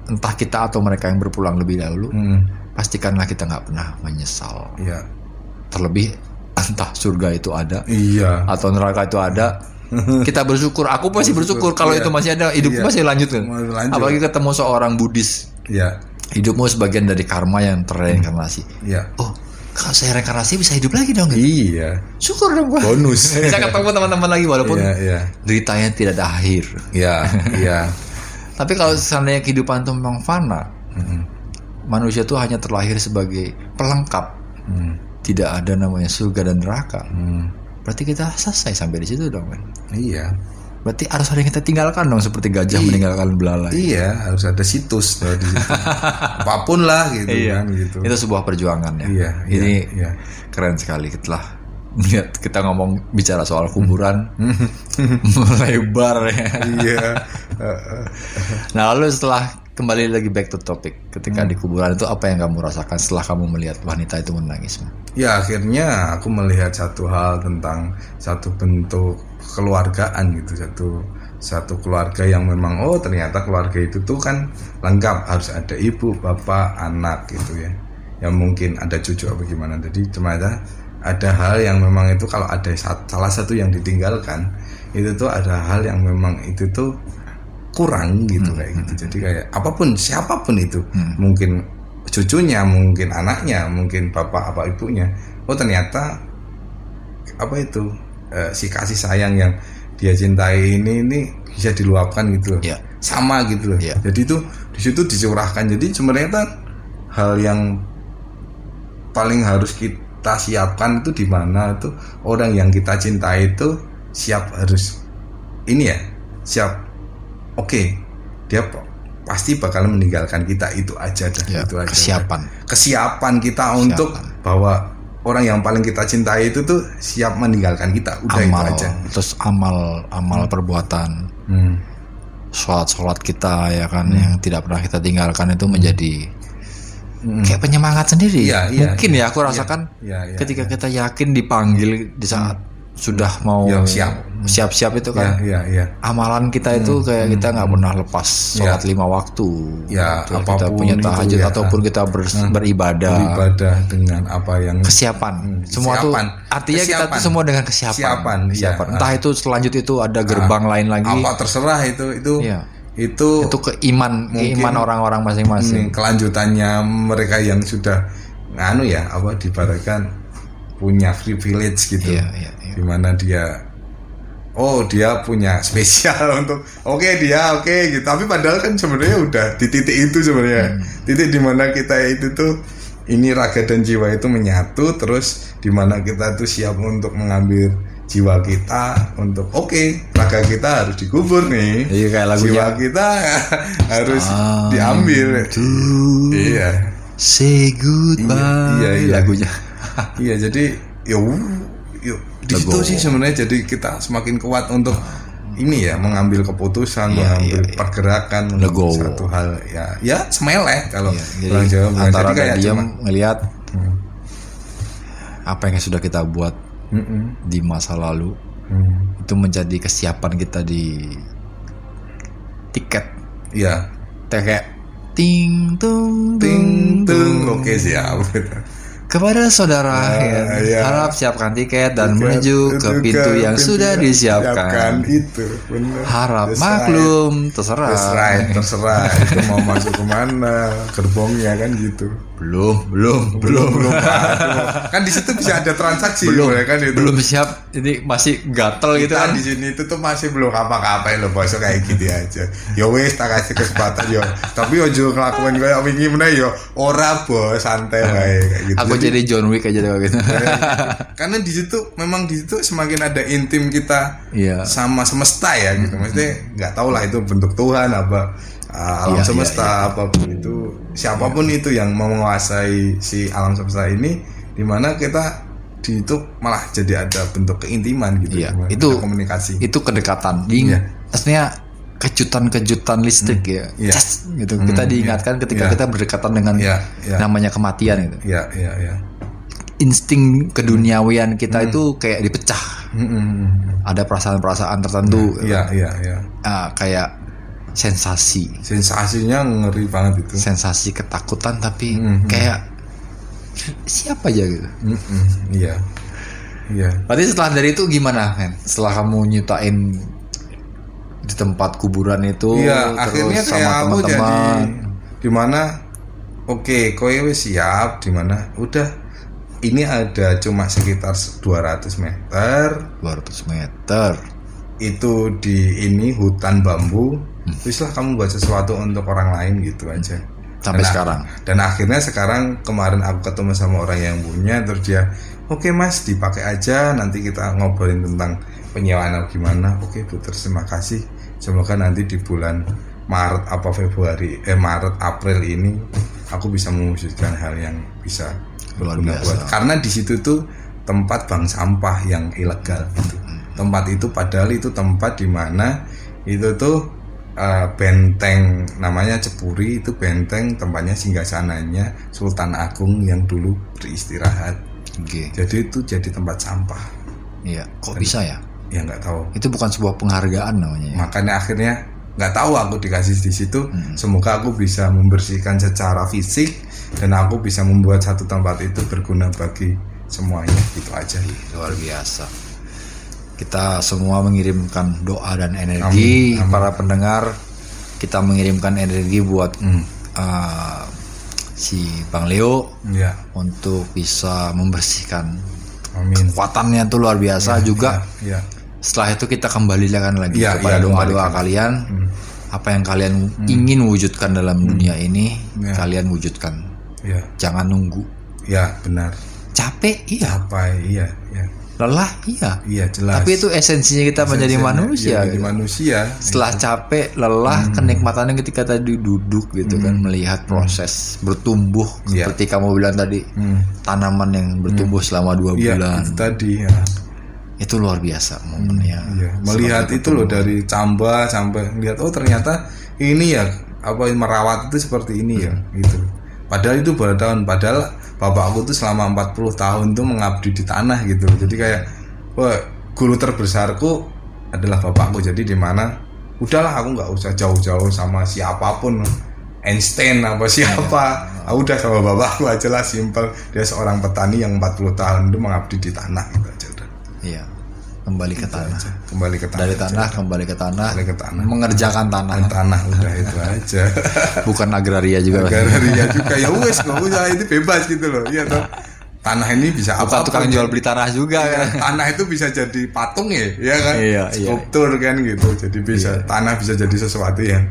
entah kita atau mereka yang berpulang lebih dahulu Hmm, pastikanlah kita nggak pernah menyesal Iya. terlebih (laughs) entah surga itu ada Iya. atau neraka itu ada kita bersyukur aku pasti bersyukur kalau Iya. itu masih ada hidupku Iya. masih lanjut kan Masih lanjut. apalagi ketemu seorang Buddhis Iya. hidupmu sebagian dari karma yang terreinkarnasi Iya. oh kalau saya reinkarnasi bisa hidup lagi dong gitu. Iya. syukur dong gua Bonus. (laughs) bisa ketemu teman-teman lagi walaupun Iya, iya. deritanya tidak ada akhir Iya, iya. (laughs) tapi kalau seandainya kehidupan itu memang fana manusia itu hanya terlahir sebagai pelengkap Hmm, tidak ada namanya surga dan neraka hmm. berarti kita selesai sampai di situ dong kan Iya. Berarti harus ada yang kita tinggalkan dong seperti gajah meninggalkan belalai Iya, harus ada situs di situ. (laughs) Apa pun lah gitu kan gitu. itu sebuah perjuangan ya Iya, iya, ini iya. keren sekali setelah melihat kita ngomong bicara soal kuburan (laughs) melebar ya Iya. nah lalu setelah kembali lagi back to topic. Hmm. ketika di kuburan itu apa yang kamu rasakan setelah kamu melihat wanita itu menangis Ya akhirnya aku melihat satu hal tentang satu bentuk keluargaan gitu. Satu satu keluarga yang memang oh ternyata keluarga itu tuh kan lengkap. Harus ada ibu bapak anak gitu ya. Yang mungkin ada cucu apa gimana. Jadi ternyata ada hal yang memang itu kalau ada salah satu yang ditinggalkan itu tuh ada hal yang memang itu tuh kurang gitu kayak gitu jadi kayak apa pun siapa pun itu mungkin cucunya mungkin anaknya mungkin bapak apa ibunya oh ternyata apa itu eh, si kasih sayang yang dia cintai ini ini bisa diluapkan gitu loh. Iya. sama gitu loh Iya. jadi itu di situ dicurahkan jadi sebenarnya kan hal yang paling harus kita siapkan itu di mana tuh orang yang kita cintai itu siap harus ini ya siap oke dia p- pasti bakal meninggalkan kita. Itu aja dah Ya, itu aja kesiapan. kesiapan kita untuk bahwa orang yang paling kita cintai itu tuh siap meninggalkan kita. Udah amal. itu aja. Terus amal amal perbuatan. Hmm. sholat sholat kita ya kan yang tidak pernah kita tinggalkan itu menjadi kayak penyemangat sendiri. Iya, iya, mungkin iya. ya aku rasakan Iya, iya, ketika kita yakin dipanggil di saat sudah mau Ya, siap. siap-siap itu ya kan ya ya amalan kita itu kayak kita nggak pernah lepas sholat lima waktu Ya, Gitu. kita apa pun punya itu tahajud ya. ataupun kita ber- beribadah beribadah dengan apa yang kesiapan semua tuh kesiapan. artinya kita tuh Kesiapan. semua dengan kesiapan Kesiapan, iya. Kesiapan. entah itu selanjut itu ada gerbang lain lagi apa terserah itu itu Iya. itu itu keiman keiman orang-orang masing-masing Hmm, kelanjutannya mereka yang sudah nganu ya apa dibaratkan punya privilege gitu Iya, iya, iya. di mana dia oh dia punya (laughs) spesial untuk oke dia oke gitu tapi padahal kan sebenarnya udah di titik itu sebenarnya Hmm. titik di mana kita itu tuh ini raga dan jiwa itu menyatu terus di mana kita tuh siap untuk mengambil jiwa kita untuk oke raga kita harus dikubur nih Iya, kayak lagunya. jiwa kita (laughs) harus Ah, diambil iya say goodbye Iya, iya, iya. lagunya Iya jadi yo yo di situ sih sebenarnya jadi kita semakin kuat untuk ini ya mengambil keputusan, Iya, mengambil iya, iya. pergerakan Legowo. satu hal ya ya semeleh kalau orang Jawa jadi bilang. antara jadi kayak diam cuma ngelihat apa yang sudah kita buat Mm-mm. di masa lalu Hmm. itu menjadi kesiapan kita di tiket. Teh kayak ting tung ting tung oke siap (laughs) kepada saudara Ah, akhir iya. harap siapkan tiket dan Tiket menuju ke pintu yang pintu sudah yang disiapkan. itu bener. Harap That's maklum right. terserah right, terserah. Itu mau masuk ke mana gerbongnya kan gitu belum belum belum belum. (laughs) kan di situ bisa ada transaksi belum. ya kan itu. Belum siap. Ini masih gatel gitu kan. di sini itu tuh masih belum apa-apa loh bos kayak gitu aja. Ya wes tak kasih kesempatan yo tapi ojo ngelakuin kayak wingi mana yo ora bos santai wae kayak gitu. aku jadi John Wick aja deh gitu. Karena di situ memang di situ semakin ada intim kita Iya. sama semesta ya gitu. Maksudnya nggak tahu lah itu bentuk Tuhan apa uh, alam Iya, semesta apa pun itu siapa pun itu yang mau menguasai si alam semesta ini di mana kita di itu malah jadi ada bentuk keintiman gitu Iya, Di mana itu- komunikasi itu kedekatan Iya. maksudnya kejutan-kejutan listrik ya Iya. Cas, gitu kita diingatkan ketika Iya. kita berdekatan dengan Iya, iya. namanya kematian gitu ya ya ya insting keduniawian kita Hmm. itu kayak dipecah Mm-mm. ada perasaan-perasaan tertentu Iya iya iya ah, kayak sensasi sensasinya ngeri banget itu sensasi ketakutan tapi Mhm. kayak siapa aja gitu Mm-mm. iya iya Berarti setelah dari itu gimana, men? Setelah kamu nyutain di tempat kuburan itu, Iya, terus akhirnya sama kayak aku jadi di mana oke kowe wis siap di mana udah ini ada cuma sekitar 200 meter 200 meter. itu di ini hutan bambu Hmm. wis lah kamu buat sesuatu untuk orang lain gitu aja Sampai Dan- sekarang. dan akhirnya sekarang kemarin aku ketemu sama orang yang punya terus dia oke mas dipakai aja nanti kita ngobrolin tentang penyewaan atau gimana oke bu terima kasih semoga nanti di bulan Maret apa Februari eh Maret April ini aku bisa mewujudkan hal yang bisa Luar biasa. buat- karena di situ tuh tempat bank sampah yang ilegal gitu. tempat itu padahal itu tempat di mana itu tuh eh, benteng namanya Cepuri itu benteng tempatnya singgasananya Sultan Agung yang dulu beristirahat Oke. jadi itu jadi tempat sampah Iya. Kok bisa ya? ya nggak tahu Itu bukan sebuah penghargaan namanya. ya? makanya akhirnya nggak tahu aku dikasih di situ Hmm. semoga aku bisa membersihkan secara fisik dan aku bisa membuat satu tempat itu berguna bagi semuanya gitu aja Luar biasa. Kita semua mengirimkan doa dan energi Amin, amin. para pendengar. Kita mengirimkan energi buat Hmm. uh, si Bang Leo ya untuk bisa membersihkan amin kekuatannya tuh luar biasa juga ya setelah itu kita kembalikan lagi Iya, kepada iya, doa-doa kalian. Hmm. Apa yang kalian ingin wujudkan dalam dunia ini, Ya. kalian wujudkan. Ya, Jangan nunggu. ya benar. Capek, iya. Apa? Iya, iya. Lelah, iya. Iya jelas. Tapi itu esensinya kita menjadi Esensinya, manusia. iya, menjadi gitu. manusia. Setelah capek, lelah, kenikmatannya ketika tadi duduk gitu kan melihat proses bertumbuh Iya. seperti kamu bilang tadi Hmm. tanaman yang bertumbuh selama dua Iya, bulan itu tadi ya. itu luar biasa momennya. Iya, melihat itu loh dari camba sampai lihat oh ternyata ini ya apa merawat itu seperti ini ya gitu. Padahal itu baru tahun padahal bapakku tuh selama 40 tahun tuh mengabdi di tanah gitu. Jadi kayak wah guru terbesarku adalah bapakku. Jadi di mana udahlah aku nggak usah jauh-jauh sama siapa pun Einstein apa siapa Ah, udah sama bapakku aja lah simpel dia seorang petani yang 40 tahun itu mengabdi di tanah gitu aja udah Iya. Kembali ke tanah. kembali ke tanah Dari aja. tanah kembali ke tanah. Kembali ke tanah. Mengerjakan tanah. tanah udah itu aja (laughs) Bukan agraria juga. Agraria juga ya wes nggak usah itu bebas gitu loh iya toh tanah ini bisa Bukan apa tukang jual beli tanah juga kan. tanah itu bisa jadi patung ya ya kan Iya, iya. skulptur kan gitu jadi bisa tanah bisa jadi sesuatu yang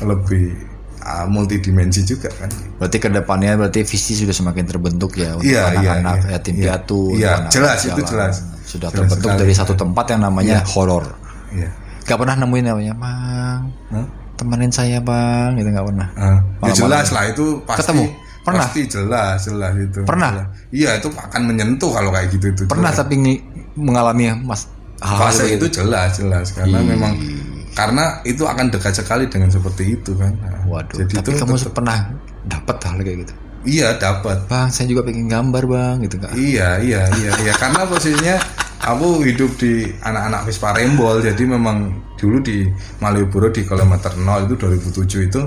lebih uh, multidimensi juga kan Berarti ke depannya berarti visi sudah semakin terbentuk ya untuk Iya, iya, anak-anak iya. yatim Iya. piatu. Iya, anak jelas, itu jalan. jelas. Sudah terbentuk dari satu tempat yang namanya horor. iya Gak pernah nemuin namanya bang. Hah? Temenin saya bang, gitu gak pernah. Ah, ya jelas lah itu pasti Ketemu? Pernah? pasti jelas jelas itu Pernah? Jelas. iya itu akan menyentuh kalau kayak gitu itu Pernah jelas. tapi mengalami mas hal-hal fase itu jelas jelas karena Ih. memang karena itu akan dekat sekali dengan seperti itu kan Nah, Waduh, jadi tapi itu kamu tetap- pernah dapat hal kayak gitu? Iya dapat Bang, saya juga pengen gambar bang, gitu kak. iya iya iya iya karena posisinya aku hidup di anak-anak Vespa Rembol jadi memang dulu di Malioboro di kilometer 0 itu 2007 itu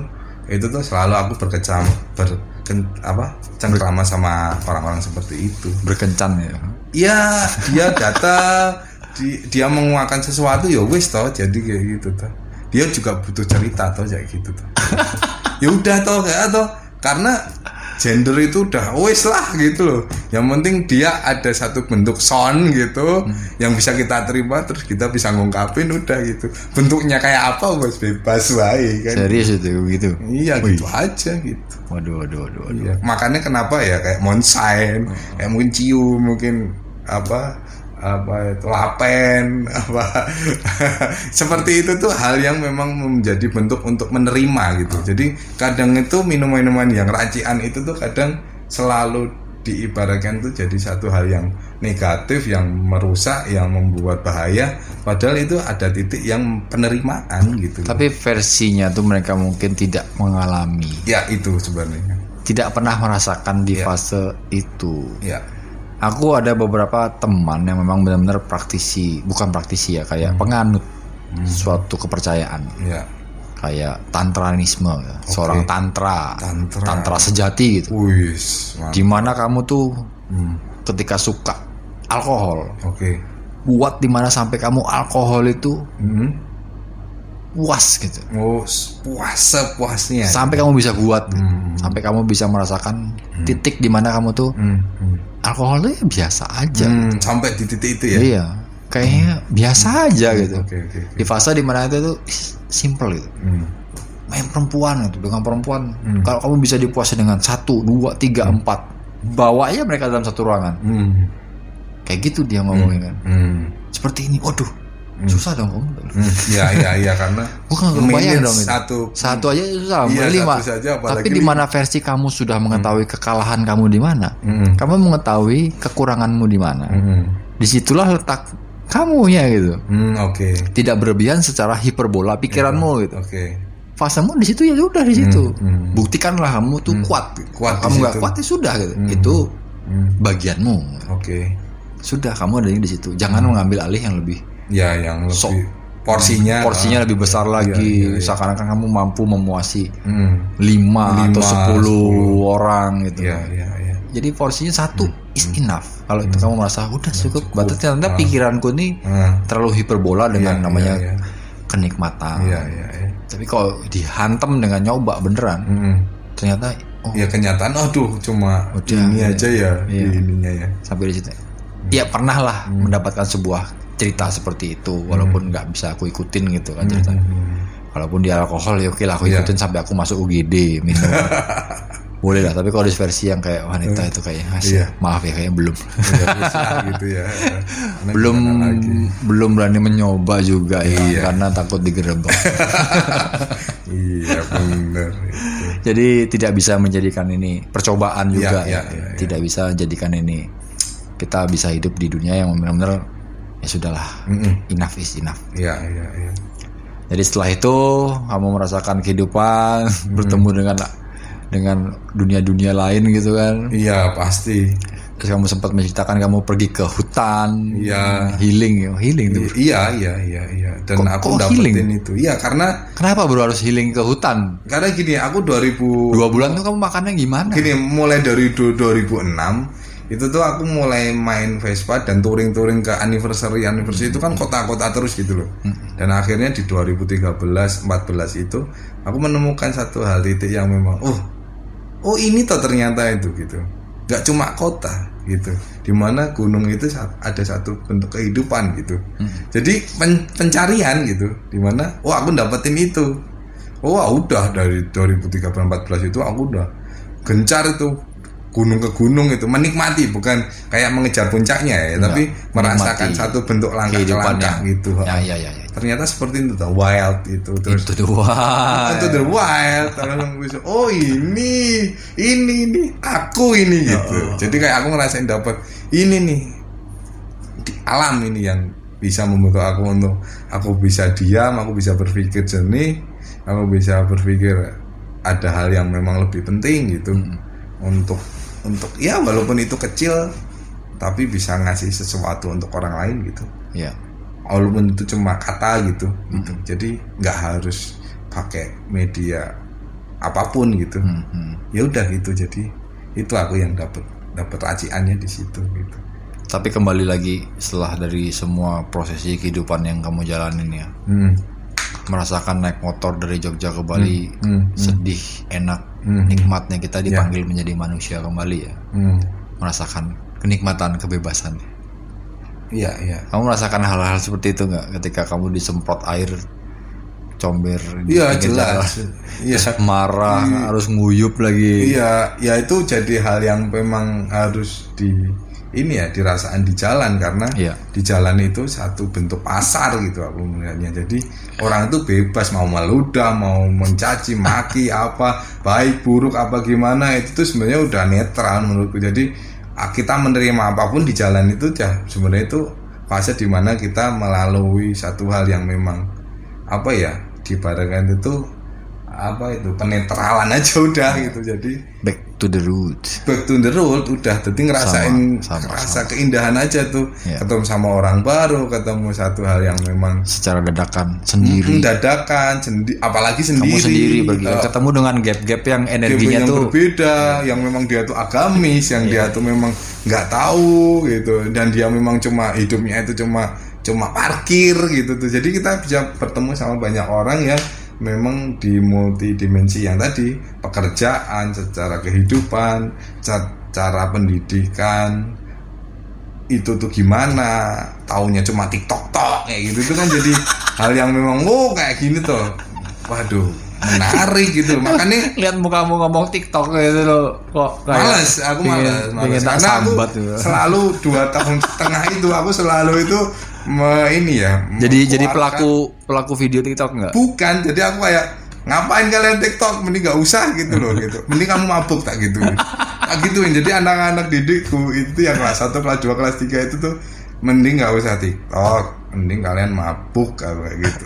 itu tuh selalu aku berkecam ber apa cengkrama sama orang-orang seperti itu Berkencan ya. Iya, dia datang, di- dia menguakan sesuatu ya wis toh, jadi kayak gitu toh. Dia juga butuh cerita toh kayak gitu toh. (laughs) ya udah toh kayak toh, karena gender itu udah wis lah gitu loh. Yang penting dia ada satu bentuk sound gitu yang bisa kita terima terus kita bisa ngungkapin udah gitu. Bentuknya kayak apa bos bebas wae kan. Serius itu gitu. Iya gitu aja gitu. Waduh, waduh, waduh, waduh. Iya, makanya kenapa ya kayak monsain, kayak mungkin cium, mungkin apa apa itu lapen, (laughs) apa seperti itu tuh hal yang memang menjadi bentuk untuk menerima gitu. Jadi kadang itu minuman-minuman yang racian itu tuh kadang selalu diibaratkan tuh jadi satu hal yang negatif, yang merusak, yang membuat bahaya. Padahal itu ada titik yang penerimaan gitu. Tapi versinya tuh mereka mungkin tidak mengalami, ya itu sebenarnya. tidak pernah merasakan di Iya. fase itu. Ya, Aku ada beberapa teman yang memang benar-benar praktisi, bukan praktisi ya, kayak penganut suatu kepercayaan, ya. kayak tantranisme, ya. seorang tantra, Tantra. sejati gitu. Mantap. Di mana kamu tuh Hmm, ketika suka alkohol, Oke. buat di mana sampai kamu alkohol itu Hmm. puas gitu. Oh, puas sepuasnya. Sampai kamu bisa buat, Hmm. sampai kamu bisa merasakan titik di mana kamu tuh Hmm, hmm. Alkohol tuh ya biasa aja. Hmm, sampai di titik itu ya. Iya, kayaknya biasa aja gitu. Oke, oke, oke. Di fase di mana itu tuh simple gitu. Hmm. Main perempuan gitu dengan perempuan. Hmm. Kalau kamu bisa dipuasin dengan satu, dua, tiga, empat, bawa aja mereka dalam satu ruangan. Hmm. Kayak gitu dia ngomongin kan. Hmm. Seperti ini, waduh, susah dong kamu. Hmm. Iya, iya, iya karena (laughs) Bukan kebayang Manage dong itu. satu Satu aja susah, Iya, lima. satu saja, Tapi di mana versi kamu sudah mengetahui kekalahan kamu di mana, Hmm. kamu mengetahui kekuranganmu di mana. Hmm. Di situlah letak kamu ya gitu. Hmm, oke. Tidak berlebihan secara hiperbola pikiranmu gitu. Oke. Fasemu di situ ya udah di situ. hmm. Buktikanlah kamu tuh kuat. Kuat di kamu nggak kuat ya sudah gitu. Hmm. Itu Hmm. bagianmu. Oke. Sudah kamu ada di situ. Jangan mengambil alih yang lebih Ya, yang lebih Sok. porsinya porsinya ah, lebih besar iya, lagi. iya, iya. Seakan-akan kamu mampu memuasi Hmm. lima, atau Lima, sepuluh sepuluh. orang gitu. Iya, iya, iya. Jadi porsinya satu is enough. Kalau itu kamu merasa udah cukup, cukup. berarti ternyata Ah. pikiranku nih Ah. terlalu hiperbola dengan Iya, namanya iya, iya. kenikmatan. Iya, iya, iya. Tapi kalau dihantam dengan nyoba beneran, Hmm. ternyata oh Ya kenyataan, aduh cuma Udah, ini iya. aja ya Iya. ininya ya. sampai di situ. Ya pernah lah Hmm. mendapatkan sebuah cerita seperti itu walaupun nggak bisa aku ikutin gitu kan cerita walaupun dia alkohol ya oke lah aku Iya. ikutin sampai aku masuk UGD minum (laughs) boleh lah tapi kalau di versi yang kayak wanita itu kayak masih Iya. maaf ya kayaknya belum (laughs) bisa gitu ya (laughs) Karena belum lagi? belum berani mencoba juga ya Iya. karena takut digerebek iya bener itu. jadi tidak bisa menjadikan ini percobaan juga Iya, ya iya, iya, tidak bisa jadikan ini kita bisa hidup di dunia yang benar-benar ya sudahlah Mm-mm. enough is enough iya iya iya Jadi setelah itu kamu merasakan kehidupan, Hmm. bertemu dengan dengan dunia-dunia lain gitu kan. iya pasti Terus kamu sempat menceritakan kamu pergi ke hutan, Iya. healing, ya, healing tuh. I- iya iya iya iya dan Kok- aku kok dapetin healing? itu iya karena Kenapa baru harus healing ke hutan? karena gini aku 2000 Dua bulan tuh kamu makannya gimana? gini mulai dari du- 2006 itu tuh aku mulai main Vespa dan touring-touring ke anniversary anniversary itu kan kota-kota terus gitu loh. Dan akhirnya di 2013 14 itu aku menemukan satu hal titik yang memang oh oh ini toh ternyata itu gitu. Nggak cuma kota gitu di mana gunung itu ada satu bentuk kehidupan gitu. Jadi pen- pencarian gitu di mana oh aku dapetin itu. Oh ah, udah dari 2013-14 itu aku udah gencar itu gunung ke gunung itu menikmati bukan kayak mengejar puncaknya ya tapi merasakan menikmati satu bentuk langkah ke langkah gitu Ya ya ya. ya. ternyata seperti itu tuh wild itu terus Itu dua. itu the wild terus aku bisa oh ini ini ini aku ini gitu jadi kayak aku ngerasain dapat ini nih di alam ini yang bisa membentuk aku untuk aku bisa diam aku bisa berpikir jernih aku bisa berpikir ada hal yang memang lebih penting gitu untuk untuk ya walaupun itu kecil tapi bisa ngasih sesuatu untuk orang lain gitu Ya. walaupun itu cuma kata gitu, gitu. jadi nggak harus pakai media apa pun gitu Hmm. ya udah gitu jadi itu aku yang dapat dapat raciannya di situ gitu Tapi kembali lagi setelah dari semua prosesi kehidupan yang kamu jalanin ya, hmm. merasakan naik motor dari Jogja ke Bali, Hmm. sedih, enak, Hmm. nikmatnya kita dipanggil menjadi manusia kembali ya, Hmm. merasakan kenikmatan kebebasan. iya iya. Kamu merasakan hal-hal seperti itu nggak ketika kamu disemprot air comber di iya jelas. iya. Marah harus nguyup lagi. Iya ya itu jadi hal yang memang harus di ini ya dirasakan di jalan karena Iya. di jalan itu satu bentuk pasar gitu aku melihatnya jadi orang itu bebas mau meludah mau mencaci maki (laughs) apa baik buruk apa gimana itu tuh sebenarnya udah netral menurutku jadi ah, kita menerima apa pun di jalan itu ya sebenarnya itu fase di mana kita melalui satu hal yang memang apa ya diibaratkan itu apa itu penetralan aja udah gitu. Jadi back to the root back to the road udah jadi ngerasain Sama, sama, rasa keindahan aja tuh. Iya. ketemu sama orang baru ketemu satu hal yang memang secara dadakan sendiri. Dadakan sendi apalagi sendiri. kamu sendiri pergi Eh, ketemu dengan gap-gap yang energinya yang tuh berbeda yang memang dia tuh agamis yang dia tuh memang nggak tahu gitu. Dan dia memang cuma hidupnya itu cuma cuma parkir gitu tuh. Jadi kita bisa bertemu sama banyak orang yang memang di multidimensi yang tadi pekerjaan secara kehidupan ca- cara pendidikan itu tuh gimana taunya cuma tiktok tok kayak gitu itu kan jadi (laughs) hal yang memang wow kayak gini tuh. Waduh menarik gitu makanya (laughs) lihat mukamu ngomong TikTok gitu loh. Kok kayak males aku males, males. pengen tak karena aku gitu. selalu dua tahun (laughs) setengah itu aku selalu itu me- ini ya jadi jadi pelaku pelaku video TikTok nggak? Bukan. Jadi aku kayak ngapain kalian TikTok? Mending gak usah gitu loh gitu. (laughs) Mending kamu mabuk tak gitu tak gituin. Jadi anak-anak didikku itu yang kelas 1 kelas 2 kelas 3 itu tuh mending gak usah TikTok mending kalian mabuk aku kayak gitu.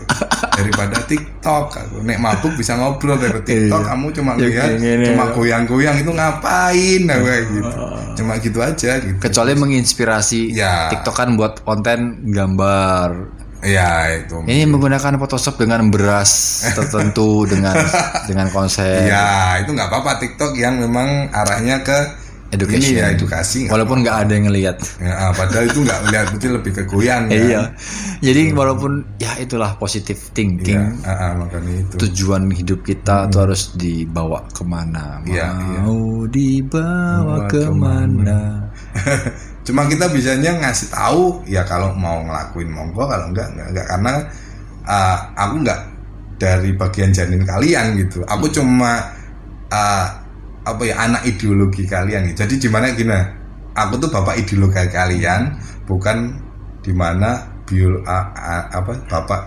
Daripada TikTok aku. Nek mabuk bisa ngobrol dari TikTok Iya. kamu cuma Ya, lihat gini. cuma goyang-goyang itu ngapain aku kayak gitu. Cuma gitu aja gitu. Kecuali menginspirasi Ya. TikTok kan buat konten gambar. Ya itu. Ini menggunakan Photoshop dengan beras tertentu dengan dengan konsep. Ya itu nggak apa-apa. TikTok yang memang arahnya ke Education. ini ya edukasi walaupun nggak ada yang ngelihat Ya, ah, padahal itu nggak lihat itu lebih ke goyang (laughs) kan? iya jadi walaupun ya itulah positive Iya, thinking ah, ah, makanya itu. tujuan hidup kita tuh harus dibawa ke mana Iya, iya. mau dibawa Bawa ke mana (laughs) cuma kita bisanya ngasih tahu ya kalau mau ngelakuin monggo kalau enggak enggak, enggak. karena uh, aku enggak dari bagian janin kalian gitu aku cuma uh, apa ya anak ideologi kalian gitu jadi gimana gini aku tuh bapak ideologi kalian bukan di mana bio uh, uh, apa bapak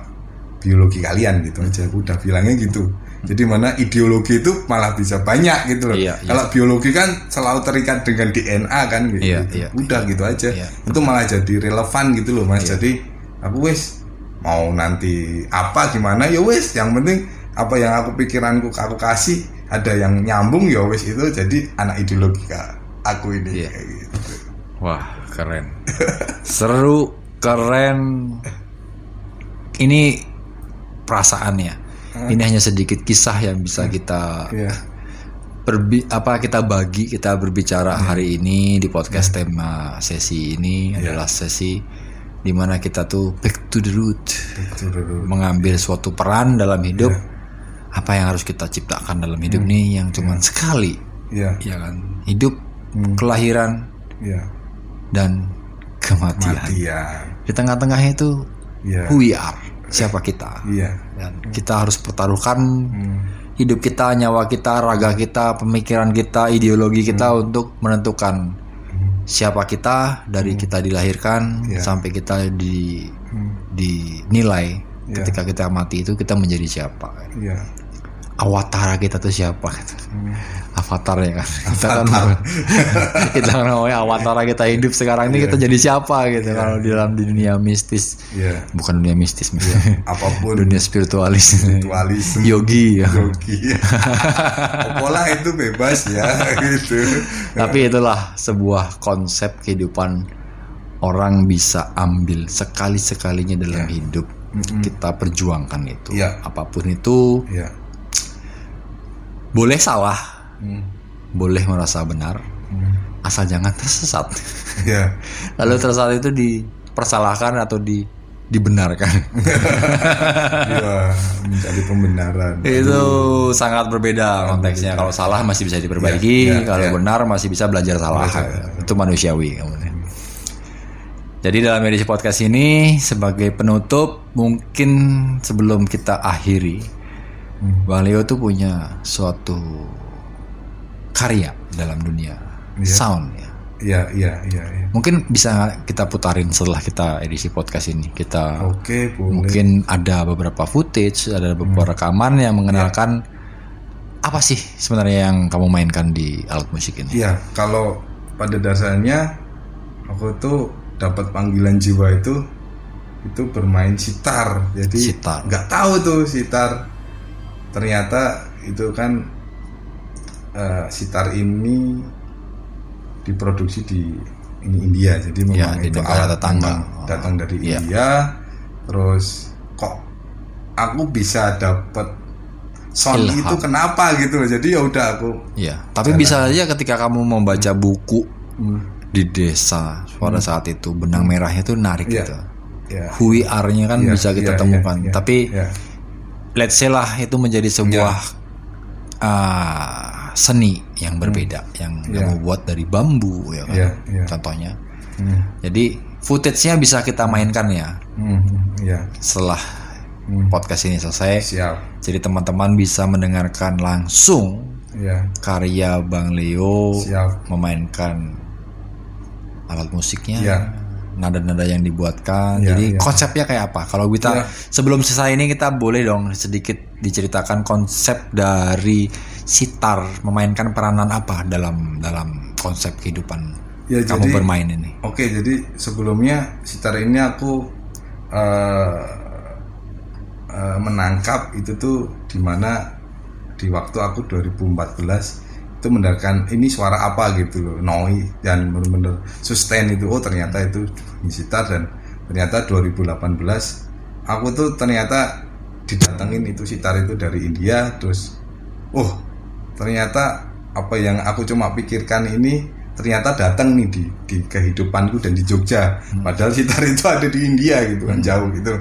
biologi kalian gitu aja aku udah bilangnya gitu jadi mana ideologi itu malah bisa banyak gitu loh. Iya, iya. Kalau biologi kan selalu terikat dengan DNA kan gitu. Iya, gitu. iya, Udah gitu aja. Iya. Itu malah jadi relevan gitu loh Mas. Iya. Jadi aku wis mau nanti apa gimana ya wis yang penting apa yang aku pikiranku aku kasih ada yang nyambung ya wis itu jadi anak ideologi Kak. aku ini Iya. kayak gitu. Wah, keren. (laughs) Seru, keren. Ini perasaannya. Ini hanya sedikit kisah yang bisa kita Iya. berbi apa kita bagi, kita berbicara hari ini di podcast tema sesi ini adalah sesi di mana kita tuh back to the root, Itu dulu. mengambil suatu peran dalam hidup. Apa yang harus kita ciptakan dalam hidup nih yang cuman sekali, Iya. ya kan? Hidup, kelahiran Iya. dan kematian. Matian. Di tengah-tengahnya itu Iya. who we are, siapa kita. Iya. Dan kita harus pertaruhkan Hmm. hidup kita, nyawa kita, raga kita, pemikiran kita, ideologi kita Hmm. untuk menentukan siapa kita dari kita dilahirkan Iya. sampai kita di Hmm. dinilai Iya. ketika kita mati itu kita menjadi siapa. Iya. Avatar kita tuh siapa? Avatar ya kan. Kita kan (laughs) kita kan ngomongnya avatar kita hidup sekarang ini Iya. kita jadi siapa gitu kalau di dalam di dunia mistis. Iya. Bukan dunia mistis, Mas. Apa pun dunia spiritualis. Spiritualisme. Yogi ya. Yogi. Pola itu bebas ya (laughs) gitu. Tapi itulah sebuah konsep kehidupan orang bisa ambil sekali-sekalinya dalam hidup. Kita perjuangkan itu. Iya. Apa pun itu Iya. boleh salah, Hmm. boleh merasa benar, asal jangan tersesat. Iya. (laughs) Lalu tersesat itu dipersalahkan atau di dibenarkan. (laughs) Iya, mencari pembenaran. itu sangat berbeda konteksnya. Kalau salah masih bisa diperbaiki, Iya, iya, kalau iya. benar masih bisa belajar salah. Belajar. Itu manusiawi. Jadi dalam edisi podcast ini sebagai penutup mungkin sebelum kita akhiri, Hmm. Bang Leo tuh punya suatu karya dalam dunia Iya. sound ya. Iya, iya, iya, iya. Mungkin bisa kita putarin setelah kita edisi podcast ini. Kita Oke, boleh. mungkin ada beberapa footage, ada beberapa rekaman yang mengenalkan apa sih sebenarnya yang kamu mainkan di alat musik ini? Iya, kalau pada dasarnya aku tuh dapat panggilan jiwa itu itu bermain sitar. Jadi nggak tahu tuh sitar. Ternyata itu kan eh, sitar ini diproduksi di ini India. Jadi Ya, memang di itu alat Oh, datang dari iya. India. Terus kok aku bisa dapat sound Ilham. itu kenapa gitu. Jadi ya udah aku Iya, tapi bisa aja ketika kamu membaca buku hmm, di desa pada saat itu benang merahnya tuh narik Iya. gitu. ya Who we are-nya kan Iya, bisa kita iya, temukan. iya, iya, Tapi iya. let's say lah itu menjadi sebuah ah, seni yang berbeda yang Iya. kamu buat dari bambu ya kan. Iya, iya. Contohnya. Hmm, Jadi footage-nya bisa kita mainkan ya hmm, hmm, ya setelah Hmm. podcast ini selesai. siap Jadi teman-teman bisa mendengarkan langsung ya karya Bang Leo Siap. memainkan alat musiknya, Iya. nada-nada yang dibuatkan. Iya, Jadi iya. konsepnya kayak apa? Kalau kita Iya. sebelum selesai ini kita boleh dong sedikit diceritakan konsep dari sitar memainkan peranan apa dalam dalam konsep kehidupan Ya, kamu jadi- bermain ini. Oke, jadi sebelumnya sitar ini aku eh, eh, menangkap itu tuh di mana di waktu aku 2014 itu mendengarkan ini suara apa? gitu loh, noi dan benar-benar sustain itu. Oh ternyata itu sitar dan ternyata 2018 aku tuh ternyata didatengin itu sitar itu dari India terus oh ternyata apa yang aku cuma pikirkan ini ternyata datang nih di, di kehidupanku dan di Jogja. Padahal sitar itu ada di India gitu kan jauh gitu.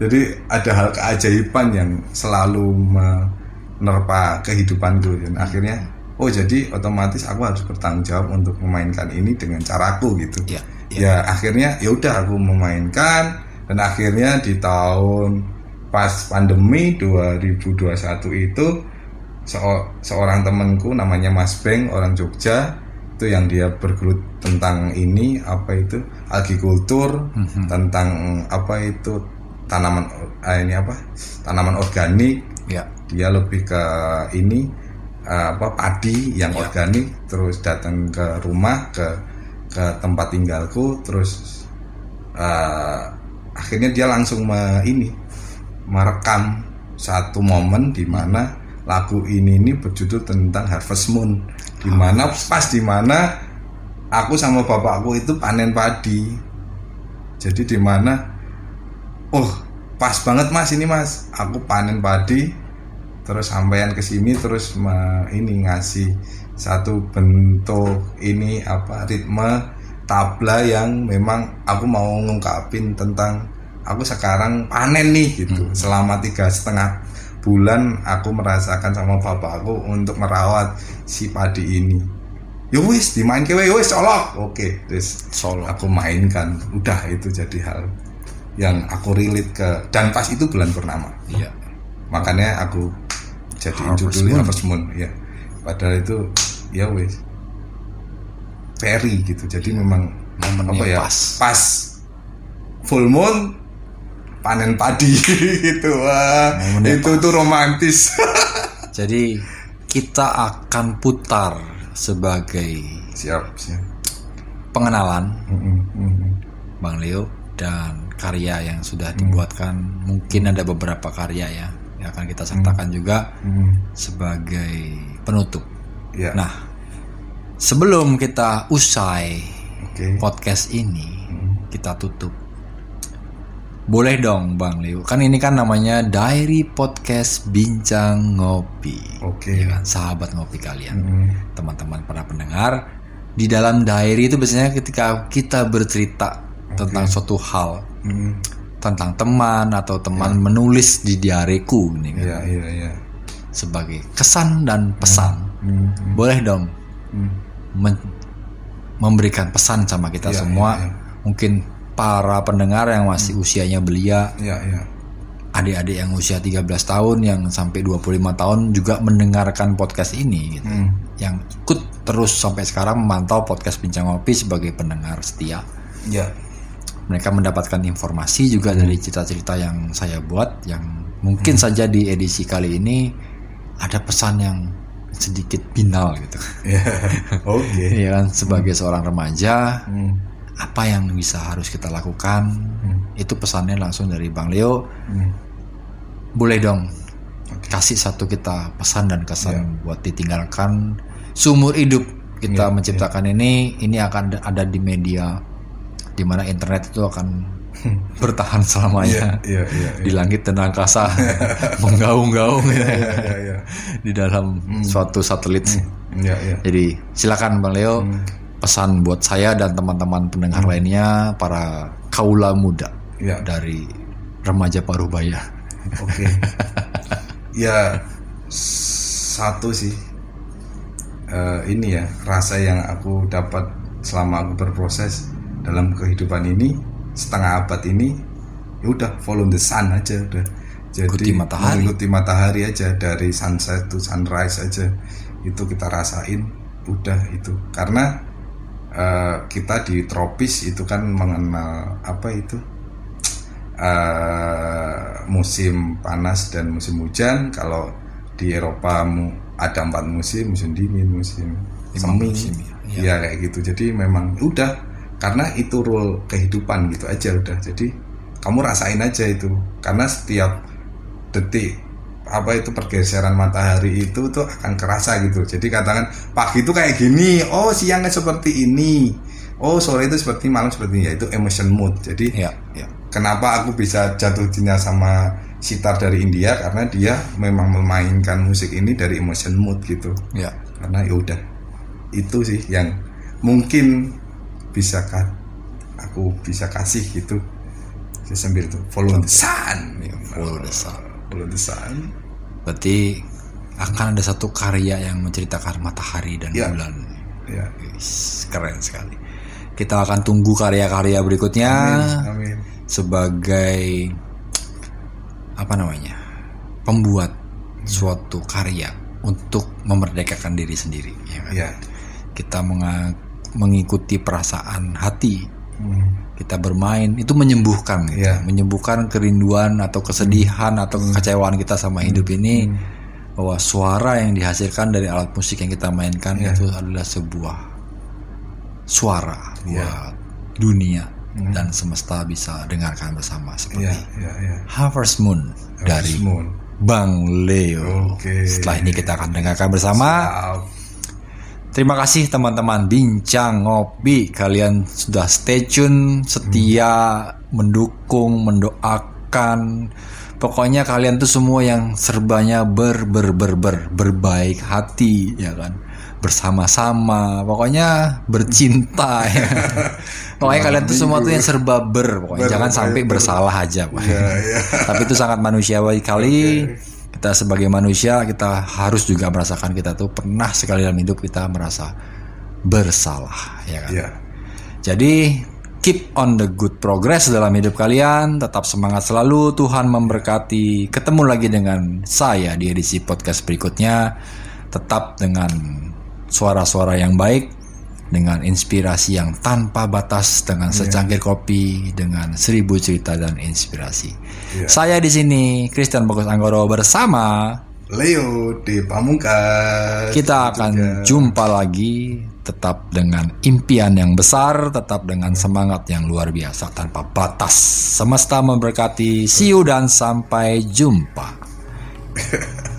Jadi ada hal keajaiban yang selalu menerpa kehidupanku dan akhirnya oh jadi otomatis aku harus bertanggung jawab untuk memainkan ini dengan caraku gitu Iya. ya akhirnya ya udah aku memainkan dan akhirnya di tahun pas pandemi 2021 itu seo- seorang temanku namanya Mas Beng orang Jogja itu yang dia bergelut tentang ini apa itu agrikultur tentang apa itu tanaman ah, ini apa tanaman organik Ya. dia lebih ke ini eh, apa padi yang Ya. organik terus datang ke rumah ke ke tempat tinggalku terus eh, akhirnya dia langsung me, ini merekam satu momen di mana lagu ini ini berjudul tentang Harvest Moon. Di mana pas di mana aku sama bapakku itu panen padi. Jadi di mana oh pas banget mas ini mas. Aku panen padi terus sampean ke sini terus me- ini ngasih satu bentuk ini apa ritme tabla yang memang aku mau ngungkapin tentang aku sekarang panen nih gitu. Selama tiga setengah bulan aku merasakan sama bapakku untuk merawat si padi ini. Ya wis dimain kewe wis colok. Oke terus Solo. aku mainkan. Udah itu jadi hal yang aku relate ke dan pas itu bulan purnama. Iya. Makanya aku Harvest judulnya. Harvest Moon ya padahal itu ya wes peri gitu. Jadi memang Momennya apa ya? pas. pas. Full moon panen padi (laughs) gitu. Wah Momennya itu tuh romantis. (laughs) Jadi kita akan putar sebagai siap siap. pengenalan Mm-mm, mm-mm. Bang Leo dan karya yang sudah dibuatkan. Mungkin ada beberapa karya ya yang akan kita sertakan juga Mm. sebagai penutup. ya Nah, sebelum kita usai oke podcast ini, kita tutup. Boleh dong Bang Leo. Kan ini kan namanya Diary Podcast Bincang Ngopi. Oke. Ya kan? Sahabat ngopi kalian. Mm. Teman-teman para pendengar, di dalam diary itu biasanya ketika kita bercerita tentang suatu hal, Mm. Tentang teman atau teman menulis di diariku ini kan ya iya iya sebagai kesan dan pesan. Mm, Boleh dong mm. men- memberikan pesan sama kita Iya, semua. iya, iya. Mungkin para pendengar yang masih usianya belia, ya ya adik-adik yang usia 13 tahun yang sampai 25 tahun juga mendengarkan podcast ini gitu. Mm. Yang ikut terus sampai sekarang memantau podcast Bincang Ngopi sebagai pendengar setia. ya Mereka mendapatkan informasi juga dari cerita-cerita yang saya buat yang mungkin saja di edisi kali ini ada pesan yang sedikit binal gitu. ya (laughs) oke. Iya kan? Sebagai seorang remaja Mm. apa yang bisa harus kita lakukan? Itu pesannya langsung dari Bang Leo. Mm. boleh dong kasih satu kita pesan dan kesan Ya. buat ditinggalkan. Seumur hidup kita Ya, menciptakan ini ini akan ada di media di mana internet itu akan (laughs) bertahan selamanya. Iya, iya, di langit dan angkasa (laughs) menggaung-gaung ya. ya di dalam suatu satelit. Ya ya jadi silakan Bang Leo pesan buat saya dan teman-teman pendengar lainnya para kaula muda Ya. dari remaja Parubaya. Oke. (laughs) ya satu sih. Eh, ini ya rasa yang aku dapat selama aku berproses dalam kehidupan ini setengah abad ini ya udah follow the sun aja udah. Jadi Ikuti matahari. mengikuti matahari aja dari sunset to sunrise aja itu kita rasain udah itu karena eh, kita di tropis itu kan mengenal apa itu eh, musim panas dan musim hujan. Kalau di Eropa mu- ada empat musim, musim dingin, musim semi, musim, ya. ya kayak gitu. Jadi memang udah karena itu rule kehidupan gitu aja udah. Jadi kamu rasain aja itu karena setiap detik apa itu pergeseran matahari itu tuh akan kerasa gitu. Jadi katakan pagi itu kayak gini, oh siangnya seperti ini, oh sore itu seperti malam seperti ini, ya itu emotion mood. Jadi Ya, ya. kenapa aku bisa jatuh cinta sama sitar dari India karena dia memang memainkan musik ini dari emotion mood gitu Ya. karena ya udah itu sih yang mungkin bisa kan aku bisa kasih gitu saya sambil itu follow the sun Ya, follow the sun. follow the sun Berarti akan ada satu karya yang menceritakan matahari dan Ya. bulan. ya keren sekali. Kita akan tunggu karya-karya berikutnya Amin. sebagai apa namanya? pembuat suatu karya untuk memerdekakan diri sendiri ya kan? Ya. Kita menga- mengikuti perasaan hati Hmm. kita bermain itu menyembuhkan gitu. Iya. menyembuhkan kerinduan atau kesedihan atau kekecewaan kita sama hidup ini bahwa suara yang dihasilkan dari alat musik yang kita mainkan Iya. itu adalah sebuah suara Iya. buat dunia dan semesta bisa dengarkan bersama seperti Ya, ya, ya. Harvest Moon dari Moon. Bang Leo. Oke. Setelah ini kita akan dengarkan bersama. Siap. Terima kasih teman-teman. Bincang ngopi. Kalian sudah stay tune setia mendukung mendoakan. Pokoknya kalian tuh semua yang serbanya ber ber ber ber berbaik hati ya kan? Bersama-sama. Pokoknya bercinta ya. (laughs) pokoknya kalian tuh semua tuh yang serba ber pokoknya. Ber- jangan sampai ber- bersalah aja. Ya, ya. tapi itu sangat manusiawi kali kita sebagai manusia kita harus juga merasakan kita tuh pernah sekali dalam hidup kita merasa bersalah ya kan? Ya. jadi keep on the good progress dalam hidup kalian tetap semangat selalu Tuhan memberkati. Ketemu lagi dengan saya di edisi podcast berikutnya. Tetap dengan suara-suara yang baik dengan inspirasi yang tanpa batas dengan secangkir kopi dengan seribu cerita dan inspirasi. Iya. Saya di sini Christian Bagus Anggoro bersama Leo di Pamungkas. kita akan jumpa lagi tetap dengan impian yang besar, tetap dengan semangat yang luar biasa tanpa batas. Semesta memberkati. See you dan sampai jumpa. (laughs)